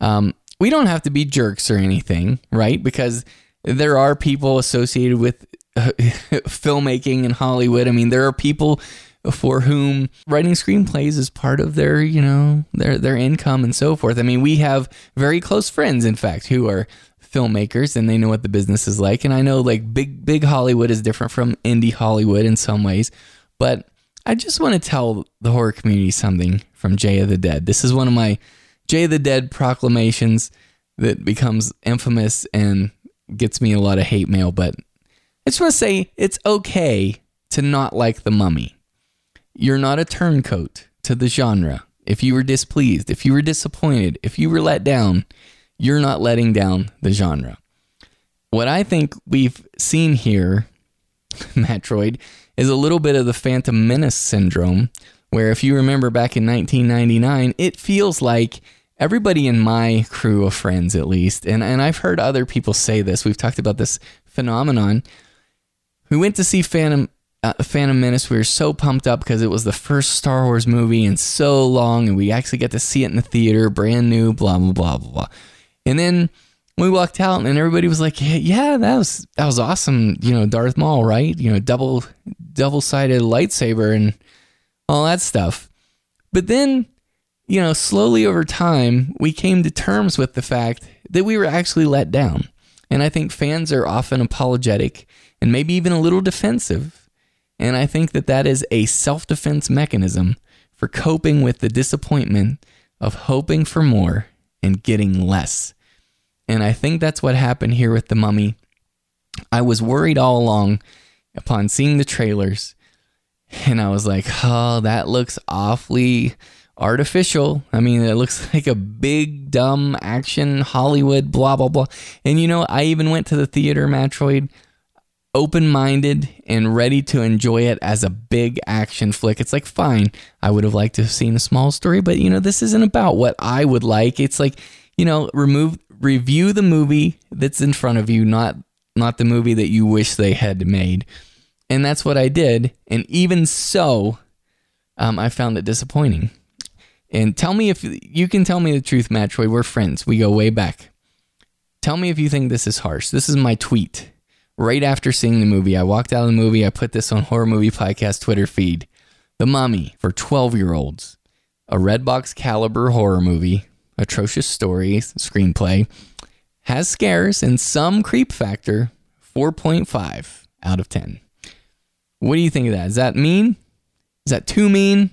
Um, we don't have to be jerks or anything, right? Because there are people associated with uh, *laughs* filmmaking in Hollywood. I mean, there are people for whom writing screenplays is part of their, you know, their their income and so forth. I mean, we have very close friends, in fact, who are filmmakers and they know what the business is like. And I know like big big Hollywood is different from indie Hollywood in some ways, but I just want to tell the horror community something from Jay of the Dead. This is one of my Jay of the Dead proclamations that becomes infamous and gets me a lot of hate mail, but I just want to say it's okay to not like the mummy. You're not a turncoat to the genre. If you were displeased, if you were disappointed, if you were let down, you're not letting down the genre. What I think we've seen here, *laughs* Matroid, is a little bit of the Phantom Menace syndrome, where if you remember back in 1999, it feels like everybody in my crew of friends, at least, and, and I've heard other people say this, we've talked about this phenomenon. We went to see Phantom uh, Phantom Menace, we were so pumped up because it was the first Star Wars movie in so long, and we actually got to see it in the theater, brand new, blah blah blah blah blah. And then we walked out, and everybody was like, yeah, "Yeah, that was that was awesome." You know, Darth Maul, right? You know, double double sided lightsaber and all that stuff. But then, you know, slowly over time, we came to terms with the fact that we were actually let down. And I think fans are often apologetic and maybe even a little defensive. And I think that that is a self defense mechanism for coping with the disappointment of hoping for more and getting less. And I think that's what happened here with the mummy. I was worried all along upon seeing the trailers, and I was like, oh, that looks awfully artificial. I mean, it looks *laughs* like a big, dumb action Hollywood, blah, blah, blah. And you know, I even went to the theater, Matroid, open minded and ready to enjoy it as a big action flick. It's like, fine, I would have liked to have seen a small story, but you know, this isn't about what I would like. It's like, you know, remove, review the movie that's in front of you, not, not the movie that you wish they had made. And that's what I did. And even so, um, I found it disappointing. And tell me if you can tell me the truth, Matroid. We're friends. We go way back. Tell me if you think this is harsh. This is my tweet right after seeing the movie. I walked out of the movie. I put this on Horror Movie Podcast Twitter feed. The Mummy for 12 year olds. A Redbox caliber horror movie. Atrocious story, screenplay. Has scares and some creep factor. 4.5 out of 10. What do you think of that? Is that mean? Is that too mean?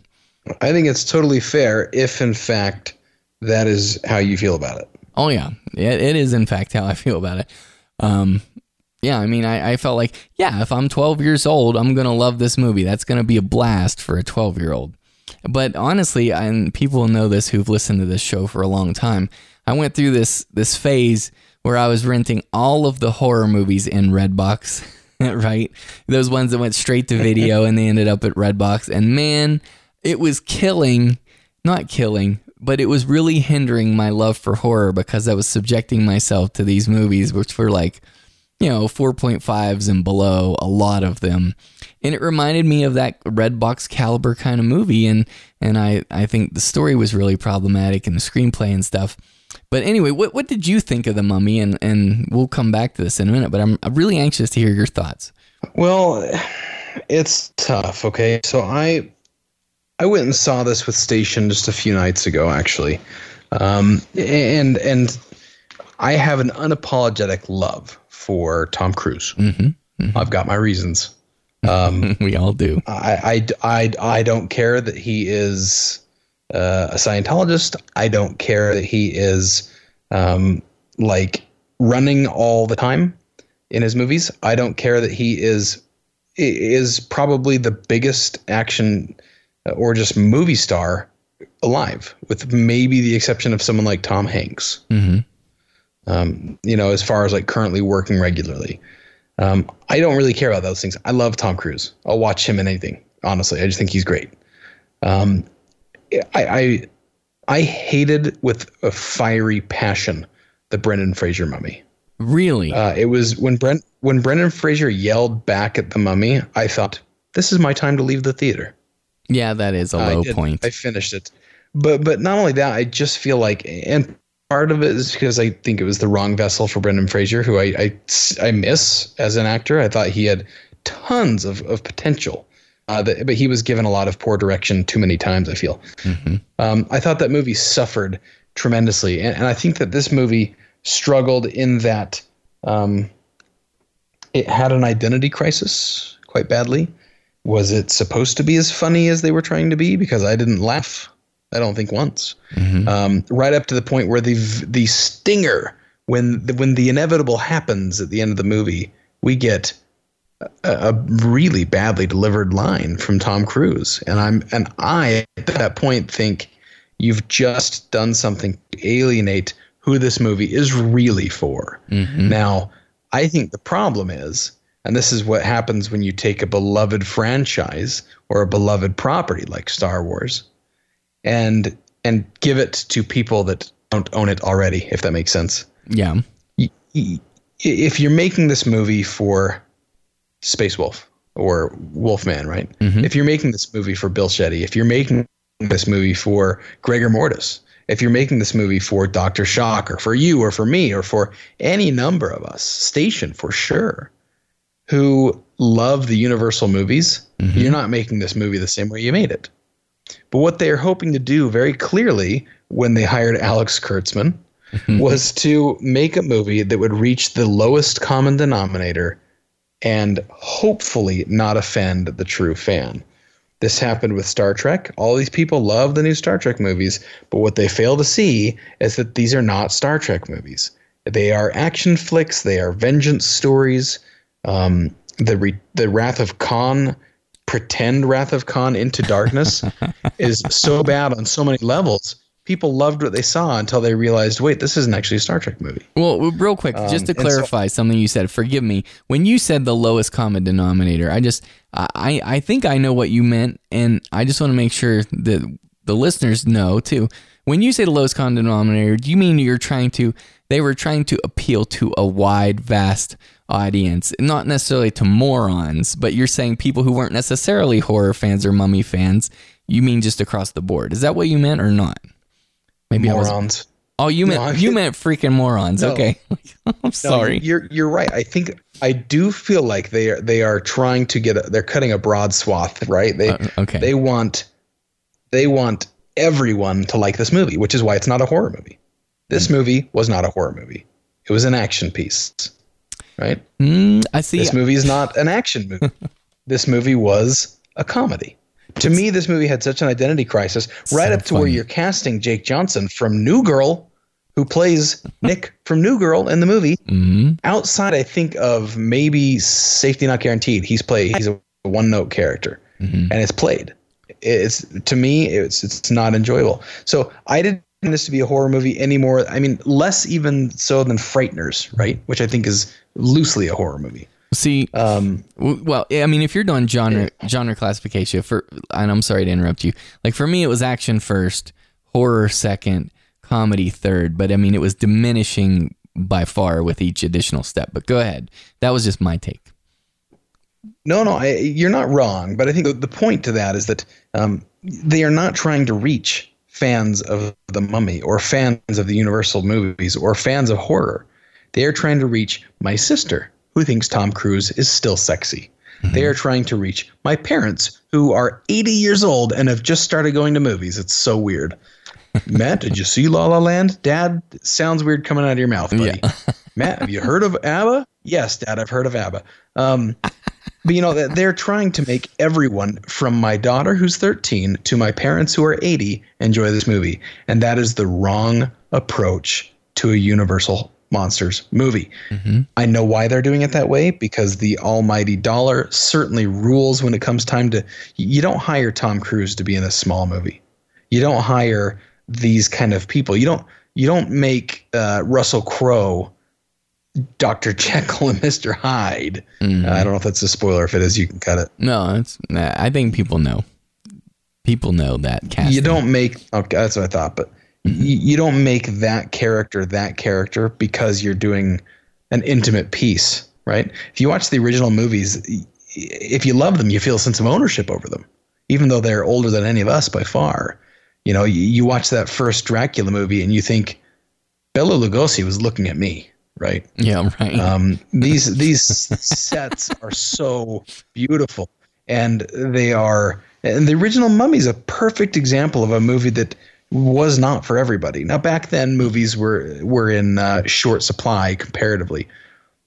I think it's totally fair if, in fact, that is how you feel about it. Oh yeah, it, it is in fact how I feel about it. Um, yeah, I mean, I, I felt like, yeah, if I'm 12 years old, I'm gonna love this movie. That's gonna be a blast for a 12 year old. But honestly, and people know this who've listened to this show for a long time. I went through this this phase where I was renting all of the horror movies in Redbox, *laughs* right? Those ones that went straight to video *laughs* and they ended up at Redbox. And man, it was killing, not killing, but it was really hindering my love for horror because I was subjecting myself to these movies, which were like, you know, 4.5s and below, a lot of them. And it reminded me of that Redbox caliber kind of movie. And, and I, I think the story was really problematic and the screenplay and stuff. But anyway, what, what did you think of The Mummy? And, and we'll come back to this in a minute, but I'm, I'm really anxious to hear your thoughts. Well, it's tough. Okay. So I, I went and saw this with Station just a few nights ago, actually, um, and and I have an unapologetic love for Tom Cruise. Mm-hmm, mm-hmm. I've got my reasons. Um, *laughs* we all do. I, I, I, I don't care that he is uh, a Scientologist. I don't care that he is um, like running all the time in his movies. I don't care that he is is probably the biggest action or just movie star alive, with maybe the exception of someone like Tom Hanks. Mm-hmm. Um, you know, as far as like currently working regularly. Um, I don't really care about those things. I love Tom Cruise. I'll watch him in anything. Honestly, I just think he's great. Um, I, I I hated with a fiery passion the Brendan Fraser mummy. Really? Uh, it was when Brent when Brendan Fraser yelled back at the mummy. I thought this is my time to leave the theater. Yeah, that is a low I point. I finished it, but but not only that, I just feel like, and part of it is because I think it was the wrong vessel for Brendan Fraser, who I I, I miss as an actor. I thought he had tons of of potential, uh, that, but he was given a lot of poor direction too many times. I feel. Mm-hmm. Um, I thought that movie suffered tremendously, and, and I think that this movie struggled in that um, it had an identity crisis quite badly was it supposed to be as funny as they were trying to be? Because I didn't laugh. I don't think once. Mm-hmm. Um, right up to the point where the the stinger when the, when the inevitable happens at the end of the movie, we get a, a really badly delivered line from Tom Cruise, and I'm and I at that point think you've just done something to alienate who this movie is really for. Mm-hmm. Now, I think the problem is and this is what happens when you take a beloved franchise or a beloved property like Star Wars and and give it to people that don't own it already, if that makes sense. Yeah. If you're making this movie for Space Wolf or Wolfman, right? Mm-hmm. If you're making this movie for Bill Shetty, if you're making this movie for Gregor Mortis, if you're making this movie for Dr. Shock or for you or for me or for any number of us, Station for sure, who love the Universal movies, mm-hmm. you're not making this movie the same way you made it. But what they're hoping to do very clearly when they hired Alex Kurtzman *laughs* was to make a movie that would reach the lowest common denominator and hopefully not offend the true fan. This happened with Star Trek. All these people love the new Star Trek movies, but what they fail to see is that these are not Star Trek movies. They are action flicks, they are vengeance stories. Um, the re- the Wrath of Khan, pretend Wrath of Khan into darkness, *laughs* is so bad on so many levels. People loved what they saw until they realized, wait, this isn't actually a Star Trek movie. Well, real quick, Um, just to and so- clarify something you said. Forgive me. When you said the lowest common denominator, I just I I think I know what you meant, and I just want to make sure that the listeners know too. When you say the lowest common denominator, do you mean you're trying to? They were trying to appeal to a wide, vast audience, not necessarily to morons, but you're saying people who weren't necessarily horror fans or mummy fans. You mean just across the board? Is that what you meant or not? Maybe I was- Morons. Oh, you meant No, you meant freaking morons. No. Okay, *laughs* I'm No, sorry. you're you're right. I think I do feel like they are they are trying to get a, they're cutting a broad swath, right? They Uh, okay. they want they want everyone to like this movie, which is why it's not a horror movie. This movie was not a horror movie. It was an action piece. Right? Mm, I see. This movie is not an action movie. *laughs* this movie was a comedy. To me, this movie had such an identity crisis, right So up to where you're casting Jake Johnson from New Girl, who plays Nick from New Girl in the movie. hmm Outside, I think of maybe Safety Not Guaranteed. He's played. He's a one note character, Mhm. and it's played. It's to me, it's it's not enjoyable. So I didn't want this to be a horror movie anymore. I mean, less even so than Frighteners, right? Which I think is loosely a horror movie. See, Um, well, I mean, if you're doing genre genre classification for, and I'm sorry to interrupt you. Like for me, it was action first, horror second, comedy third. But I mean, it was diminishing by far with each additional step. But go ahead. That was just my take. No, no, I, you're not wrong. But I think the, the point to that is that um, they are not trying to reach fans of the Mummy or fans of the Universal movies or fans of horror. They are trying to reach my sister, who thinks Tom Cruise is still sexy. They are trying to reach my parents, who are 80 years old and have just started going to movies. It's so weird. *laughs* Matt, did you see La La Land? Dad, sounds weird coming out of your mouth, buddy. *laughs* Matt, have you heard of ABBA? Yes, Dad, I've heard of ABBA. Um, but you know, that they're trying to make everyone from my daughter who's 13 to my parents who are 80 enjoy this movie. And that is the wrong approach to a Universal Monsters movie. I know why they're doing it that way because the almighty dollar certainly rules when it comes time to. You don't hire Tom Cruise to be in a small movie. You don't hire these kind of people. You don't. You don't make uh, Russell Crowe Dr. Jekyll and Mr. Hyde. Mm-hmm. Uh, I don't know if that's a spoiler. If it is, you can cut it. No, it's. nah, I think people know. People know that casting. You don't make. Okay, that's what I thought. But you don't make that character that character because you're doing an intimate piece, right? If you watch the original movies, if you love them, you feel a sense of ownership over them, even though they're older than any of us by far. You know, you, you watch that first Dracula movie and you think Bela Lugosi was looking at me, right? Yeah, right. Um, *laughs* these these sets are so beautiful, and they are. And the original Mummy is a perfect example of a movie that was not for everybody. Now, back then, movies were were in uh, short supply comparatively,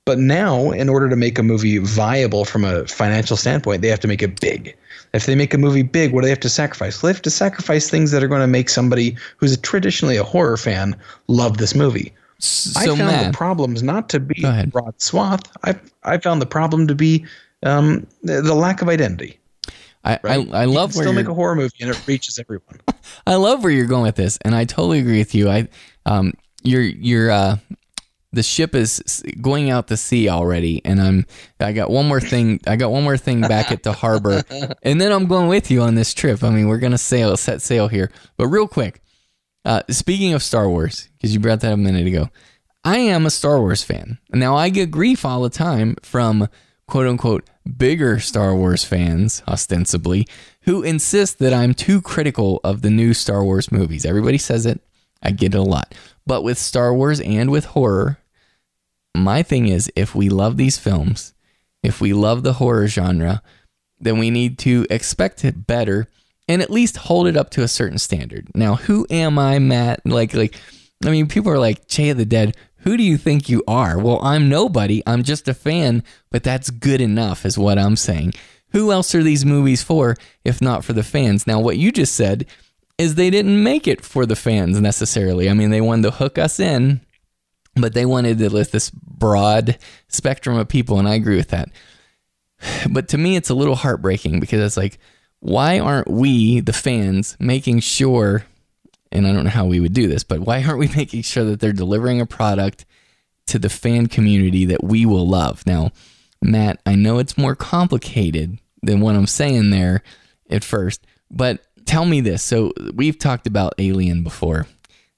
but now, in order to make a movie viable from a financial standpoint, they have to make it big. If they make a movie big, what do they have to sacrifice? Well, they have to sacrifice things that are going to make somebody who's traditionally a horror fan love this movie. I found Matt- the problems not to be broad swath. I I found the problem to be um, the, the lack of identity. I, Right? I, I You love can where still make a horror movie and it reaches everyone. *laughs* I love where you're going with this, and I totally agree with you. I, um, you're you're uh, the ship is going out to sea already, and I'm I got one more thing. I got one more thing back at the harbor, *laughs* and then I'm going with you on this trip. I mean, we're gonna sail, set sail here. But real quick, uh, speaking of Star Wars, because you brought that up a minute ago, I am a Star Wars fan. Now I get grief all the time from quote unquote bigger Star Wars fans, ostensibly, who insist that I'm too critical of the new Star Wars movies. Everybody says it. I get it a lot. But with Star Wars and with horror, my thing is if we love these films, if we love the horror genre, then we need to expect it better and at least hold it up to a certain standard. Now, who am I, Matt? Like, like, I mean, people are like, Jay of the Dead, who do you think you are? Well, I'm nobody. I'm just a fan, but that's good enough, is what I'm saying. Who else are these movies for if not for the fans? Now, what you just said is they didn't make it for the fans necessarily. I mean, they wanted to hook us in, but they wanted to list this broad spectrum of people, and I agree with that. *sighs* But to me, it's a little heartbreaking because it's like, why aren't we, the fans, making sure, and I don't know how we would do this, but why aren't we *laughs* making sure that they're delivering a product to the fan community that we will love? Now, Matt, I know it's more complicated than what I'm saying there at first, but tell me this. So, we've talked about Alien before,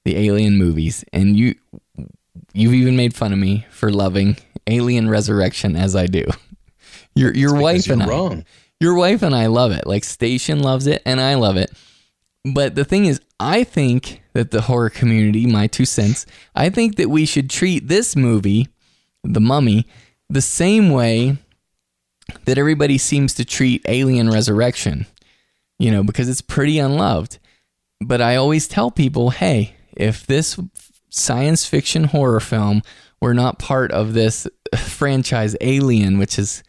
the Alien movies, and you you've even made fun of me for loving Alien Resurrection as I do. Your your wife and I wrong. your wife and I love it. Like Station loves it and I love it. But the thing is, I think that the horror community, my two cents, I think that we should treat this movie, The Mummy, the same way that everybody seems to treat Alien Resurrection, you know, because it's pretty unloved. But I always tell people, hey, if this science fiction horror film were not part of this *laughs* franchise Alien, which is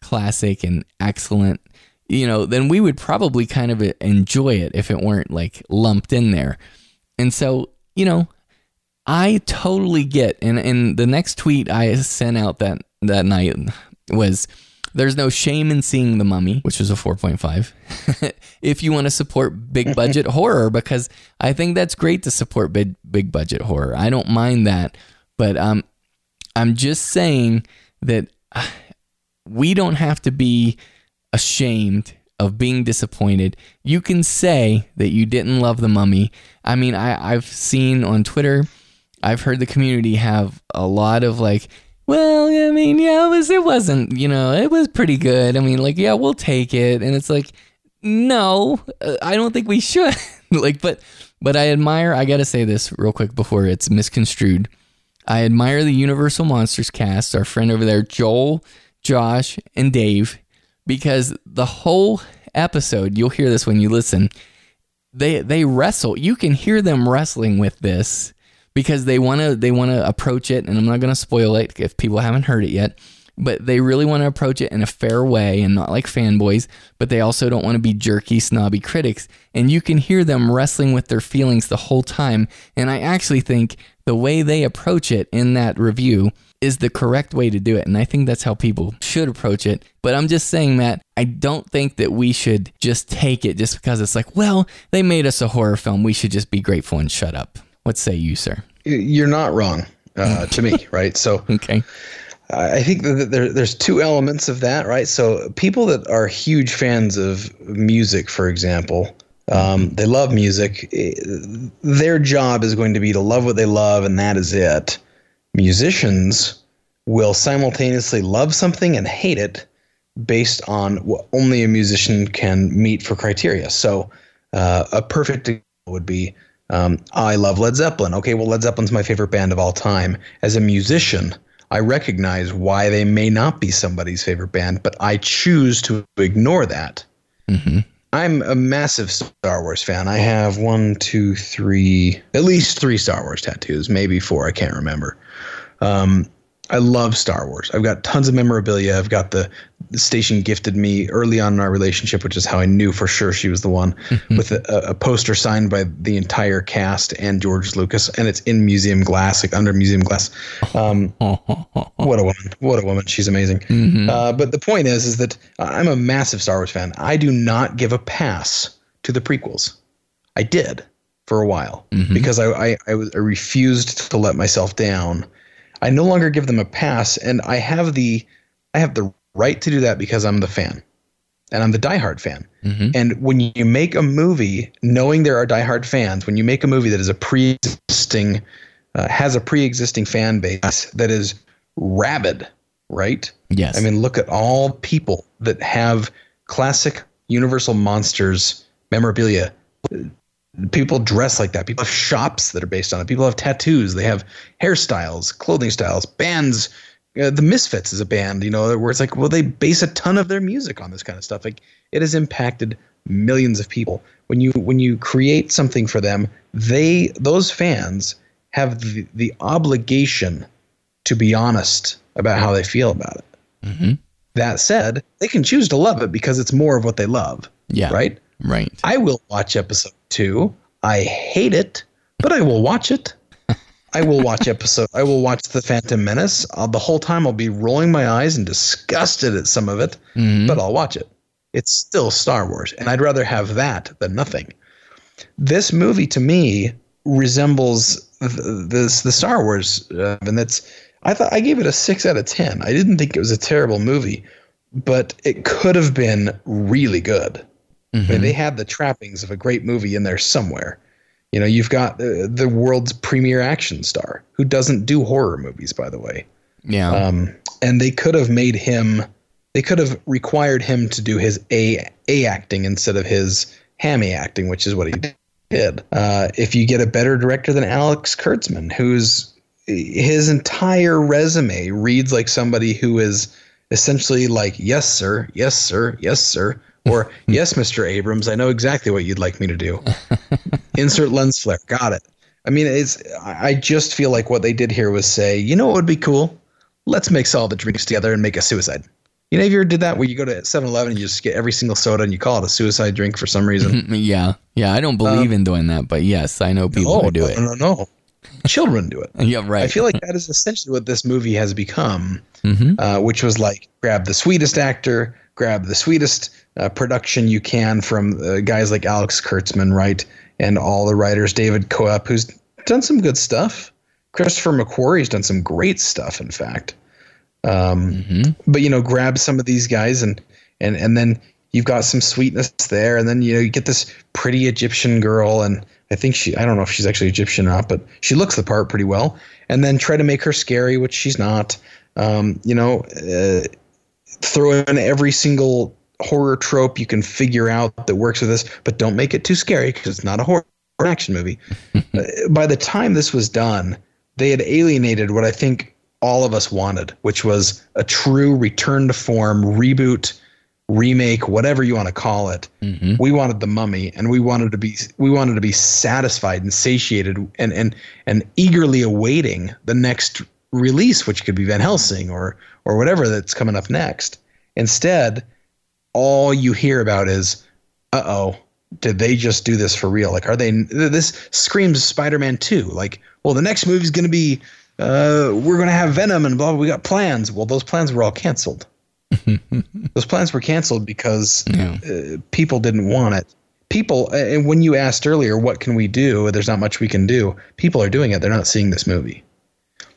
classic and excellent, you know, then we would probably kind of enjoy it if it weren't like lumped in there. And so, you know, I totally get and and the next tweet I sent out that that night was there's no shame in seeing the mummy, which was a 4.5. *laughs* if you want to support big budget *laughs* horror because I think that's great to support big big budget horror. I don't mind that, but um I'm just saying that we don't have to be ashamed of being disappointed. You can say that you didn't love the mummy. I mean, I, I've seen on Twitter, I've heard the community have a lot of like, well, I mean, yeah, it was, it wasn't, you know, it was pretty good. I mean, like, yeah, we'll take it. And it's like, no, uh, I don't think we should. *laughs* like, but, but I admire, I got to say this real quick before it's misconstrued. I admire the Universal Monsters cast, our friend over there, Joel, Josh, and Dave because the whole episode, you'll hear this when you listen. They they wrestle. You can hear them wrestling with this because they want to they want to approach it and I'm not going to spoil it if people haven't heard it yet, but they really want to approach it in a fair way and not like fanboys, but they also don't want to be jerky snobby critics. And you can hear them wrestling with their feelings the whole time, and I actually think the way they approach it in that review is the correct way to do it. And I think that's how people should approach it. But I'm just saying, Matt, I don't think that we should just take it just because it's like, well, they made us a horror film. We should just be grateful and shut up. What say you, sir? You're not wrong uh, *laughs* to me, right? So, okay. I think that there, there's two elements of that, right? So, people that are huge fans of music, for example, um, they love music. Their job is going to be to love what they love, and that is it musicians will simultaneously love something and hate it based on what only a musician can meet for criteria. So, uh, a perfect example would be um, I love Led Zeppelin. Okay, well, Led Zeppelin's my favorite band of all time. As a musician, I recognize why they may not be somebody's favorite band, but I choose to ignore that. Mm-hmm. I'm a massive Star Wars fan. I have one, two, three, at least three Star Wars tattoos, maybe four. I can't remember. Um, I love Star Wars. I've got tons of memorabilia. I've got the, the, station gifted me early on in our relationship, which is how I knew for sure she was the one, *laughs* with a, a, poster signed by the entire cast and George Lucas, and it's in museum glass, like under museum glass. Um, *laughs* what a woman! What a woman! She's amazing. Mm-hmm. Uh, but the point is, is that I'm a massive Star Wars fan. I do not give a pass to the prequels. I did for a while mm-hmm. because I, I, I, I refused to let myself down I no longer give them a pass, and I have the I have the right to do that because I'm the fan, and I'm the diehard fan. Mm-hmm. And when you make a movie, knowing there are diehard fans, when you make a movie that is a pre-existing uh, has a pre-existing fan base that is rabid, right? Yes. I mean, look at all people that have classic Universal Monsters memorabilia people dress like that. People have shops that are based on it. People have tattoos. They have hairstyles, clothing styles, bands. Uh, the Misfits is a band, you know, where it's like, well, they base a ton of their music on this kind of stuff. Like it has impacted millions of people. When you when you create something for them, they those fans have the, the obligation to be honest about how they feel about it. Mm-hmm. That said, they can choose to love it because it's more of what they love. Yeah. Right. Right. I will watch episode two. I hate it, but I will watch it. I will watch *laughs* episode. I will watch the Phantom Menace. I'll, the whole time I'll be rolling my eyes and disgusted at some of it, mm-hmm. but I'll watch it. It's still Star Wars, and I'd rather have that than nothing. This movie to me resembles this the Star Wars, uh, and that's I thought I gave it a six out of ten. I didn't think it was a terrible movie, but it could have been really good. Mm-hmm. Mean, they had the trappings of a great movie in there somewhere. You know, you've got the, the world's premier action star who doesn't do horror movies, by the way. Yeah. Um, and they could have made him, they could have required him to do his A A acting instead of his hammy acting, which is what he did. Uh, if you get a better director than Alex Kurtzman, who's his entire resume reads like somebody who is essentially like, yes, sir, yes, sir, yes, sir, or *laughs* yes, Mr. Abrams, I know exactly what you'd like me to do. *laughs* Insert lens flare. Got it. I mean, it's, I just feel like what they did here was say, you know what would be cool? Let's mix all the drinks together and make a suicide. You know, if you ever did that where you go to 7 Eleven and you just get every single soda and you call it a suicide drink for some reason? *laughs* yeah. Yeah. I don't believe um, in doing that, but yes, I know people no, who do no, it. No, no, no. Children do it. yeah, right. I feel like that is essentially what this movie has become, mm-hmm. uh, which was like grab the sweetest actor, grab the sweetest uh, production you can from uh, guys like Alex Kurtzman, right? And all the writers, David Koepp, who's done some good stuff. Christopher McQuarrie's done some great stuff, in fact. Um, mm-hmm. But you know, grab some of these guys and and and then you've got some sweetness there, and then you know you get this pretty Egyptian girl, and I think she I don't know if she's actually Egyptian or not, but she looks the part pretty well. And then try to make her scary, which she's not. Um, you know, uh, throw in every single horror trope you can figure out that works with this, but don't make it too scary because it's not a horror action movie. *laughs* uh, by the time this was done, they had alienated what I think all of us wanted, which was a true return to form reboot, remake, whatever you want to call it. Mm-hmm. We wanted the mummy and we wanted to be we wanted to be satisfied and satiated and and and eagerly awaiting the next release, which could be Van Helsing or or whatever that's coming up next. Instead, all you hear about is, uh oh, did they just do this for real? Like, are they? This screams Spider-Man Two. Like, well, the next movie's going to be, uh, we're going to have Venom and blah. blah we got plans. Well, those plans were all canceled. *laughs* those plans were canceled because yeah. uh, people didn't want it. People, and when you asked earlier, what can we do? There's not much we can do. People are doing it. They're not seeing this movie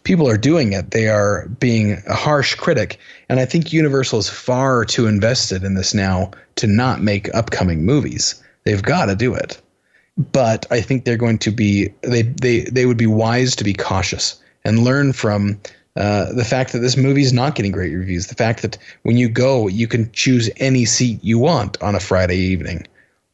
people are doing it. They are being a harsh critic. And I think Universal is far too invested in this now to not make upcoming movies. They've got to do it. But I think they're going to be they they they would be wise to be cautious and learn from uh, the fact that this movie is not getting great reviews. The fact that when you go, you can choose any seat you want on a Friday evening.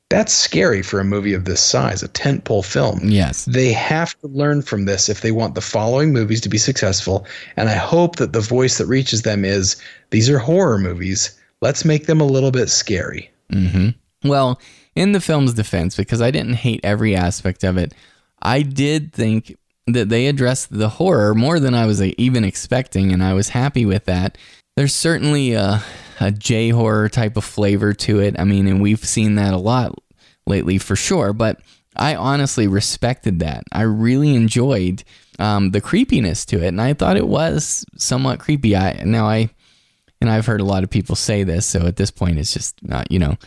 That's scary for a movie of this size, a tentpole film. Yes. They have to learn from this if they want the following movies to be successful. And I hope that the voice that reaches them is these are horror movies. Let's make them a little bit scary. Mm-hmm. Well, in the film's defense, because I didn't hate every aspect of it, I did think that they addressed the horror more than I was even expecting, and I was happy with that. There's certainly a, a J horror type of flavor to it. I mean, and we've seen that a lot lately for sure, but I honestly respected that. I really enjoyed um, the creepiness to it, and I thought it was somewhat creepy. I now I and I've heard a lot of people say this, so at this point, it's just not you know.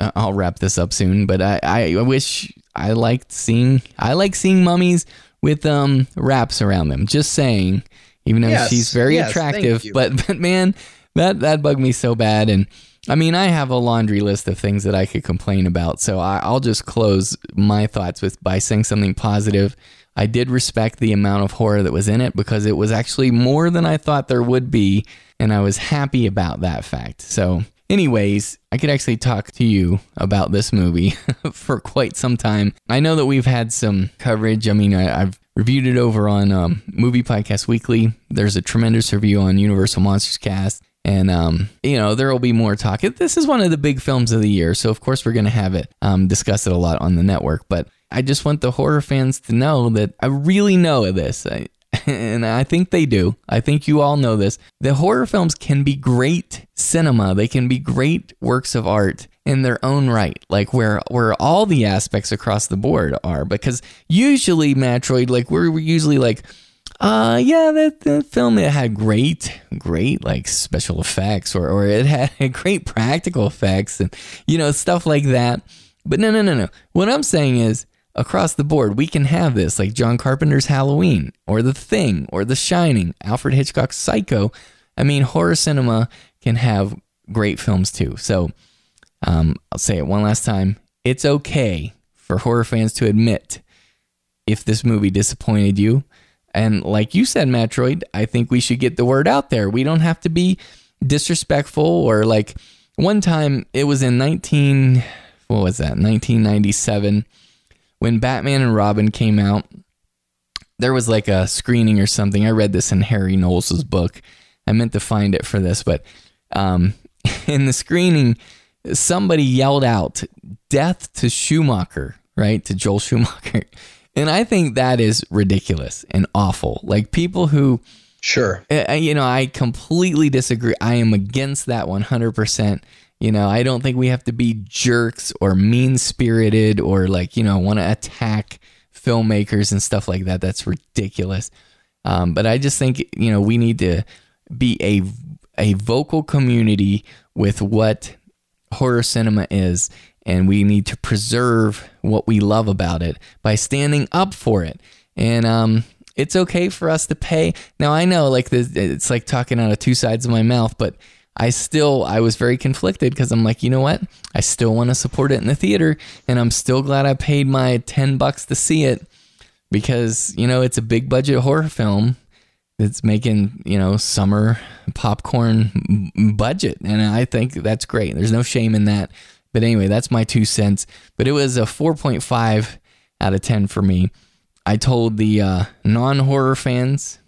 I'll wrap this up soon, but I, I wish I liked seeing I like seeing mummies with um wraps around them. Just saying, even though Yes, she's very yes, attractive, but *laughs* but man, that that bugged me so bad. And I mean, I have a laundry list of things that I could complain about, so I, I'll just close my thoughts with by saying something positive. I did respect the amount of horror that was in it because it was actually more than I thought there would be, and I was happy about that fact. So, anyways, I could actually talk to you about this movie *laughs* for quite some time. I know that we've had some coverage. I mean, I, I've reviewed it over on um, Movie Podcast Weekly. There's a tremendous review on Universal Monsters Cast. And, um, you know, there will be more talk. This is one of the big films of the year. So, of course, we're going to have it, um, discuss it a lot on the network. But I just want the horror fans to know that I really know this. I, *laughs* and I think they do. I think you all know this. The horror films can be great cinema. They can be great works of art in their own right, like where where all the aspects across the board are. Because usually, Matroid, like we're, we're usually like, uh, yeah, that, that film it had great, great like special effects, or or it had *laughs* great practical effects, and you know stuff like that. But no, no, no, no. What I'm saying is across the board, we can have this, like John Carpenter's Halloween, or The Thing, or The Shining, Alfred Hitchcock's Psycho. I mean, horror cinema can have great films too. So um, I'll say it one last time. It's okay for horror fans to admit if this movie disappointed you. And like you said, Matroid, I think we should get the word out there. We don't have to be disrespectful or like one time it was in 19 what was that? 1997 when Batman and Robin came out. There was like a screening or something. I read this in Harry Knowles' book. I meant to find it for this, but um, *laughs* in the screening, somebody yelled out "Death to Schumacher!" Right to Joel Schumacher, and I think that is ridiculous and awful. Like people who Sure. you know, I completely disagree. I am against that 100%. You know, I don't think we have to be jerks or mean spirited or like, you know, want to attack filmmakers and stuff like that. That's ridiculous. Um, but I just think, you know, we need to be a, a vocal community with what horror cinema is. And we need to preserve what we love about it by standing up for it. And, um, it's okay for us to pay. Now I know like the, it's like talking out of two sides of my mouth, but I still I was very conflicted because I'm like, you know what? I still want to support it in the theater, and I'm still glad I paid my ten bucks to see it because you know it's a big budget horror film that's making you know summer popcorn budget, and I think that's great. There's no shame in that. But anyway, that's my two cents. But it was a 4.5 out of 10 for me. I told the uh, non horror fans,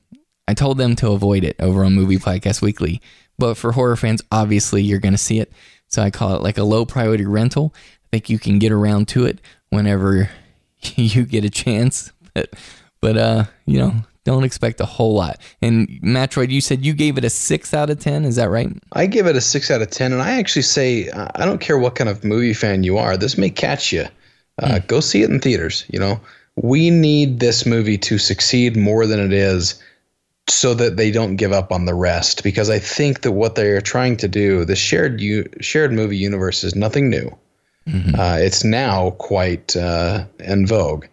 I told them to avoid it over on Movie Podcast Weekly. But for horror fans, obviously you're going to see it. So I call it like a low priority rental. I think you can get around to it whenever *laughs* you get a chance. But, but uh, you know, don't expect a whole lot. And Matroid, you said you gave it a six out of 10. Is that right? I give it a six out of 10. And I actually say, uh, I don't care what kind of movie fan you are, this may catch you. Uh, Go see it in theaters. You know, we need this movie to succeed more than it is so that they don't give up on the rest because i think that what they're trying to do the shared u- shared movie universe is nothing new uh, it's now quite uh, in vogue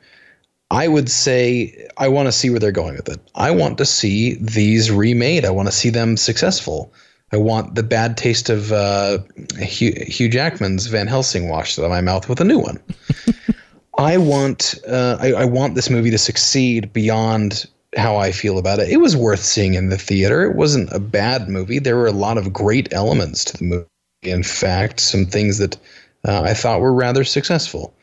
i would say i want to see where they're going with it i want to see these remade i want to see them successful i want the bad taste of uh, hugh, hugh jackman's van helsing washed out of my mouth with a new one *laughs* I want uh, I, I want this movie to succeed beyond how I feel about it. It was worth seeing in the theater. It wasn't a bad movie. There were a lot of great elements to the movie. In fact, some things that uh, I thought were rather successful.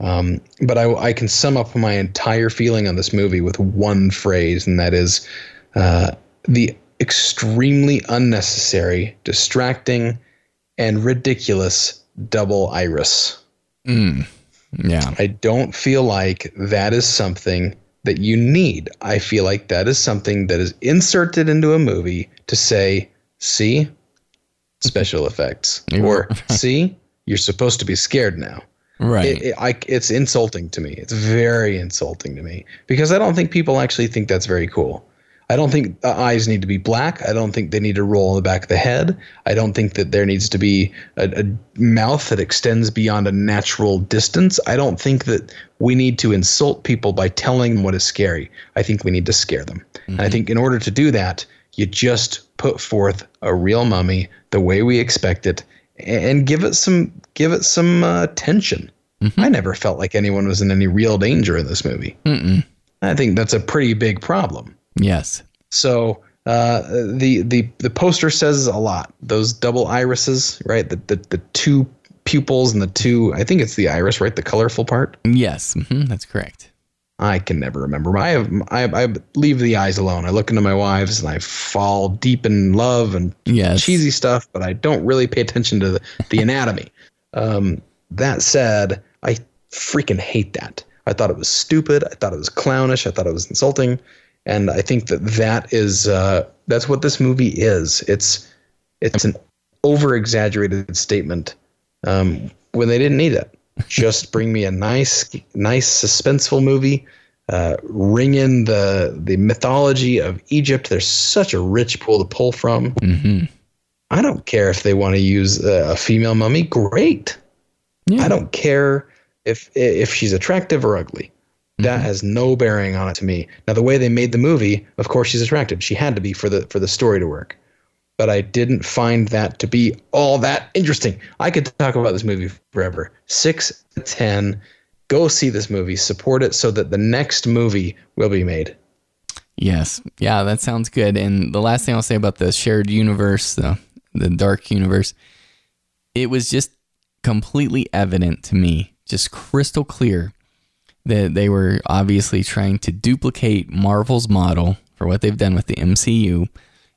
Um, but I, I can sum up my entire feeling on this movie with one phrase, and that is uh, the extremely unnecessary, distracting, and ridiculous double iris. Mm. Yeah. I don't feel like that is something that you need. I feel like that is something that is inserted into a movie to say, see, special effects, or *laughs* see, you're supposed to be scared now. Right. It, it, I, it's insulting to me. It's very insulting to me because I don't think people actually think that's very cool. I don't think the eyes need to be black. I don't think they need to roll in the back of the head. I don't think that there needs to be a, a, mouth that extends beyond a natural distance. I don't think that we need to insult people by telling them what is scary. I think we need to scare them. Mm-hmm. And I think in order to do that, you just put forth a real mummy the way we expect it and give it some give it some uh, tension. Mm-hmm. I never felt like anyone was in any real danger in this movie. Mm-mm. I think that's a pretty big problem. Yes. So uh, the the the poster says a lot. Those double irises, right? The the, the two pupils and the two. I think it's the iris, right? The colorful part. Yes, mm-hmm, that's correct. I can never remember. I have I, I leave the eyes alone. I look into my wives and I fall deep in love and yes. cheesy stuff, but I don't really pay attention to the, the anatomy. Um, that said, I freaking hate that. I thought it was stupid. I thought it was clownish. I thought it was insulting and I think that that is uh, that's what this movie is. It's it's an over exaggerated statement um, when they didn't need it. Just bring me a nice, nice suspenseful movie. Uh, ring in the the mythology of Egypt. There's such a rich pool to pull from. Mm-hmm. I don't care if they want to use a female mummy. Great. Yeah. I don't care if if she's attractive or ugly. That has no bearing on it to me. Now, the way they made the movie, of course, she's attractive. She had to be for the for the story to work. But I didn't find that to be all that interesting. I could talk about this movie forever. Six to ten. Go see this movie. Support it so that the next movie will be made. Yes. Yeah, that sounds good. And the last thing I'll say about the shared universe, the the dark universe, it was just completely evident to me, just crystal clear, that they were obviously trying to duplicate Marvel's model for what they've done with the MCU,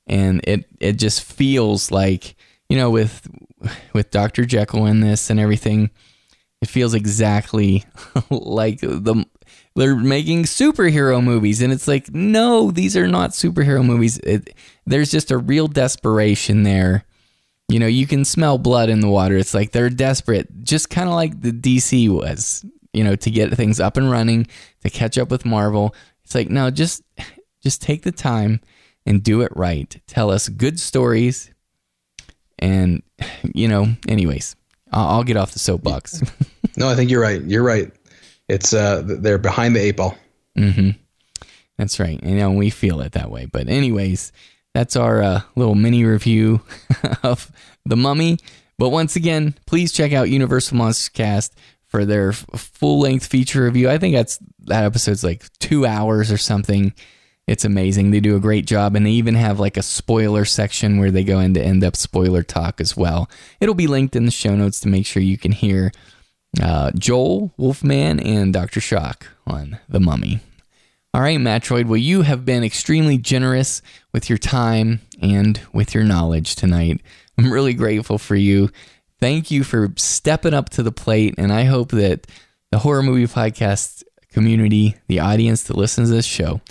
and it it just feels like you know with with Doctor Jekyll in this and everything, it feels exactly *laughs* like the they're making superhero movies. And it's like no these are not superhero movies. It, there's just a real desperation there. You know you can smell blood in the water. It's like they're desperate just kind of like the dc was you know to get things up and running to catch up with marvel. It's like no just just take the time and do it right tell us good stories and you know anyways i'll, I'll get off the soapbox *laughs* no i think you're right you're right it's uh they're behind the eight ball. Mm-hmm. That's right. You know, we feel it that way. But anyways, that's our uh, little mini review *laughs* of the Mummy. But once again, please check out Universal Monsters Cast for their full length feature review. I think that's that episode's like two hours or something. It's amazing. They do a great job, and they even have like a spoiler section where they go into end up spoiler talk as well. It'll be linked in the show notes to make sure you can hear uh, Joel, Wolfman, and Dr. Shock on The Mummy. All right, Matroid, well, you have been extremely generous with your time and with your knowledge tonight. I'm really grateful for you. Thank you for stepping up to the plate, and I hope that the horror movie podcast community, the audience that listens to this show,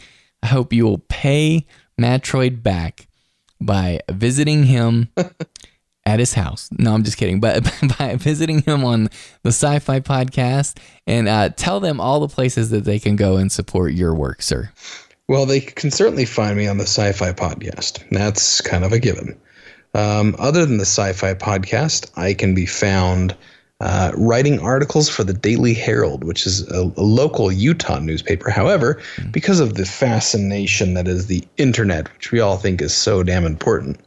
I hope you will pay Matroid back by visiting him *laughs* at his house. No, I'm just kidding. But *laughs* by visiting him on the Sci Fi Podcast and uh, tell them all the places that they can go and support your work, sir. Well, they can certainly find me on the Sci Fi Podcast. That's kind of a given. Um, other than the Sci Fi Podcast, I can be found. Uh, writing articles for the Daily Herald, which is a, a local Utah newspaper. However, because of the fascination that is the internet, which we all think is so damn important,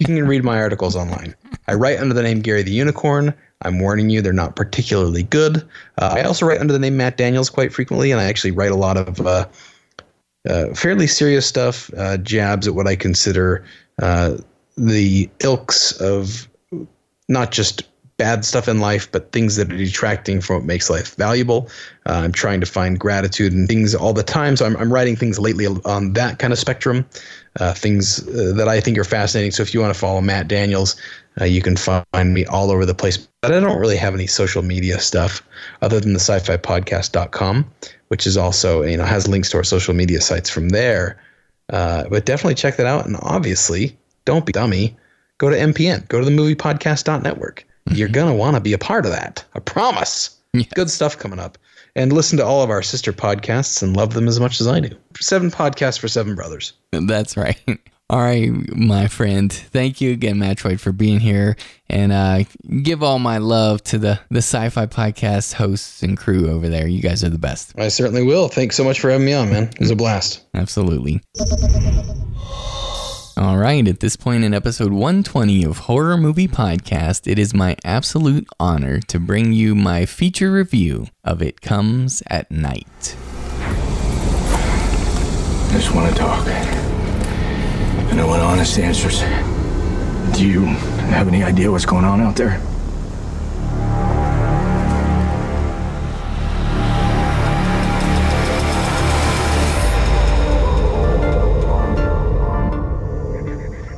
you can read my articles online. I write under the name Gary the Unicorn. I'm warning you, they're not particularly good. Uh, I also write under the name Matt Daniels quite frequently, and I actually write a lot of uh, uh, fairly serious stuff, uh, jabs at what I consider uh, the ilks of not just bad stuff in life, but things that are detracting from what makes life valuable. Uh, I'm trying to find gratitude in things all the time. So I'm, I'm writing things lately on that kind of spectrum, uh, things uh, that I think are fascinating. So if you want to follow Matt Daniels, uh, you can find me all over the place. But I don't really have any social media stuff other than the sci-fi podcast.com, which is also, you know, has links to our social media sites from there. Uh, but definitely check that out. And obviously, don't be dummy. Go to MPN, go to the moviepodcast.network you're going to want to be a part of that. I promise. Yeah. Good stuff coming up. And listen to all of our sister podcasts and love them as much as I do. Seven podcasts for seven brothers. That's right. *laughs* All right, my friend. Thank you again, Matroid, for being here. And uh, give all my love to the, the sci fi podcast hosts and crew over there. You guys are the best. I certainly will. Thanks so much for having me on, man. It was a blast. Absolutely. All right, at this point in episode 120 of Horror Movie Podcast, it is my absolute honor to bring you my feature review of It Comes at Night. I just want to talk. And I want honest answers. Do you have any idea what's going on out there?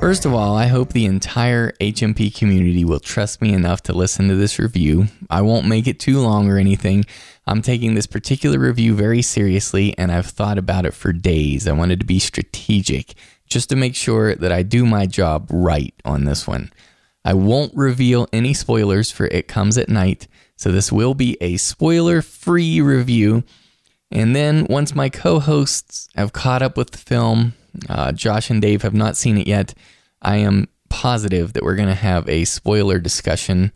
First of all, I hope the entire HMP community will trust me enough to listen to this review. I won't make it too long or anything. I'm taking this particular review very seriously and I've thought about it for days. I wanted to be strategic just to make sure that I do my job right on this one. I won't reveal any spoilers for It Comes at Night, so this will be a spoiler free review. And then once my co hosts have caught up with the film, uh, Josh and Dave have not seen it yet. I am positive that we're going to have a spoiler discussion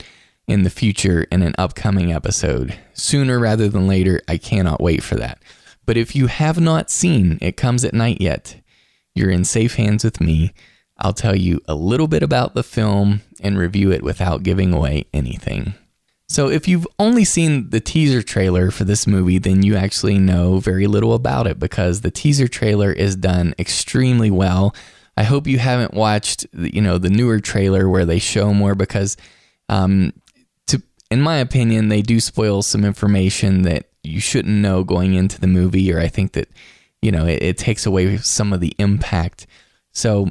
in the future in an upcoming episode. Sooner rather than later, I cannot wait for that. But if you have not seen It Comes at Night yet, you're in safe hands with me. I'll tell you a little bit about the film and review it without giving away anything. So, if you've only seen the teaser trailer for this movie, then you actually know very little about it because the teaser trailer is done extremely well. I hope you haven't watched, you know, the newer trailer where they show more because, um, to in my opinion, they do spoil some information that you shouldn't know going into the movie, or I think that, you know, it, it takes away some of the impact. So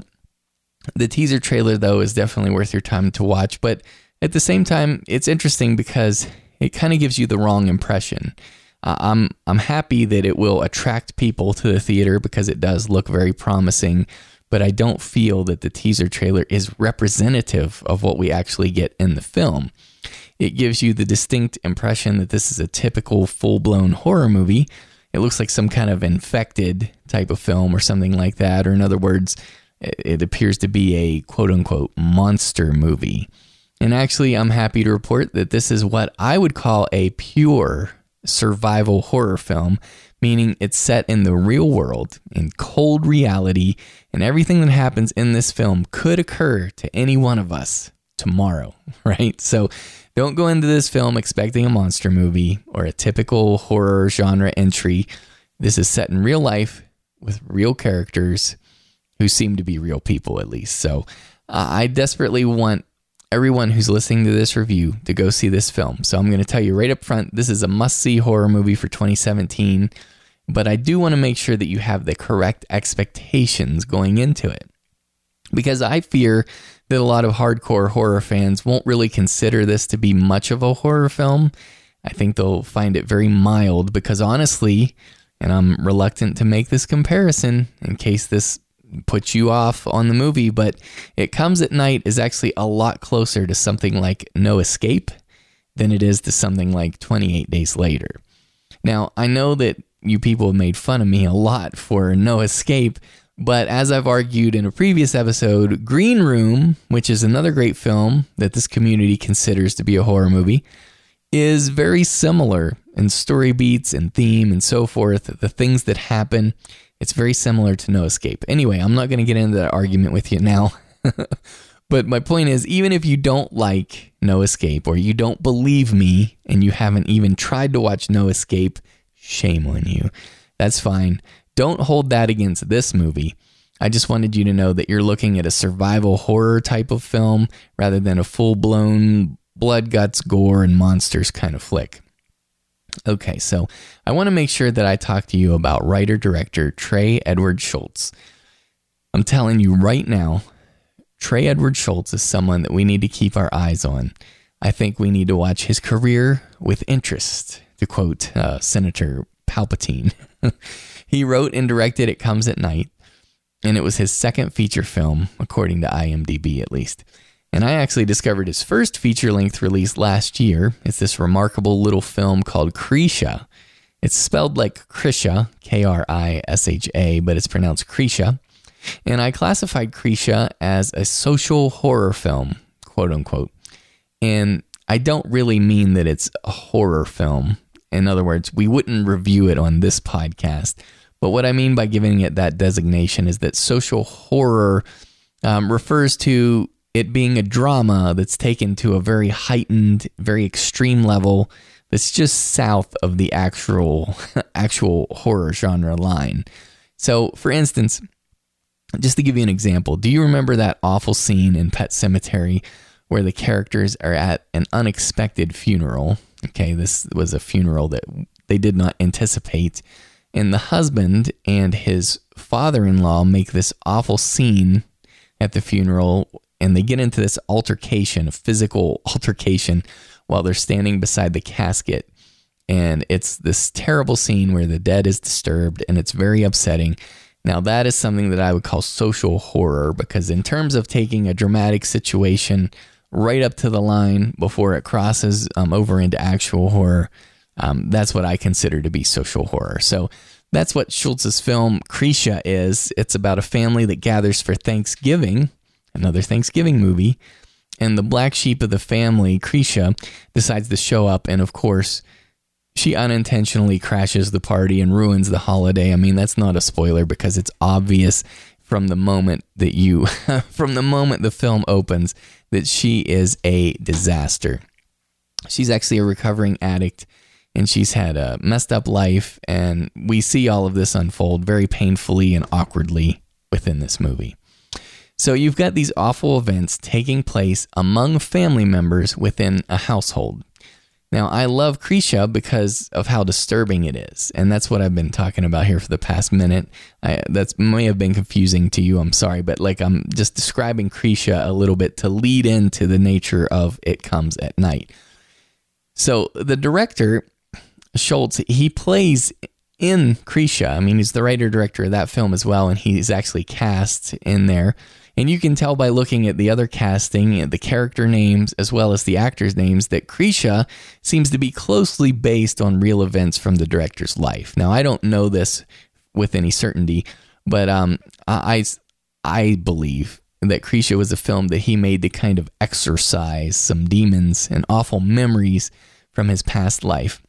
the teaser trailer, though, is definitely worth your time to watch. But at the same time, it's interesting because it kind of gives you the wrong impression. Uh, I'm I'm happy that it will attract people to the theater because it does look very promising, but I don't feel that the teaser trailer is representative of what we actually get in the film. It gives you the distinct impression that this is a typical full-blown horror movie. It looks like some kind of infected type of film or something like that, or in other words, it appears to be a quote unquote monster movie. And actually, I'm happy to report that this is what I would call a pure survival horror film, meaning it's set in the real world, in cold reality, and everything that happens in this film could occur to any one of us tomorrow, *laughs* right? So don't go into this film expecting a monster movie or a typical horror genre entry. This is set in real life with real characters who seem to be real people, at least. So uh, I desperately want everyone who's listening to this review to go see this film. So I'm going to tell you right up front this is a must see horror movie for 2017, but I do want to make sure that you have the correct expectations going into it. Because I fear that a lot of hardcore horror fans won't really consider this to be much of a horror film. I think they'll find it very mild because honestly, and I'm reluctant to make this comparison in case this puts you off on the movie, but It Comes at Night is actually a lot closer to something like No Escape than it is to something like 28 Days Later. Now, I know that you people have made fun of me a lot for No Escape, but as I've argued in a previous episode, Green Room, which is another great film that this community considers to be a horror movie, is very similar in story beats and theme and so forth. The things that happen it's very similar to No Escape. Anyway, I'm not going to get into that argument with you now. *laughs* but my point is even if you don't like No Escape or you don't believe me and you haven't even tried to watch No Escape, shame on you. That's fine. Don't hold that against this movie. I just wanted you to know that you're looking at a survival horror type of film rather than a full blown blood, guts, gore, and monsters kind of flick. Okay, so I want to make sure that I talk to you about writer director Trey Edward Shults. I'm telling you right now, Trey Edward Shults is someone that we need to keep our eyes on. I think we need to watch his career with interest, to quote uh, Senator Palpatine. *laughs* he wrote and directed It Comes at Night, and it was his second feature film, according to IMDb at least. And I actually discovered his first feature length release last year. It's this remarkable little film called Krisha. It's spelled like Krisha, K R I S H A, but it's pronounced Krisha. And I classified Krisha as a social horror film, quote unquote. And I don't really mean that it's a horror film. In other words, we wouldn't review it on this podcast. But what I mean by giving it that designation is that social horror um, refers to it being a drama that's taken to a very heightened, very extreme level that's just south of the actual *laughs* actual horror genre line. So, for instance, just to give you an example, do you remember that awful scene in Pet Sematary where the characters are at an unexpected funeral? Okay, this was a funeral that they did not anticipate. And the husband and his father in law make this awful scene at the funeral and they get into this altercation, a physical *laughs* altercation, while they're standing beside the casket. And it's this terrible scene where the dead is disturbed and it's very upsetting. Now, that is something that I would call social horror because, in terms of taking a dramatic situation right up to the line before it crosses um, over into actual horror, um, that's what I consider to be social horror. So, that's what Shults's film Krisha is. It's about a family that gathers for Thanksgiving another Thanksgiving movie. And the black sheep of the family, Krisha, decides to show up. And of course, she unintentionally crashes the party and ruins the holiday. I mean, that's not a spoiler because it's obvious from the moment that you, *laughs* from the moment the film opens, that she is a disaster. She's actually a recovering addict and she's had a messed up life. And we see all of this unfold very painfully and awkwardly within this movie. So you've got these awful events taking place among family members within a household. Now, I love Krisha because of how disturbing it is. And that's what I've been talking about here for the past minute. That may have been confusing to you. I'm sorry. But like I'm just describing Krisha a little bit to lead into the nature of It Comes at Night. So the director, Shults, he plays in Krisha. I mean, he's the writer director of that film as well. And he's actually cast in there. And you can tell by looking at the other casting, and the character names, as well as the actors' names, that Krisha seems to be closely based on real events from the director's life. Now, I don't know this with any certainty, but um, I, I believe that Krisha was a film that he made to kind of exorcise some demons and awful memories from his past life.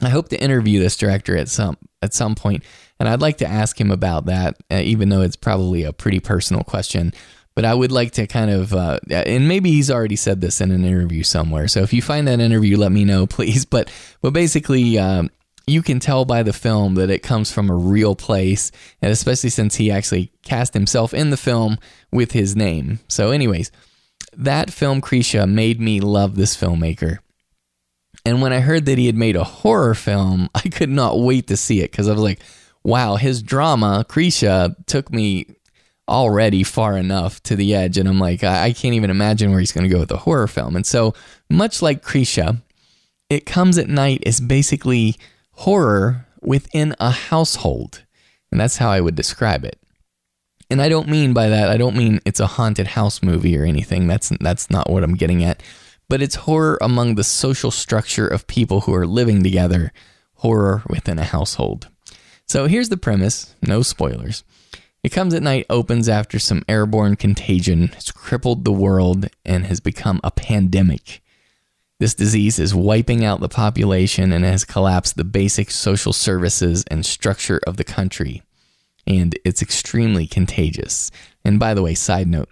I hope to interview this director at some at some point, and I'd like to ask him about that, uh, even though it's probably a pretty personal question. But I would like to kind of, uh, and maybe he's already said this in an interview somewhere. So if you find that interview, let me know, *laughs* please. But but basically, um, you can tell by the film that it comes from a real place, and especially since he actually cast himself in the film with his name. So, anyways, that film Krisha made me love this filmmaker. And when I heard that he had made a horror film, *laughs* I could not wait to see it because I was like, wow, his drama, Krisha, took me already far enough to the edge. And I'm like, I, can't even imagine where he's going to go with the horror film. And so, much like Krisha, It Comes at Night is basically horror within a household. And that's how I would describe it. And I don't mean by that, I don't mean it's a haunted house movie or anything. That's that's not what I'm getting at but it's horror among the social structure of people who are living together, horror within a household. So here's the premise no spoilers. It Comes at Night opens after some airborne contagion has crippled the world and has become a pandemic. This disease is wiping out the population and has collapsed the basic social services and structure of the country. And it's extremely contagious. And by the way, side note,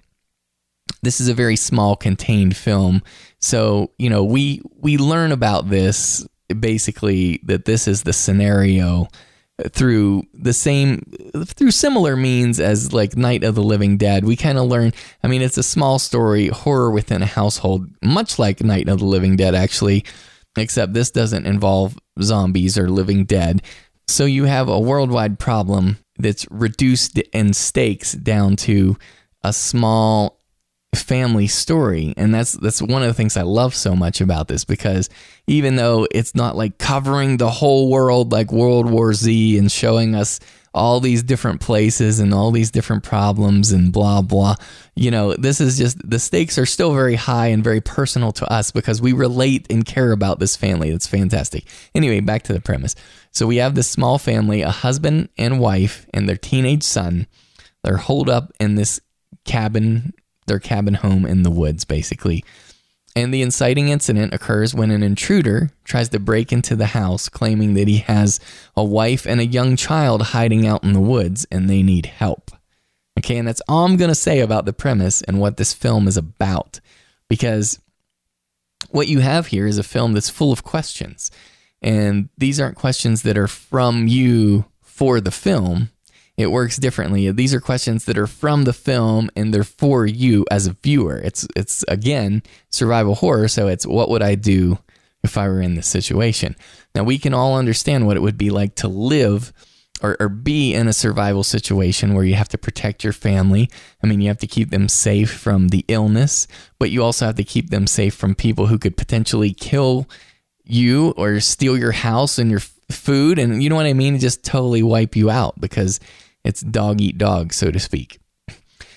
this is a very small contained film so you know we we learn about this basically that this is the scenario through the same through similar means as like Night of the Living Dead. We kind of learn. I mean, it's a small story, horror within a household, much like Night of the Living Dead, actually, except this doesn't involve zombies or living dead. So you have a worldwide problem that's reduced in stakes down to a small family story. And that's that's one of the things I love so much about this because even though it's not like covering the whole world like World War Z and showing us all these different places and all these different problems and blah blah you know this is just the stakes are still very high and very personal to us because we relate and care about this family. It's fantastic. Anyway back to the premise. So we have this small family a husband and wife and their teenage son. They're holed up in this cabin their cabin home in the woods, basically. And the inciting incident occurs when an intruder tries to break into the house, claiming that he has a wife and a young child hiding out in the woods and they need help. Okay, and that's all I'm going to say about the premise and what this film is about. Because what you have here is a film that's full of questions. And these aren't questions that are from you for the film it works differently. These are questions that are from the film and they're for you as a viewer. It's it's again survival horror, so it's what would I do if I were in this situation? Now we can all understand what it would be like to live or, or be in a survival situation where you have to protect your family. I mean, you have to keep them safe from the illness, but you also have to keep them safe from people who could potentially kill you or steal your house and your food and you know what I mean? Just totally wipe you out because it's dog eat dog, so to speak.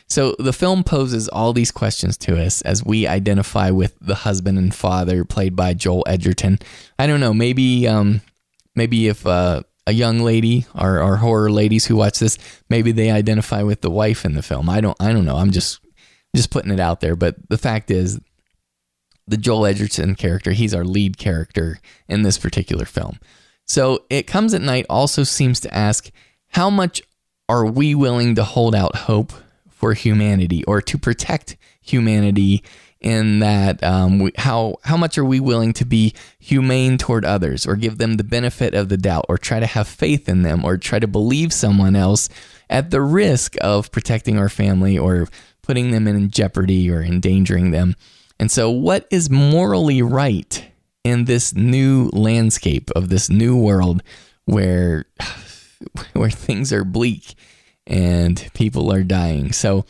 So the film poses all these questions to us as we identify with the husband and father played by Joel Edgerton. I don't know, maybe um, maybe if uh, a young lady or, or horror ladies who watch this, maybe they identify with the wife in the film. I don't I don't know. I'm just just putting it out there, but the fact is the Joel Edgerton character, he's our lead character in this particular film. So it comes at night also seems to ask how much are we willing to hold out hope for humanity or to protect humanity in that um, we, how how much are we willing to be humane toward others or give them the benefit of the doubt or try to have faith in them or try to believe someone else at the risk of protecting our family or putting them in jeopardy or endangering them? And so what is morally right in this new landscape of this new world where *sighs* where things are bleak and people are dying. So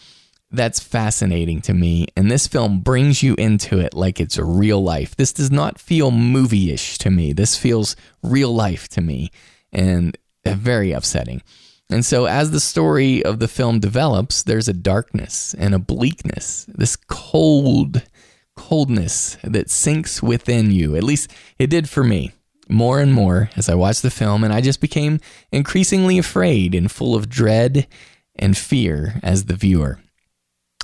that's fascinating to me. And this film brings you into it like it's real life. This does not feel movie ish to me. This feels real life to me and uh, very upsetting. And so, as the story of the film develops, there's a darkness and a bleakness, this cold, coldness that sinks within you. At least it did for me more and more as I watched the film, and I just became increasingly afraid and full of dread and fear as the viewer.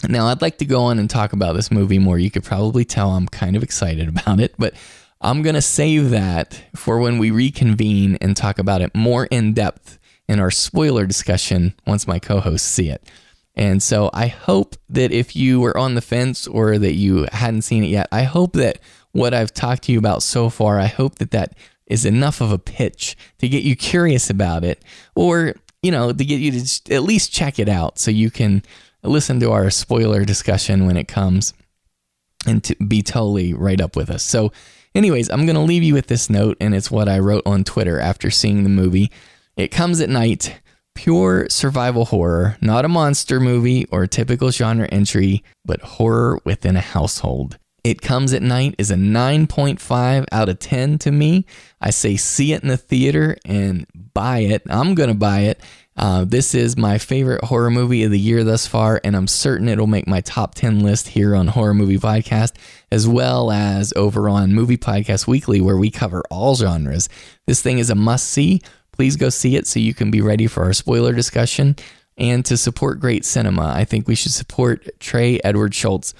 Now, I'd like to go on and talk about this movie more. You could probably tell I'm kind of excited *laughs* about it, but I'm going to save that for when we reconvene and talk about it more in depth in our spoiler discussion once my co hosts see it. And so I hope that if you were on the fence or that you hadn't seen it yet, I hope that what I've talked to you about so far, I hope that that is enough of a pitch to get you curious about it or, you know, to get you to at least check it out so you can listen to our spoiler discussion when it comes and to be totally right up with us. So, anyways, I'm going to leave you with this note, and it's what I wrote on Twitter after seeing the movie. It comes at night, pure survival horror, not a monster movie or a typical genre entry, but horror within a household. It Comes at Night is a 9.5 out of 10 to me. I say see it in the theater and buy it. I'm going to buy it. Uh, this is my favorite horror movie of the year thus far, and I'm certain it'll make my top 10 list here on Horror Movie Podcast, as well as over on Movie Podcast Weekly, where we cover all genres. This thing is a must see please go see it so you can be ready for our spoiler discussion. And to support great cinema, I think we should support Trey Edward Shults.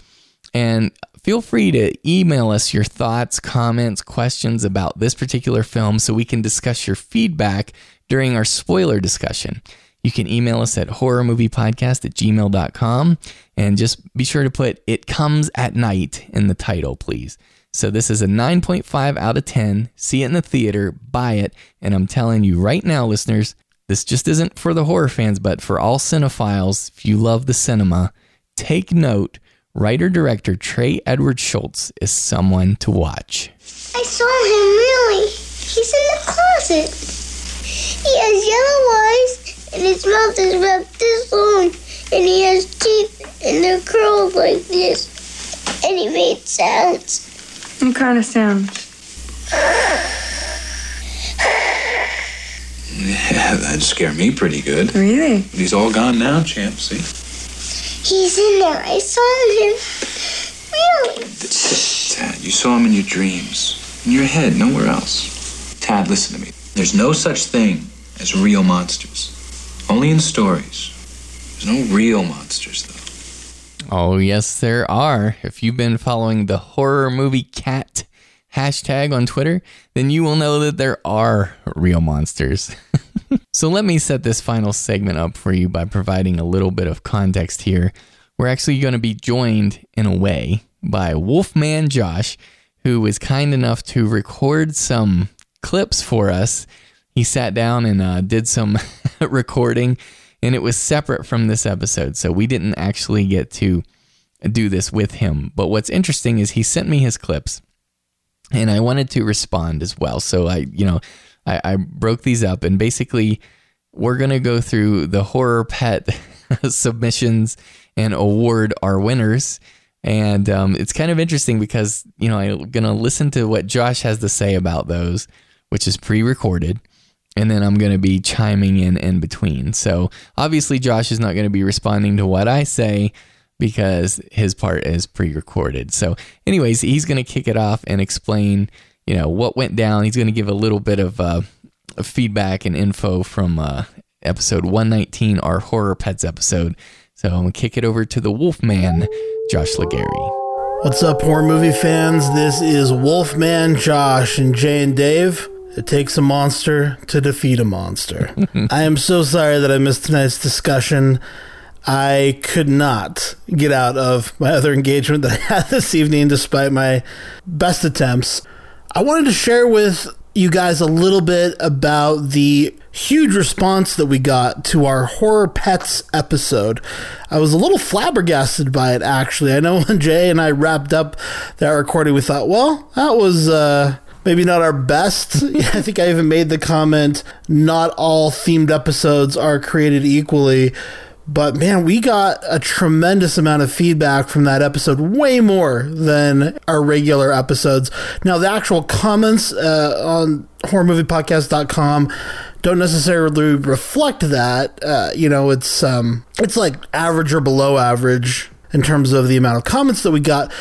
And feel free to email us your thoughts, comments, questions about this particular film so we can discuss your feedback during our spoiler discussion. You can email us at horrormoviepodcast at gmail.com and just be sure to put It Comes at Night in the title, please. So this is a 9.5 out of 10. See it in the theater, buy it. And I'm telling you right now, listeners, this just isn't for the horror fans, but for all cinephiles. If you love the cinema, take note. Writer director Trey Edward Shults is someone to watch. I saw him really. He's in the closet. He has yellow eyes and his mouth is about this long and he has teeth and they're curled like this. And he made sounds. What kind of sounds? Yeah, that'd scare me pretty good. Really? But he's all gone now, champ, see? He's in there. I saw him. Really? Tad, you saw him in your dreams. In your head, nowhere else. Tad, listen to me. There's no such thing as real monsters. Only in stories. There's no real monsters, though. Oh, yes, there are. If you've been following the horror movie cat hashtag on Twitter, then you will know that there are real monsters. *laughs* so let me set this final segment up for you by providing a little bit of context here. We're actually going to be joined in a way by Wolfman Josh, who was kind enough to record some clips for us. He sat down and uh, did some *laughs* recording and it was separate from this episode. So we didn't actually get to do this with him. But what's interesting is he sent me his clips and I wanted to respond as well. So I, you know, I, I broke these up and basically we're going to go through the horror pet *laughs* submissions and award our winners. And um, it's kind of interesting because, you know, I'm going to listen to what Josh has to say about those, which is pre recorded and then I'm going to be chiming in in between. So obviously, Josh is not going to be responding to what I say because his part is pre-recorded. So, anyways, he's going to kick it off and explain, you know, what went down. He's going to give a little bit of, uh, feedback and info from uh, episode 119, our horror pets episode. So I'm going to kick it over to the Wolfman, Josh Legary. What's up, horror movie fans? This is Wolfman Josh and Jay and Dave. It takes a monster to defeat a monster. *laughs* I am so sorry that I missed tonight's discussion. I could not get out of my other engagement that I had *laughs* this evening despite my best attempts. I wanted to share with you guys a little bit about the huge response that we got to our horror pets episode. I was a little flabbergasted by it actually. I know when *laughs* Jay and I wrapped up that recording, we thought, well, that was uh, maybe not our best. *laughs* I think I even made the comment, not all themed episodes are created equally. But man, we got a tremendous amount of feedback from that episode, way more than our regular episodes. Now, the actual comments uh, on horrormoviepodcast.com don't necessarily reflect that. Uh, you know, it's um, it's like average or below average in terms of the amount of comments that we got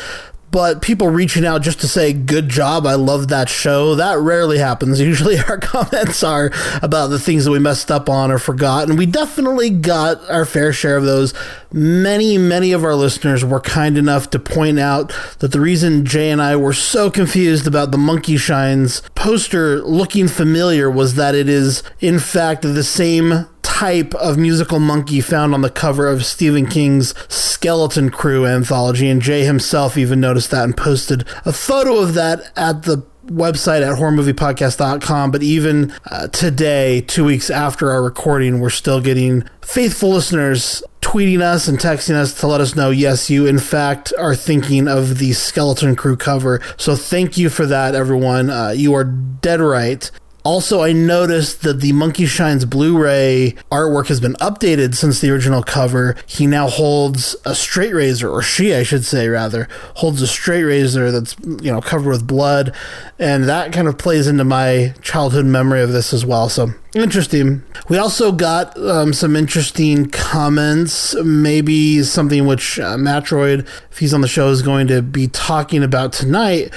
but people reaching out just to say good job i love that show. That rarely happens. *laughs* Usually our comments are about the things that we messed up on or forgot and we definitely got our fair share of those. Many many of our listeners were kind enough to point out that the reason jay and i were so confused about the monkey shines poster looking familiar was that it is in fact the same type of musical monkey found on the cover of Stephen King's Skeleton Crew anthology, and Jay himself even noticed that and posted a photo of that at the website at horrormoviepodcast.com but even uh, today two weeks after our recording we're still getting faithful listeners tweeting us and texting us to let us know yes you in fact are thinking of the skeleton crew cover. So thank you for that everyone. Uh, you are dead right also, I noticed that the Monkey Shines Blu ray artwork has been updated since the original cover. He now holds a straight razor, or she, I should say, rather, holds a straight razor that's, you know, covered with blood. And that kind of plays into my childhood memory of this as well. So, interesting. We also got um, some interesting comments, maybe something which uh, Matroid, if he's on the show, is going to be talking about tonight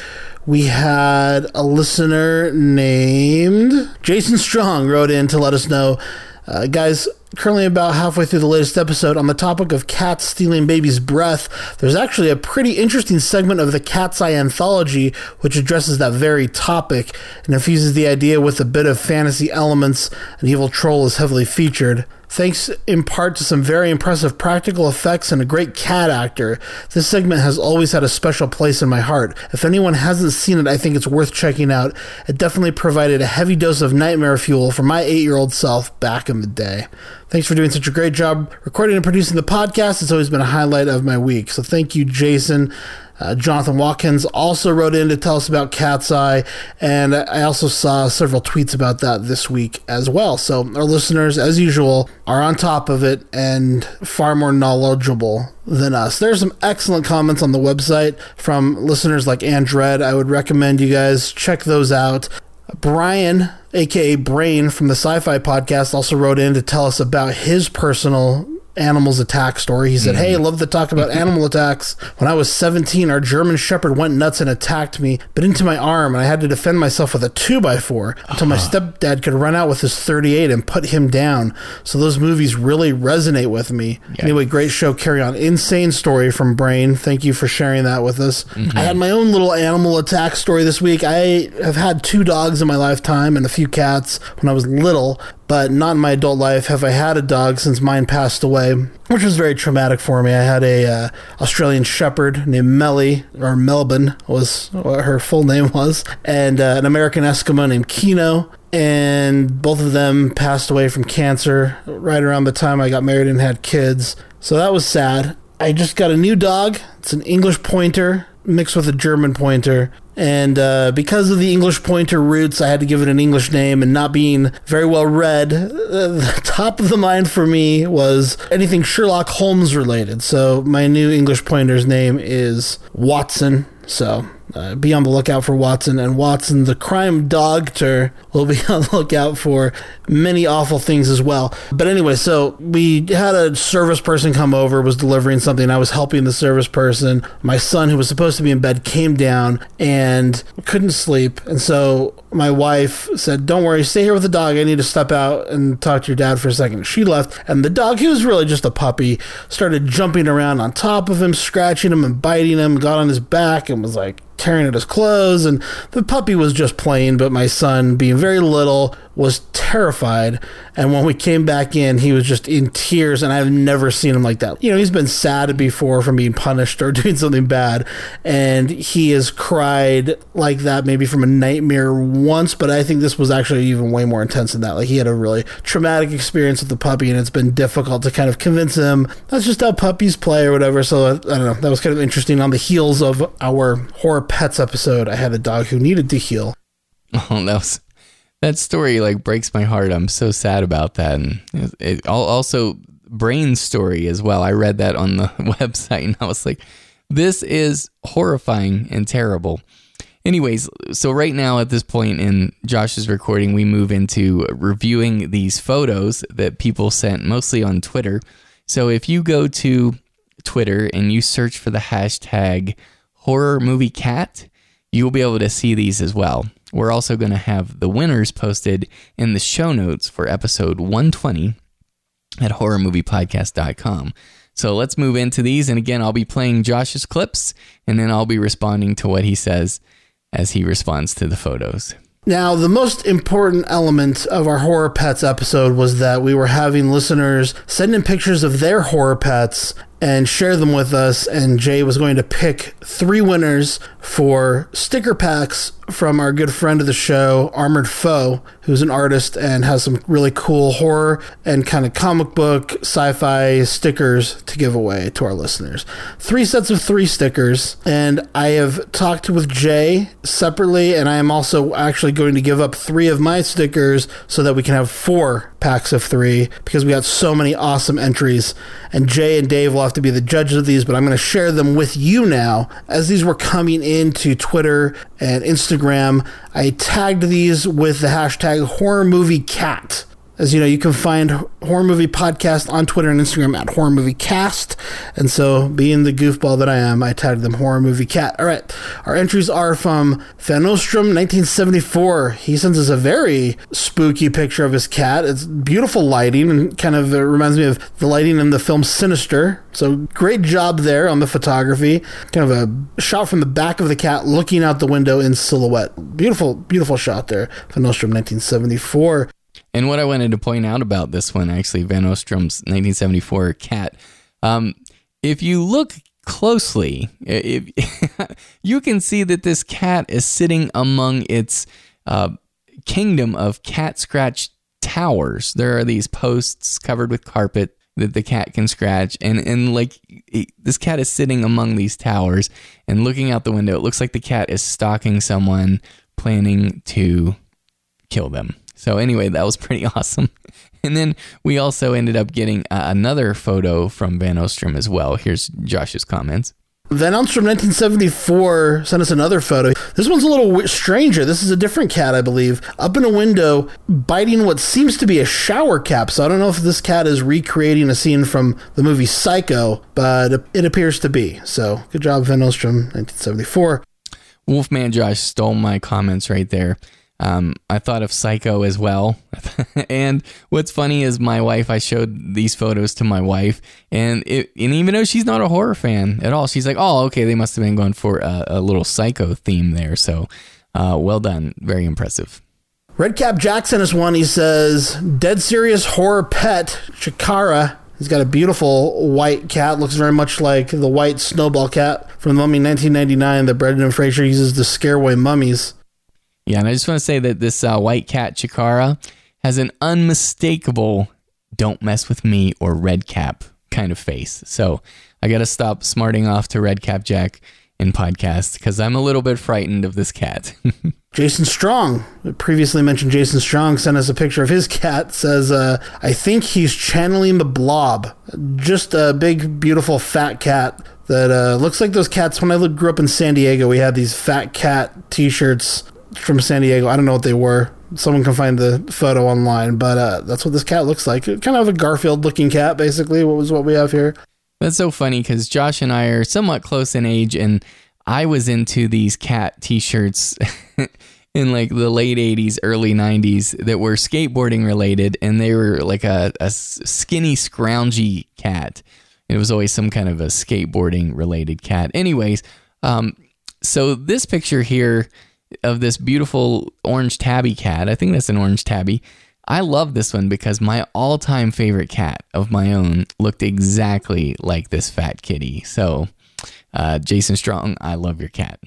we had a listener named Jason Strong wrote in to let us know, uh, guys. Currently, about halfway through the latest episode, on the topic of cats stealing babies' breath, there's actually a pretty interesting segment of the Cat's Eye anthology which addresses that very topic and infuses the idea with a bit of fantasy elements. An evil troll is heavily featured. Thanks in part to some very impressive practical effects and a great cat actor, this segment has always had a special place in my heart. If anyone hasn't seen it, I think it's worth checking out. It definitely provided a heavy dose of nightmare fuel for my eight year old self back in the day. Thanks for doing such a great job recording and producing the podcast. It's always been a highlight of my week. So thank you, Jason. Uh, Jonathan Watkins also wrote in to tell us about Cat's Eye, and I also saw several tweets about that this week as well. So our listeners, as usual, are on top of it and far more knowledgeable than us. There's some excellent comments on the website from listeners like Andred. I would recommend you guys check those out. Brian, aka Brain from the Sci Fi Podcast, also wrote in to tell us about his personal animals attack story. He said, mm Hey, I love to talk about *laughs* animal attacks. When I was 17, our German Shepherd went nuts and attacked me, but into my arm, and I had to defend myself with a 2x4 until my stepdad could run out with his 38 and put him down. So those movies really resonate with me. Yeah. Anyway, great show. Carry on. Insane story from Brain. Thank you for sharing that with us. Mm-hmm. I had my own little animal attack story this week. I have had two dogs in my lifetime and a few cats when I was little, but not in my adult life have I had a dog since mine passed away, which was very traumatic for me. I had a uh, Australian Shepherd named Melly or Melbourne was what her full name was, and uh, an American Eskimo named Kino. And both of them passed away from cancer right around the time I got married and had kids. So that was sad. I just got a new dog. It's an English pointer mixed with a German pointer. And uh, because of the English pointer roots, I had to give it an English name. And not being very well read, uh, the *laughs* top of the mind for me was anything Sherlock Holmes related. So my new English pointer's name is Watson. So uh, be on the lookout for Watson. And Watson, the crime doctor, will be *laughs* on the lookout for many awful things as well. But anyway, so we had a service person come over, was delivering something. I was helping the service person. My son, who was supposed to be in bed, came down and couldn't sleep. And so my wife said, Don't worry, stay here with the dog. I need to step out and talk to your dad for a second. She left, and the dog, he was really just a puppy, started jumping around on top of him, scratching him and biting him, got on his back and was like tearing at his clothes, and the puppy was just playing. But my son, being very little, was terrified. And when we came back in, he was just in tears, and I've never seen him like that. You know, he's been sad before from being punished or *laughs* doing something bad, and he has cried like that maybe from a nightmare once, but I think this was actually even way more intense than that. Like he had a really traumatic experience with the puppy, and it's been difficult to kind of convince him that's just how puppies play or whatever. So I don't know. That was kind of interesting. On the heels of our horror pets episode, I had a dog who needed to heal. *laughs* Oh, that was that story like breaks my heart. I'm so sad about that. And it, it also brain story as well. I read that on the *laughs* website and I was like, this is horrifying and terrible. Anyways, so right now at this point in Josh's recording, we move into reviewing these photos that people sent mostly on Twitter. So if you go to Twitter and you search for the hashtag horror movie cat, you will be able to see these as well. We're also going to have the winners posted in the show notes for episode 120 at horrormoviepodcast.com. So let's move into these. And again, I'll be playing Josh's clips and then I'll be responding to what he says as he responds to the photos. Now, the most important element of our horror pets episode was that we were having listeners send in pictures of their horror pets and share them with us. And Jay was going to pick three winners for sticker packs from our good friend of the show, Armored Foe, who's an artist and has some really cool horror and kind of comic book sci fi stickers to give away to our listeners. Three sets of three stickers. And I have talked with Jay separately, and I am also actually going to give up three of my stickers so that we can have four packs of three because we got so many awesome entries. And Jay and Dave will to be the judges of these, but I'm going to share them with you now as these were coming into Twitter and Instagram. I tagged these with the hashtag horror movie cat. As you know, you can find Horror Movie Podcast on Twitter and Instagram at Horror Movie Cast. And so, being the goofball that I am, I tagged them Horror Movie Cat. All right. Our entries are from Van Ostrom, 1974. He sends us a very spooky picture of his cat. It's beautiful lighting and kind of uh, reminds me of the lighting in the film Sinister. So, great job there on the photography. Kind of a shot from the back of the cat looking out the window in silhouette. Beautiful, beautiful shot there. Van Ostrom, 1974. And what I wanted to point out about this one, actually, Van Ostrom's 1974 cat, um, if you look closely, if, *laughs* you can see that this cat is sitting among its uh, kingdom of cat scratch towers. There are these posts covered with carpet that the cat can scratch, and and like this cat is sitting among these towers and looking out the window. It looks like the cat is stalking someone, planning to kill them. So anyway, that was *laughs* pretty awesome. And then we also ended up getting uh, another photo from Van Ostrom as well. Here's Josh's comments. Van Ostrom 1974 sent us another photo. This one's a little stranger. This is a different cat, I believe, up in a window biting what seems to be a shower cap. So I don't know if this cat is recreating a scene from the movie Psycho, but it appears to be. So good job, Van Ostrom 1974. Wolfman Josh stole my comments right there. Um, I thought of Psycho as well. *laughs* and what's funny is my wife, I showed these photos to my wife, and it, and even though she's not a horror fan at all, she's like, oh, okay, they must have been going for a, a little Psycho theme there. So uh, well done. Very impressive. Redcap Jackson is one. He says, Dead serious horror pet, Chikara. He's got a beautiful white cat, looks very much like the white snowball cat from the Mummy 1999 that Brendan Fraser uses to scare away mummies. Yeah, and I just want to say that this uh, white cat Chikara has an unmistakable "Don't mess with me" or "Red Cap" kind of face. So I got to stop smarting off to Red Cap Jack in podcast because I'm a little bit frightened of this cat. *laughs* Jason Strong, previously mentioned Jason Strong, sent us a picture of his cat. Says, uh, I think he's channeling the blob. Just a big, beautiful, fat cat that uh, looks like those cats. When I grew up in San Diego, we had these fat cat t shirts from San Diego. I don't know what they were. Someone can find the photo online, but uh, that's what this cat looks like. Kind of a Garfield looking cat, basically. What was what we have here? That's so funny because Josh and I are somewhat close in age, and I was into these cat T-shirts *laughs* in like the late '80s, early '90s that were skateboarding related, and they were like a, a skinny, scroungy cat. It was always some kind of a skateboarding related cat. Anyways, um, so this picture here of this beautiful orange tabby cat, I think that's an orange tabby. I love this one because my all time favorite cat of my own looked exactly like this fat kitty. So, uh, Jason Strong, I love your cat.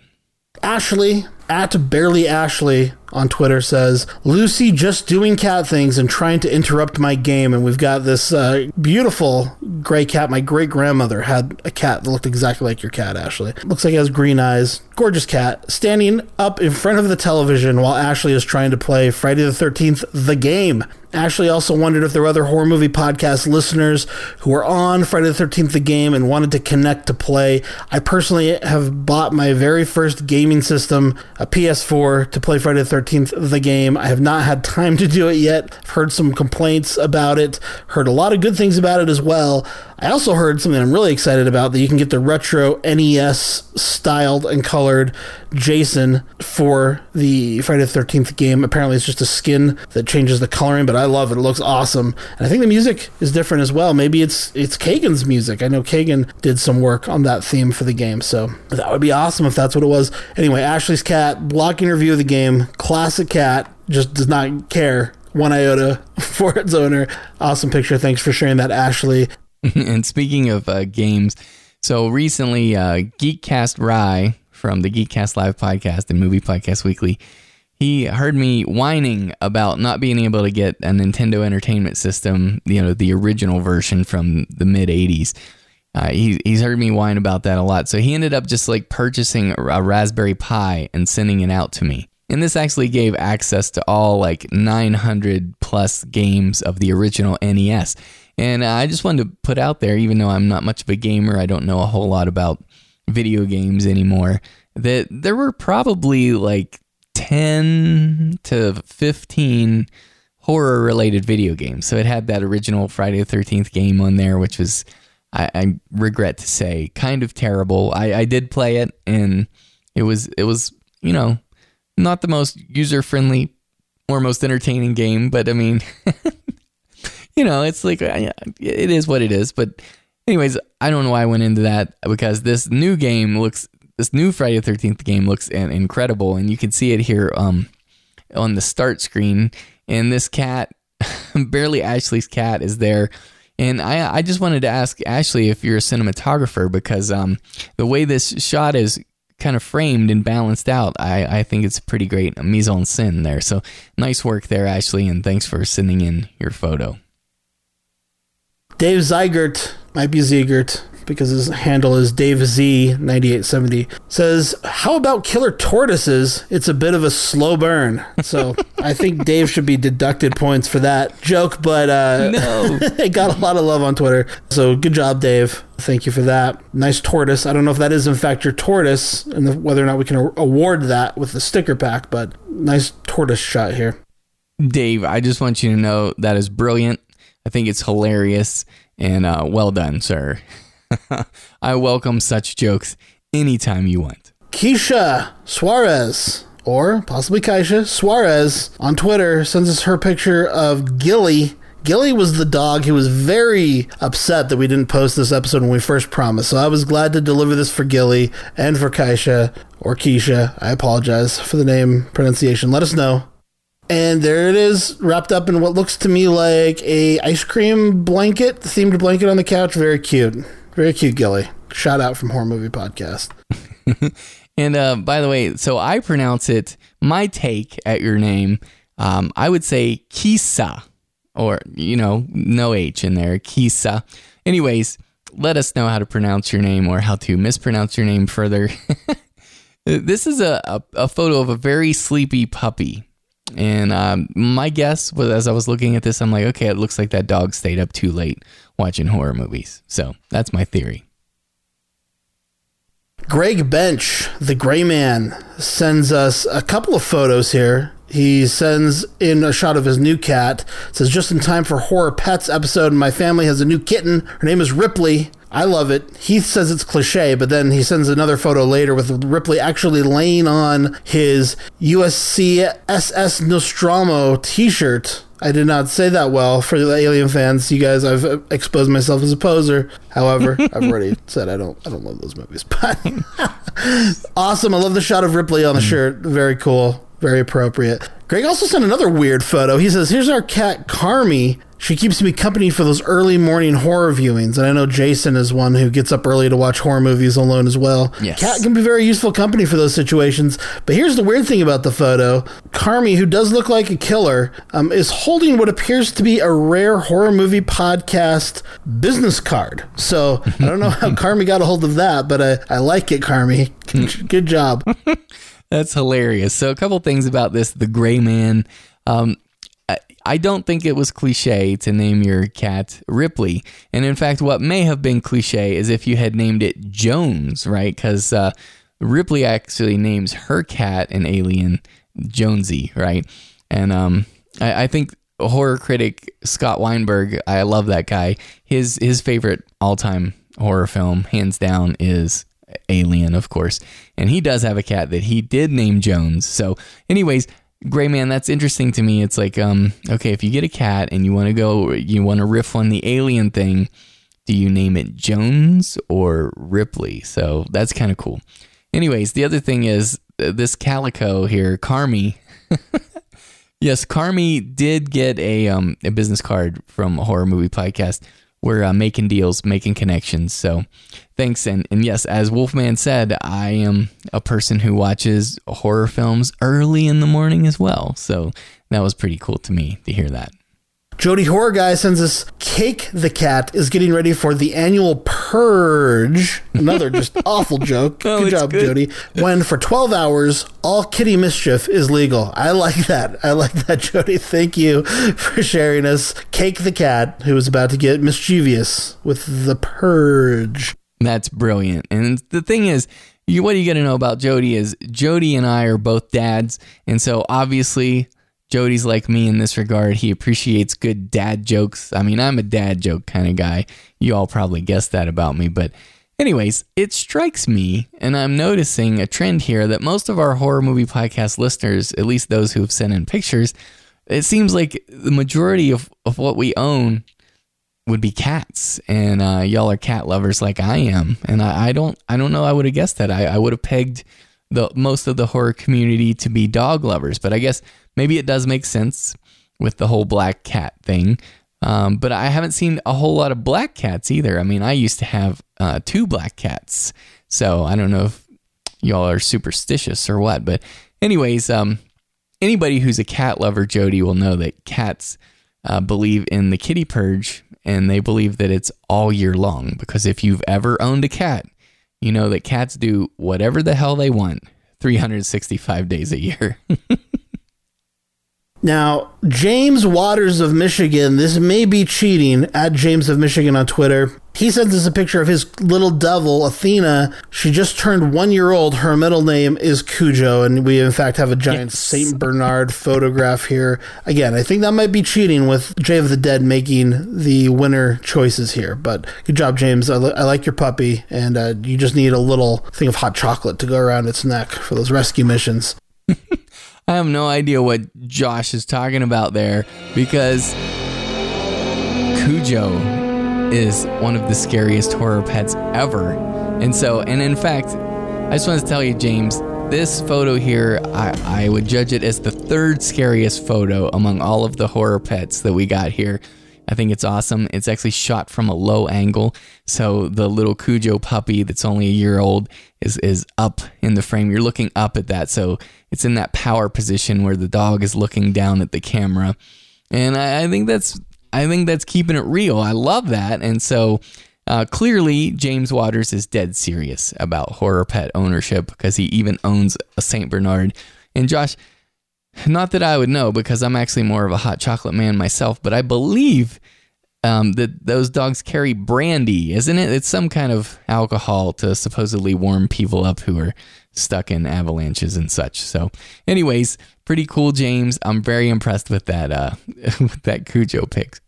Ashley at barely Ashley on Twitter says Lucy just doing cat things and trying to interrupt my game. And we've got this uh, beautiful gray cat. My great grandmother had a cat that looked exactly like your cat, Ashley. Looks like it has green eyes. Gorgeous cat standing up in front of the television while Ashley is trying to play Friday the 13th, the game. Ashley also wondered if there were other horror movie podcast listeners who were on Friday the 13th the game and wanted to connect to play. I personally have bought my very first gaming system, a PS4, to play Friday the 13th the game. I have not had time to do it yet. I've heard some complaints about it, heard a lot of good things about it as well. I also heard something I'm really excited about that you can get the retro NES styled and colored Jason for the Friday the 13th game. Apparently, it's just a skin that changes the coloring, but I love it. It looks awesome. And I think the music is different as well. Maybe it's it's Kagan's music. I know Kagan did some work on that theme for the game, so that would be awesome if that's what it was. Anyway, Ashley's cat, blocking review of the game, classic cat, just does not care one iota *laughs* for its owner. Awesome picture. Thanks for sharing that, Ashley. *laughs* and speaking of uh, games, so recently, uh, Geekcast Rye from the Geekcast Live podcast and Movie Podcast Weekly, he heard me whining about not being able to get a Nintendo Entertainment System, you know, the original version from the mid 80s. Uh, he, he's heard me whine about that a lot. So he ended up just like purchasing a Raspberry Pi and sending it out to me. And this actually gave access to all like 900 plus games of the original NES. And I just wanted to put out there, even though I'm not much of a gamer, I don't know a whole lot about video games anymore, that there were probably like 10 to 15 horror related video games. So it had that original Friday the 13th game on there, which was, I, I regret to say, kind of terrible. I, I did play it and it was, it was, you know, not the most user friendly or most entertaining game, but I mean, *laughs* you know, it's like it is what it is. But anyways, I don't know why I went into that because this new game looks, this new Friday the Thirteenth game looks incredible, and you can see it here um, on the start screen. And this cat, *laughs* barely Ashley's cat, is there. And I, I just wanted to ask Ashley if you're a cinematographer because um, the way this shot is kind of framed and balanced out, I, I think it's pretty great mise en scène there. So nice work there, Ashley, and thanks for sending in your photo. Dave Zeigert, might be Ziegert, because his handle is Dave Z9870, says, How about killer tortoises? It's a bit of a slow burn. So I think Dave should be deducted points for that joke, but uh, no. *laughs* it got a lot of love on Twitter. So good job, Dave. Thank you for that. Nice tortoise. I don't know if that is, in fact, your tortoise and whether or not we can award that with the sticker pack, but nice tortoise shot here. Dave, I just want you to know that is brilliant. I think it's hilarious and uh, well done, sir. *laughs* *laughs* I welcome such jokes anytime you want. Keisha Suarez, or possibly Keisha Suarez, on Twitter sends us her picture of Gilly. Gilly was the dog who was very upset that we didn't post this episode when we first promised. So I was glad to deliver this for Gilly and for Keisha or Keisha. I apologize for the name pronunciation. Let us know. And there it is, wrapped up in what looks to me like a ice cream blanket, themed blanket on the couch. Very cute. Very cute, Gilly. Shout out from Horror Movie Podcast. *laughs* and uh, by the way, so I pronounce it, my take at your name, um, I would say Kisa, or, you know, no H in there, Kisa. Anyways, let us know how to pronounce your name or how to mispronounce your name further. *laughs* this is a, a, a photo of a very sleepy puppy. And um, my guess was, as I was looking at this, I'm like, okay, it looks like that dog stayed up too late watching horror movies. So that's my theory. Greg Bench, the gray man, sends us a couple of photos here. He sends in a shot of his new cat. says, just in time for Horror Pets episode. My family has a new kitten. Her name is Ripley. I love it. Heath says it's cliche, but then he sends another photo later with Ripley actually laying on his USC SS Nostromo t shirt I did not say that well for the Alien fans. You guys, I've exposed myself as a poser. However, *laughs* I've already said I don't I don't love those movies. *laughs* But *laughs* awesome. I love the shot of Ripley on the mm. shirt. Very cool. Very appropriate. Greg also sent another weird photo. He says, "Here's our cat Carmi. She keeps me company for those early morning horror viewings, and I know Jason is one who gets up early to watch horror movies alone as well. Yes. Cat can be very useful company for those situations. But here's the weird thing about the photo: Carmi, who does look like a killer, um, is holding what appears to be a rare horror movie podcast business card. So I don't know how *laughs* Carmi got a hold of that, but I, I like it, Carmi. Good, good job. *laughs* That's hilarious. So, a couple things about this the gray man. Um, I- don't think it was cliche to name your cat Ripley. And in fact, what may have been cliche is if you had named it Jones, right? Because uh, Ripley actually names her cat an alien Jonesy, right? And um, I, I think horror critic Scott Weinberg, I love that guy. His his favorite all time horror film, hands down, is Alien, of course. And he does have a cat that he did name Jones. So, anyways, Gray Man, that's interesting to me. It's like, um, okay, if you get a cat and you want to go, you want to riff on the alien thing, do you name it Jones or Ripley? So that's kind of cool. Anyways, the other thing is uh, this calico here, Carmi. *laughs* yes, Carmi did get a um a business card from a horror movie podcast. We're uh, making deals, making connections. So thanks. And, and yes, as Wolfman said, I am a person who watches horror films early in the morning as well. So that was pretty cool to me to hear that. Jody Horror Guy sends us Cake the Cat is getting ready for the annual purge. Another just *laughs* awful joke. Oh, good job, good. Jody. When for 12 hours, all kitty mischief is legal. I like that. I like that, Jody. Thank you for sharing us. Cake the Cat, who is about to get mischievous with the purge. That's brilliant. And the thing is, you, what you got to know about Jody is Jody and I are both dads. And so obviously, Jody's like me in this regard. He appreciates good dad jokes. I mean, I'm a dad joke kind of guy. You all probably guessed that about me. But, anyways, it strikes me, and I'm noticing a trend here that most of our horror movie podcast listeners, at least those who have sent in pictures, it seems like the majority of, of what we own would be cats and uh, y'all are cat lovers like i am and i, I don't i don't know i would have guessed that i, I would have pegged the most of the horror community to be dog lovers but i guess maybe it does make sense with the whole black cat thing. Um, but i haven't seen a whole lot of black cats either. I mean i used to have uh, two black cats. So i don't know if y'all are superstitious or what but anyways um, anybody who's a cat lover jody will know that cats uh, believe in the kitty purge and they believe that it's all year long because if you've ever owned a cat, you know that cats do whatever the hell they want 365 days a year. *laughs* Now, James Waters of Michigan, this may be cheating at James of Michigan on Twitter. He sends us a picture of his little devil, Athena. She just turned one year old. Her middle name is Cujo, and we, in fact, have a giant St. Bernard photograph here. Again, I think that might be cheating with Jay of the Dead making the winner choices here. But good job, James. I, li- I like your puppy, and uh, you just need a little thing of hot chocolate to go around its neck for those rescue missions. I have no idea what Josh is talking about there because Cujo is one of the scariest horror pets ever. And so, and in fact, I just want to tell you, James, this photo here, I, I would judge it as the third scariest photo among all of the horror pets that we got here. I think it's awesome. It's actually shot from a low angle. So the little Cujo puppy that's only a year old is, is up in the frame. You're looking up at that. So it's in that power position where the dog is looking down at the camera. And I, I think that's I think that's keeping it real. I love that. And so uh, clearly James Waters is dead serious about horror pet ownership because he even owns a Saint Bernard. And Josh, not that I would know because I'm actually more of a hot chocolate man myself, but I believe um, that those dogs carry brandy, isn't it? It's some kind of alcohol to supposedly warm people up who are stuck in avalanches and such. So, anyways, pretty cool, James. I'm very impressed with that uh, *laughs* with that Cujo pic.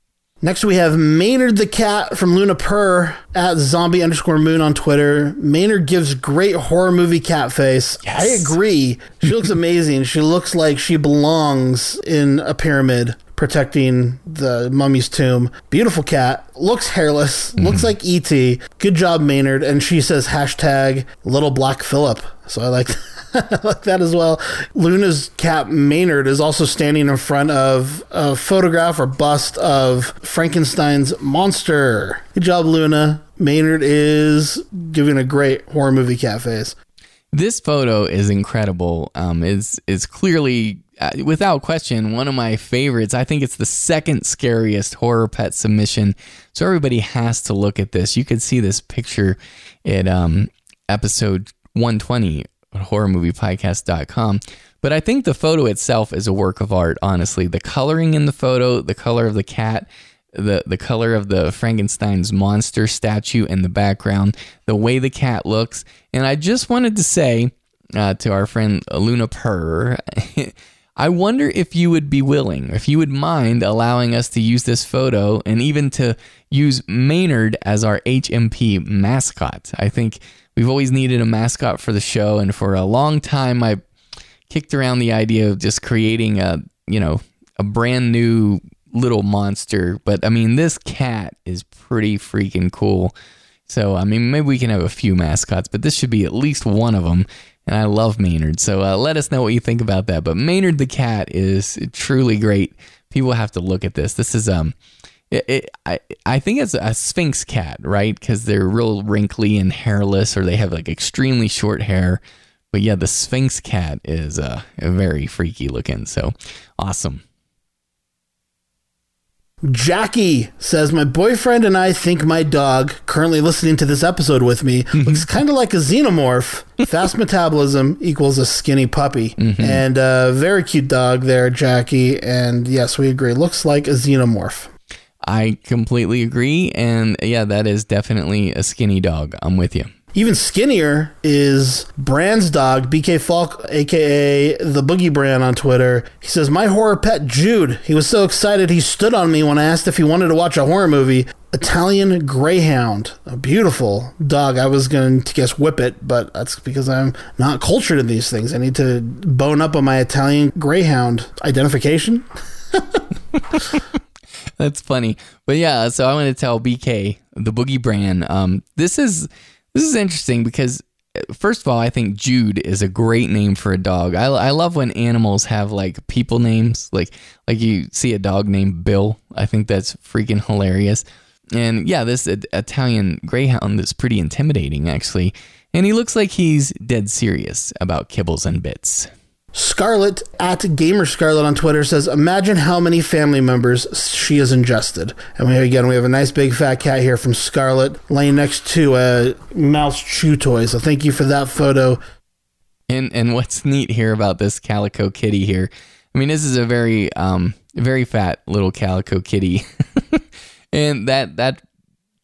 Next, we have Maynard the cat from Luna Purr at zombie underscore moon on Twitter. Maynard gives great horror movie cat face. I agree. She looks *laughs* amazing. She looks like she belongs in a pyramid. protecting the mummy's tomb. Beautiful cat, looks hairless, mhm. looks like E.T. Good job, Maynard. And she says hashtag little black Philip. So I like *laughs* like that as well. Luna's cat Maynard is also standing in front of a photograph or bust of Frankenstein's monster. Good job, Luna. Maynard is giving a great horror movie cat face. This photo is incredible. Um, is is clearly, uh, without question, one of my favorites. I think it's the second scariest horror pet submission. So everybody has to look at this. You can see this picture at um, episode 120 at horrormoviepodcast.com. But I think the photo itself is a work of art, honestly. The coloring in the photo, the color of the cat, the, the color of the Frankenstein's monster statue in the background, the way the cat looks. And I just wanted to say uh, to our friend Luna Purr, *laughs* I wonder if you would be willing, if you would mind allowing us to use this photo and even to use Maynard as our HMP mascot. I think we've always needed a mascot for the show, and for a long time, I kicked around the idea of just creating a, you know, a brand new little monster. But I mean, this cat is pretty freaking cool. So, I mean, maybe we can have a few mascots, but this should be at least one of them. And I love Maynard. So uh, let us know what you think about that. But Maynard the cat is truly great. People have to look at this. This is, um, it, it, I, I think it's a Sphinx cat, right? Because they're real wrinkly and hairless, or they have like extremely short hair. But yeah, the Sphinx cat is uh, very freaky looking. So awesome. Jackie says, My boyfriend and I think my dog, currently listening to this episode with me, mm-hmm. looks kind of like a xenomorph. *laughs* Fast metabolism equals a skinny puppy. Mm-hmm. And a very cute dog there, Jackie. And yes, we agree. Looks like a xenomorph. I completely agree. And yeah, that is definitely a skinny dog. I'm with you. Even skinnier is Brand's dog, BK Falk, aka the Boogie Brand on Twitter. He says, My horror pet Jude. He was so excited he stood on me when I asked if he wanted to watch a horror movie. Italian Greyhound, a beautiful dog. I was going to guess Whippet, but that's because I'm not cultured in these things. I need to bone up on my Italian Greyhound identification. *laughs* *laughs* That's funny. But yeah, so I want to tell BK, the Boogie Brand, um, this is this is interesting because uh, first of all, I think Jude is a great name for a dog. I, I love when animals have like people names, like like you see a dog named Bill. I think that's freaking hilarious. And yeah, this Italian Greyhound is pretty intimidating actually, and he looks like he's dead serious about kibbles and bits. Scarlet at Gamer Scarlet on Twitter says, "Imagine how many family members she has ingested." And we again we have a nice big fat cat here from Scarlet laying next to a mouse chew toy. So thank you for that photo. And and what's neat here about this calico kitty here? I mean, this is a very um very fat little calico kitty, *laughs* and that that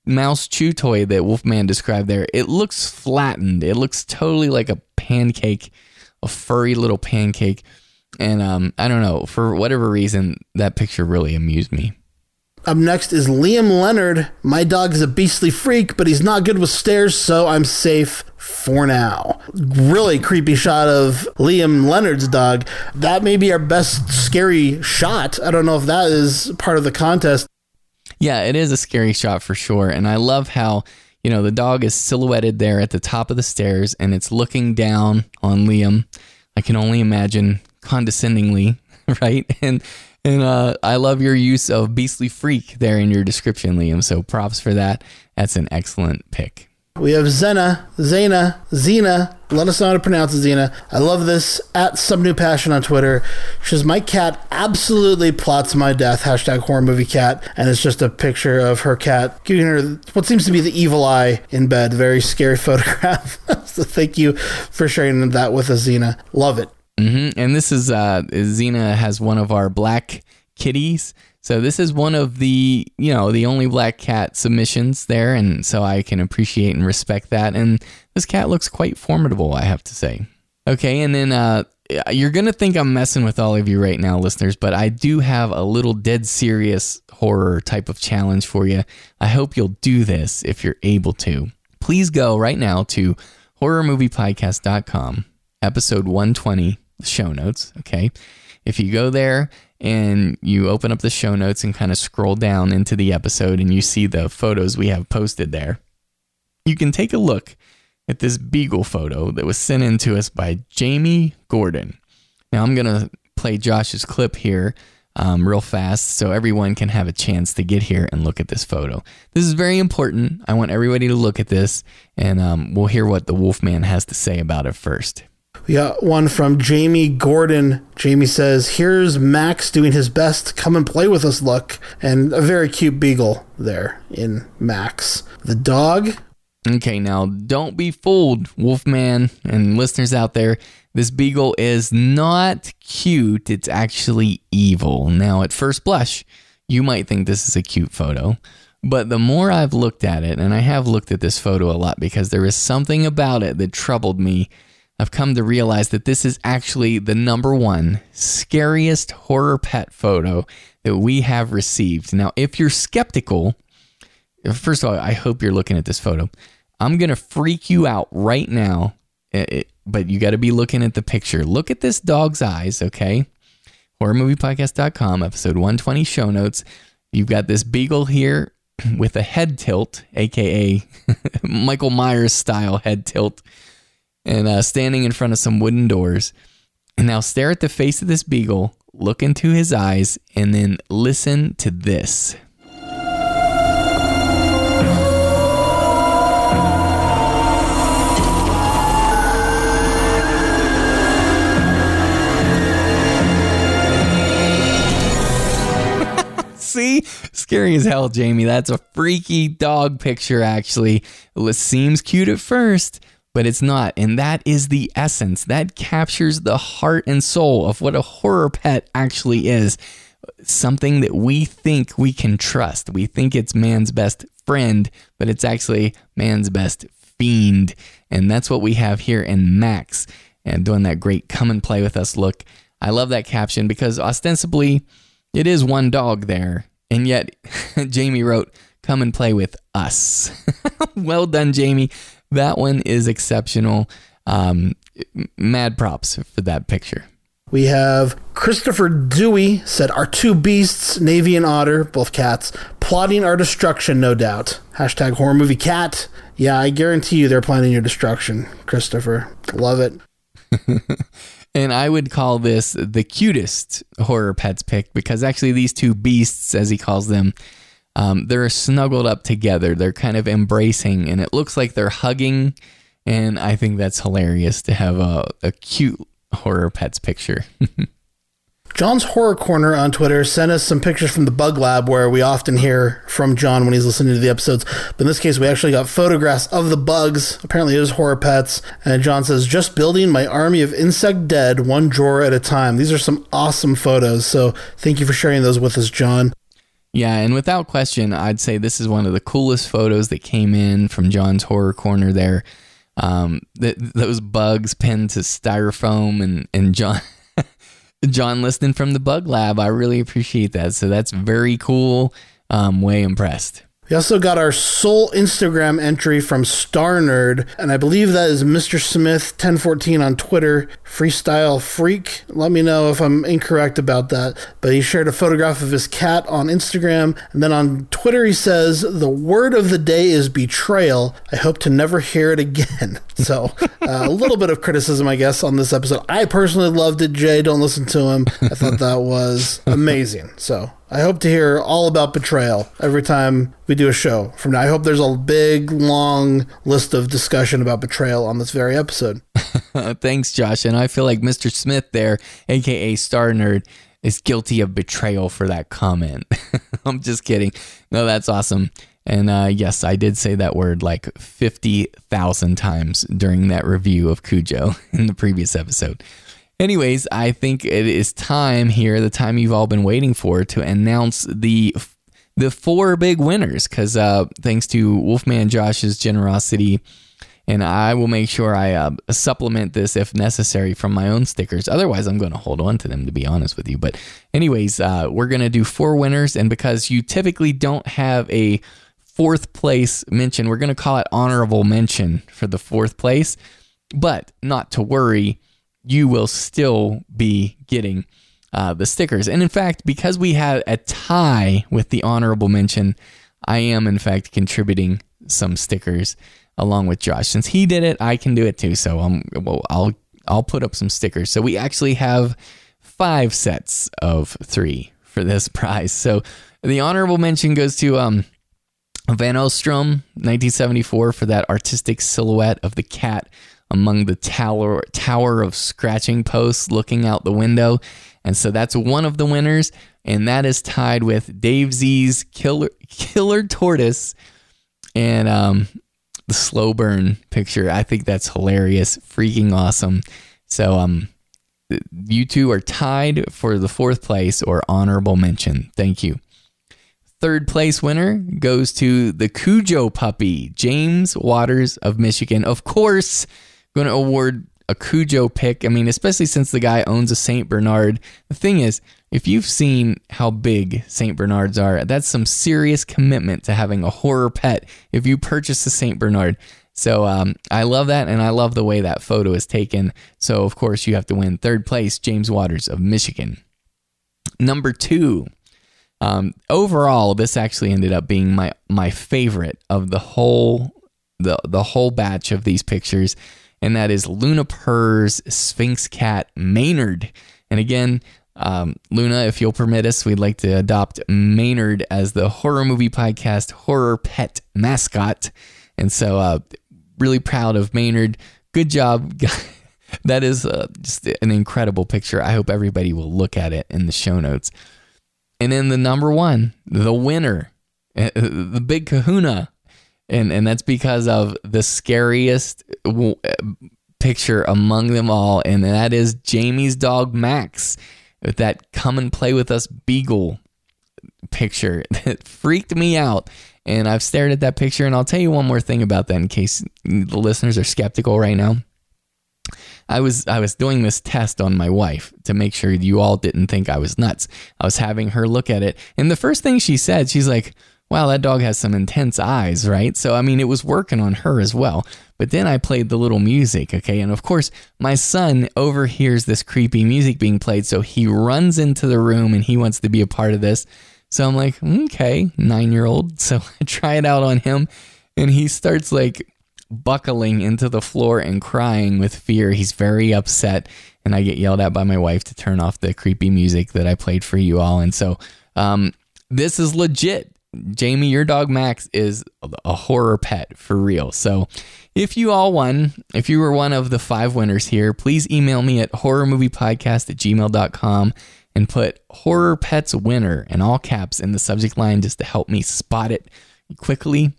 mouse chew toy that Wolfman described there, it looks flattened. It looks totally like a pancake a furry little pancake. And um, I don't know, for whatever reason, that picture really amused me. Up next is Liam Leonard. My dog is a beastly freak, but he's not good with stairs, so I'm safe for now. Really creepy shot of Liam Leonard's dog. That may be our best scary shot. I don't know if that is part of the contest. Yeah, it is a scary shot for sure. And I love how, you know, the dog is silhouetted there at the top of the stairs and it's looking down on Liam. I can only imagine condescendingly, *laughs* right? And and uh, I love your use of beastly freak there in your description, Liam. So props for that. That's an excellent pick. We have Zena, Zena, Zena. Let us know how to pronounce it, Zena. I love this. At some new passion on Twitter. She says, My cat absolutely plots my death. Hashtag horror movie cat. And it's just a picture of her cat giving her what seems to be the evil eye in bed. Very scary *laughs* photograph. so thank you for sharing that with us, Zena. Love it. Mm-hmm. And this is uh, Xena has one of our black kitties. So this is one of the you know the only black cat submissions there, and so I can appreciate and respect that. And this cat looks quite formidable, I have to say. Okay, and then uh, you're gonna think I'm messing with all of you right now, listeners, but I do have a little dead serious horror type of challenge for you. I hope you'll do this if you're able to. Please go right now to horrormoviepodcast.com, episode 120 show notes. Okay. If you go there and you open up the show notes and kind of scroll down into the episode and you see the photos we have posted there, you can take a look at this beagle photo that was sent in to us by Jamie Gordon. Now I'm going to play Josh's clip here um, real fast so everyone can have a chance to get here and look at this photo. This is very important. I want everybody to look at this and um, we'll hear what the Wolfman has to say about it first. We got one from Jamie Gordon. Jamie says, Here's Max doing his best. Come and play with us, look. And a very cute beagle there in Max. The dog. Okay, now don't be fooled, Wolfman and listeners out there. This beagle is not cute, it's actually evil. Now, at first blush, you might think this is a cute photo. But the more I've looked at it, and I have looked at this photo a lot because there is something about it that troubled me I've come to realize that this is actually the number one scariest horror pet photo that we have received. Now, if you're skeptical, first of all, I hope you're looking at this photo. I'm going to freak you out right now, eh, eh, but you got to be looking at the picture. Look at this dog's eyes, okay? HorrorMoviePodcast.com, episode 120 show notes. You've got this beagle here *clears throat* with a head tilt, aka *laughs* Michael Myers style head tilt and uh, standing in front of some wooden doors. And now stare at the face of this beagle, look into his eyes, and then listen to this. *laughs* See? Scary as hell, Jamie. That's a freaky dog picture, actually. It seems cute at first, but it's not. And that is the essence. That captures the heart and soul of what a horror pet actually is. Something that we think we can trust. We think it's man's best friend, but it's actually man's best fiend. And that's what we have here in Max and doing that great come and play with us look. I love that caption because ostensibly it is one dog there. And yet *laughs* Jamie wrote, come and play with us. *laughs* well done, Jamie. That one is exceptional. Um, mad props for that picture. We have Christopher Dewey said, Our two beasts, Navy and Otter, both cats, plotting our destruction, no doubt. Hashtag horror movie cat. Yeah, I guarantee you they're planning your destruction, Christopher. Love it. *laughs* and I would call this the cutest horror pets pick because actually these two beasts, as he calls them, um, they're snuggled up together. They're kind of embracing, and it looks like they're hugging. And I think that's hilarious to have a, a cute horror pets picture. *laughs* John's Horror Corner on Twitter sent us some pictures from the Bug Lab where we often hear from John when he's listening to the episodes. But in this case, we actually got photographs of the bugs. Apparently, it is horror pets. And John says, just building my army of insect dead, one drawer at a time. These are some awesome photos. So thank you for sharing those with us, John. Yeah, and without question, I'd say this is one of the coolest photos that came in from John's Horror Corner there. Um, th- those bugs pinned to styrofoam and, and John. *laughs* John listening from the Bug Lab. I really appreciate that. So that's very cool. Um, way impressed. We also got our sole Instagram entry from Star Nerd, and I believe that is Mr. Smith 1014 on Twitter, Freestyle Freak. Let me know if I'm incorrect about that. But he shared a photograph of his cat on Instagram, and then on Twitter he says, The word of the day is betrayal. I hope to never hear it again. *laughs* So uh, a little bit of criticism, I guess, on this episode. I personally loved it, Jay. Don't listen to him. I thought that was amazing. So I hope to hear all about betrayal every time we do a show from now. I hope there's a big, long list of discussion about betrayal on this very episode. *laughs* Thanks, Josh. And I feel like Mr. Smith there, aka Star Nerd, is guilty of betrayal for that comment. *laughs* I'm just kidding. No, that's awesome. And uh, yes, I did say that word like 50,000 times during that review of Cujo *laughs* in the previous episode. Anyways, I think it is time here, the time you've all been waiting for, to announce the the four big winners. Because uh, thanks to Wolfman Josh's generosity, and I will make sure I uh, supplement this if necessary from my own stickers. Otherwise, I'm going to hold on to them, to be honest with you. But, anyways, uh, we're going to do four winners, and because you typically don't have a fourth place mention, we're going to call it honorable mention for the fourth place. But not to worry you will still be getting uh, the stickers. And in fact, because we had a tie with the honorable mention, I am in fact contributing some stickers along with Josh. Since he did it, I can do it too. So um, well, I'll I'll put up some stickers. So we actually have five sets of three for this *laughs* prize. So the honorable mention goes to um, Van Ostrom, 1974, for that artistic silhouette of the cat among the tower tower of scratching posts looking out the window. And so that's one of the winners, and that is tied with Dave Z's Killer Killer Tortoise and um, the slow burn picture. I think that's hilarious, freaking awesome. So um, you two are tied for the fourth place or honorable mention. Thank you. Third place winner goes to the Cujo puppy, James Waters of Michigan. Of course, going to award a Cujo pick. I mean, especially since the guy owns a St. Bernard. The thing is, if you've seen how big St. Bernards are, that's some serious commitment to having a horror pet if you purchase a St. Bernard. So um, I love that, and I love the way that photo is taken. So, of course, you have to win third place, James Waters of Michigan. Number two, um, overall, this actually ended up being my my favorite of the whole the the whole batch of these pictures, and that is Luna Purr's Sphinx cat Maynard. And again, um, Luna, if you'll permit us, we'd like to adopt Maynard as the horror movie podcast horror pet mascot. And so, uh, really proud of Maynard. Good job. *laughs* that is uh, just an incredible picture. I hope everybody will look at it in the show notes. And then the number one, the winner, *laughs* the big kahuna. And, and that's because of the scariest eh, picture among them all. And that is Jamie's dog, Max, with that come and play with us beagle picture *laughs* that freaked me out. And I've stared at that picture. And I'll tell you one more thing about that in case the listeners are skeptical right now. I was I was doing this test on my wife to make sure you all didn't think I was nuts. I was having her look at it, and the first thing she said, she's like, "Wow, that dog has some intense eyes, right?" So I mean, it was working on her as well. But then I played the little music, okay? And of course, my son overhears this creepy music being played, so he runs into the room and he wants to be a part of this. So I'm like, "Okay, 9-year-old." *laughs* So I try it out on him and he starts like buckling into the floor and crying with fear. He's very upset, and I get yelled at by my wife to turn off the creepy music that I played for you all. And so, um, this is legit. Jamie, your dog Max is a horror pet for real. So, if you all won, if you were one of the five winners here, please email me at horrormoviepodcast at gmail.com and put horror pets winner in all caps in the subject line just to help me spot it quickly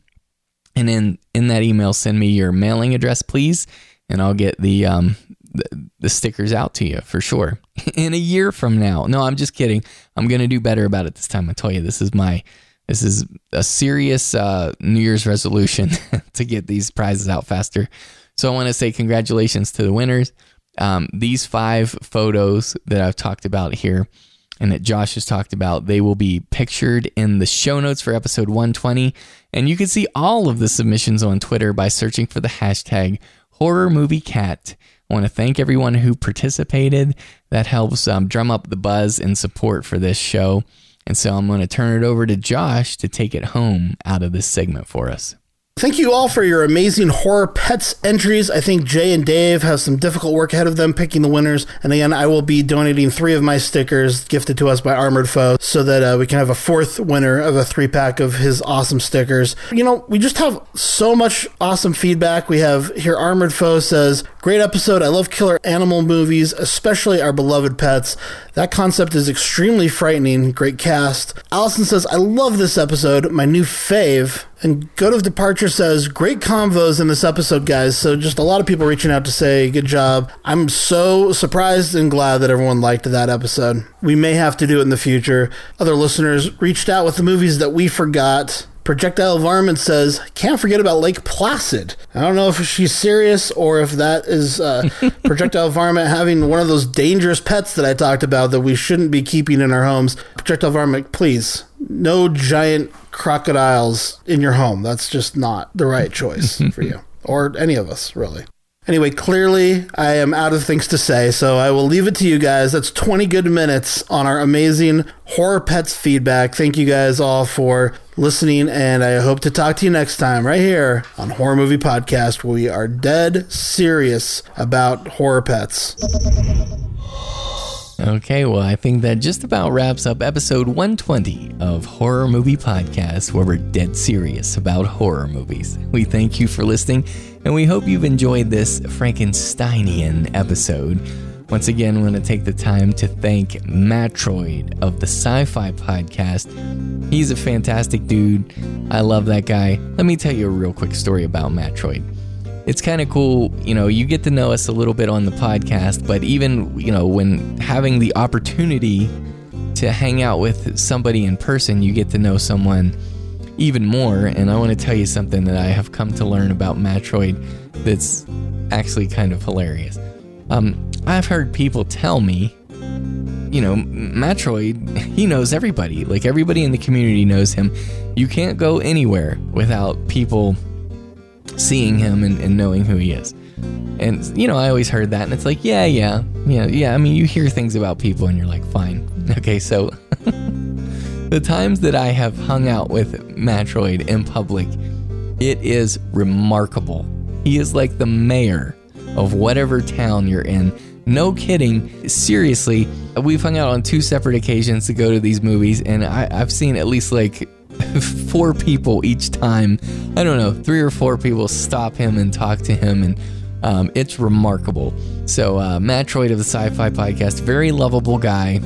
and in in that email, send me your mailing address, please, and I'll get the um the, the stickers out to you for sure *laughs* in a year from now. No, I'm just kidding. I'm gonna do better about it this time. I tell you, this is my this is a serious uh, New Year's resolution *laughs* to get these prizes out faster. So I want to say congratulations to the winners. Um, these five photos that I've talked about here and that Josh has talked about, they will be pictured in the show notes for episode 120. And you can see all of the submissions on Twitter by searching for the hashtag horror movie cat. I want to thank everyone who participated. That helps um, drum up the buzz and support for this show. And so I'm going to turn it over to Josh to take it home out of this segment for us. Thank you all for your amazing horror pets entries. I think Jay and Dave have some difficult work ahead of them picking the winners. And again, I will be donating three of my stickers gifted to us by Armored Foe so that uh, we can have a fourth winner of a three pack of his awesome stickers. You know, we just have so much awesome feedback. We have here Armored Foe says, Great episode. I love killer animal movies, especially our beloved pets. That concept is extremely frightening. Great cast. Allison says, I love this episode. My new fave. And Goat of Departure says, great convos in this episode, guys. So just a lot of people reaching out to say, good job. I'm so surprised and glad that everyone liked that episode. We may have to do it in the future. Other listeners reached out with the movies that we forgot. Projectile Varmint says, can't forget about Lake Placid. I don't know if she's serious or if that is uh, *laughs* Projectile Varmint having one of those dangerous pets that I talked about that we shouldn't be keeping in our homes. Projectile Varmint, please, no giant crocodiles in your home. That's just not the right choice *laughs* for you or any of us, really. Anyway, clearly I am out of things to say, so I will leave it to you guys. That's 20 good minutes on our amazing Horror Pets feedback. Thank you guys all for listening, and I hope to talk to you next time right here on Horror Movie Podcast, where we are dead serious about horror pets. Okay, well, I think that just about wraps up episode 120 of Horror Movie Podcast, where we're dead serious about horror movies. We thank you for listening, and we hope you've enjoyed this Frankensteinian episode. Once again, I want to take the time to thank Matroid of the Sci Fi Podcast. He's a fantastic dude. I love that guy. Let me tell you a real quick story about Matroid it's kind of cool, you know, you get to know us a little bit on the podcast, but even, you know, when having the opportunity to hang out with somebody in person, you get to know someone even more. And I want to tell you something that I have come to learn about Matroid that's actually kind of hilarious. Um, I've heard people tell me, you know, Matroid, *laughs* he knows everybody. Like everybody in the community knows him. You can't go anywhere without people seeing him and, and knowing who he is. And you know, I always heard that, and it's like, yeah, yeah, yeah, yeah. I mean, you hear things about people, and you're like, fine, *laughs* okay. So, *laughs* the times that I have hung out with Matroid in public, it is remarkable. He is like the mayor of whatever town you're in. No kidding. Seriously, we've hung out on two separate occasions to go to these movies, and I, I've seen at least like *laughs* four people each time. I don't know, three or four people stop him and talk to him, and um, it's remarkable. So, uh, Matroid of the Sci Fi Podcast, very lovable guy,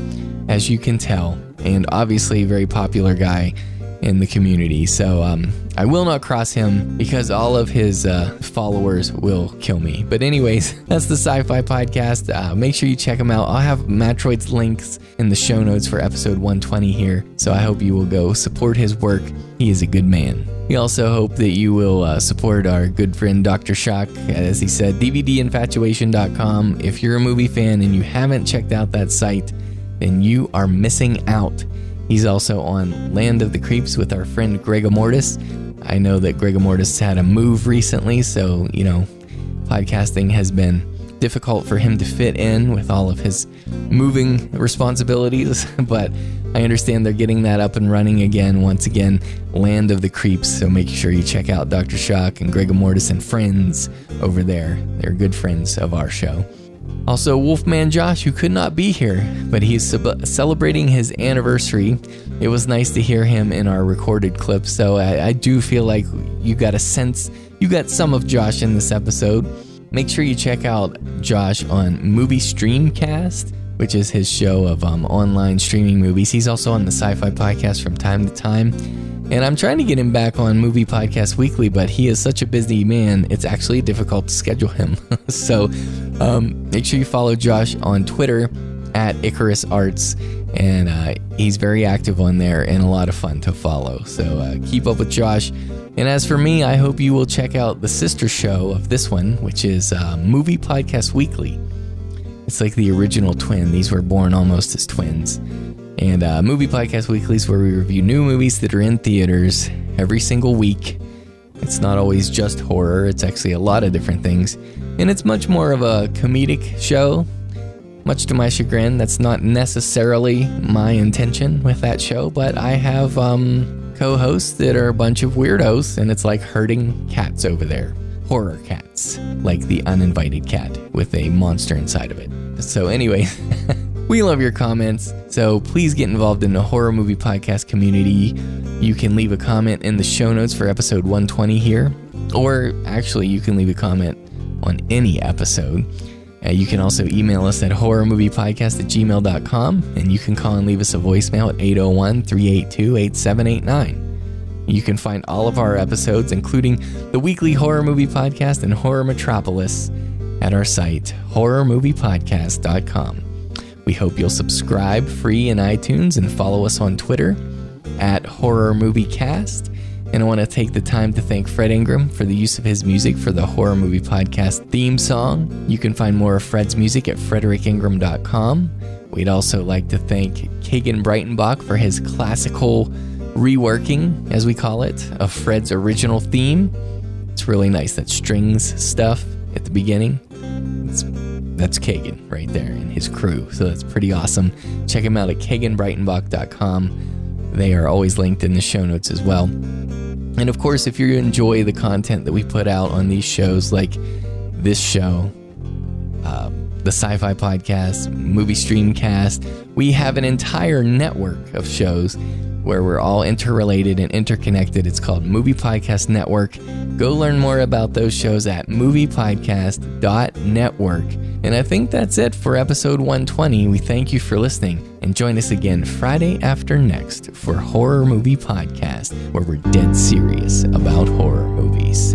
as you can tell, and obviously a very popular guy in the community. So, um, I will not cross him because all of his uh, followers will kill me. But, anyways, *laughs* that's the Sci Fi Podcast. Uh, make sure you check him out. I'll have Matroid's links in the show notes for episode 120 here. So, I hope you will go support his work. He is a good man. We also hope that you will uh, support our good friend Dr. Shock. As he said, DVDinfatuation.com. If you're a movie fan and you haven't checked out that site, then you are missing out. He's also on Land of the Creeps with our friend Greg Mortis. I know that Greg Mortis had a move recently, so, you know, podcasting has been difficult for him to fit in with all of his moving responsibilities, *laughs* but I understand they're getting that up and running again. Once again, Land of the Creeps. So make sure you check out Dr. Shock and Greg Mortis and friends over there. They're good friends of our show. Also, Wolfman Josh, who could not be here, but he's sub- celebrating his anniversary. It was nice to hear him in our recorded clip, so I, I do feel like you got a sense, you got some of Josh in this episode. Make sure you check out Josh on Movie Streamcast, which is his show of um, online streaming movies. He's also on the Sci Fi Podcast from time to time. And I'm trying to get him back on Movie Podcast Weekly, but he is such a busy man, it's actually difficult to schedule him. *laughs* so um, make sure you follow Josh on Twitter at Icarus Arts. And uh, he's very active on there and a lot of fun to follow. So uh, keep up with Josh. And as for me, I hope you will check out the sister show of this one, which is uh, Movie Podcast Weekly. It's like the original twin. These were born almost as twins. And uh, Movie Podcast Weeklies, where we review new movies that are in theaters every single week. It's not always just horror, it's actually a lot of different things. And it's much more of a comedic show. Much to my chagrin, that's not necessarily my intention with that show, but I have um, co hosts that are a bunch of weirdos, and it's like herding cats over there. Horror cats, like the uninvited cat with a monster inside of it. So, anyway. *laughs* We love your comments, so please get involved in the horror movie podcast community. You can leave a comment in the show notes for episode 120 here, or actually, you can leave a comment on any episode. Uh, you can also email us at horrormoviepodcast at gmail.com, and you can call and leave us a voicemail at 801 382 8789. You can find all of our episodes, including the weekly horror movie podcast and Horror Metropolis, at our site, horrormoviepodcast.com. We hope you'll subscribe free in iTunes and follow us on Twitter at Horror Movie Cast. And I want to take the time to thank Fred Ingram for the use of his music for the Horror Movie Podcast theme song. You can find more of Fred's music at fredericingram.com. We'd also like to thank Kagan Breitenbach for his classical reworking, as we call it, of Fred's original theme. It's really nice. That strings stuff at the beginning, it's, that's Kagan right there and his crew. So that's pretty awesome. Check him out at kaganbreitenbach.com. They are always linked in the show notes as well. And of course, if you enjoy the content that we put out on these shows, like this show, um, the Sci Fi Podcast, Movie Streamcast, we have an entire network of shows where we're all interrelated and interconnected. It's called Movie Podcast Network. Go learn more about those shows at moviepodcast.network. And I think that's it for episode 120. We thank you for listening and join us again Friday after next for Horror Movie Podcast, where we're dead serious about horror movies.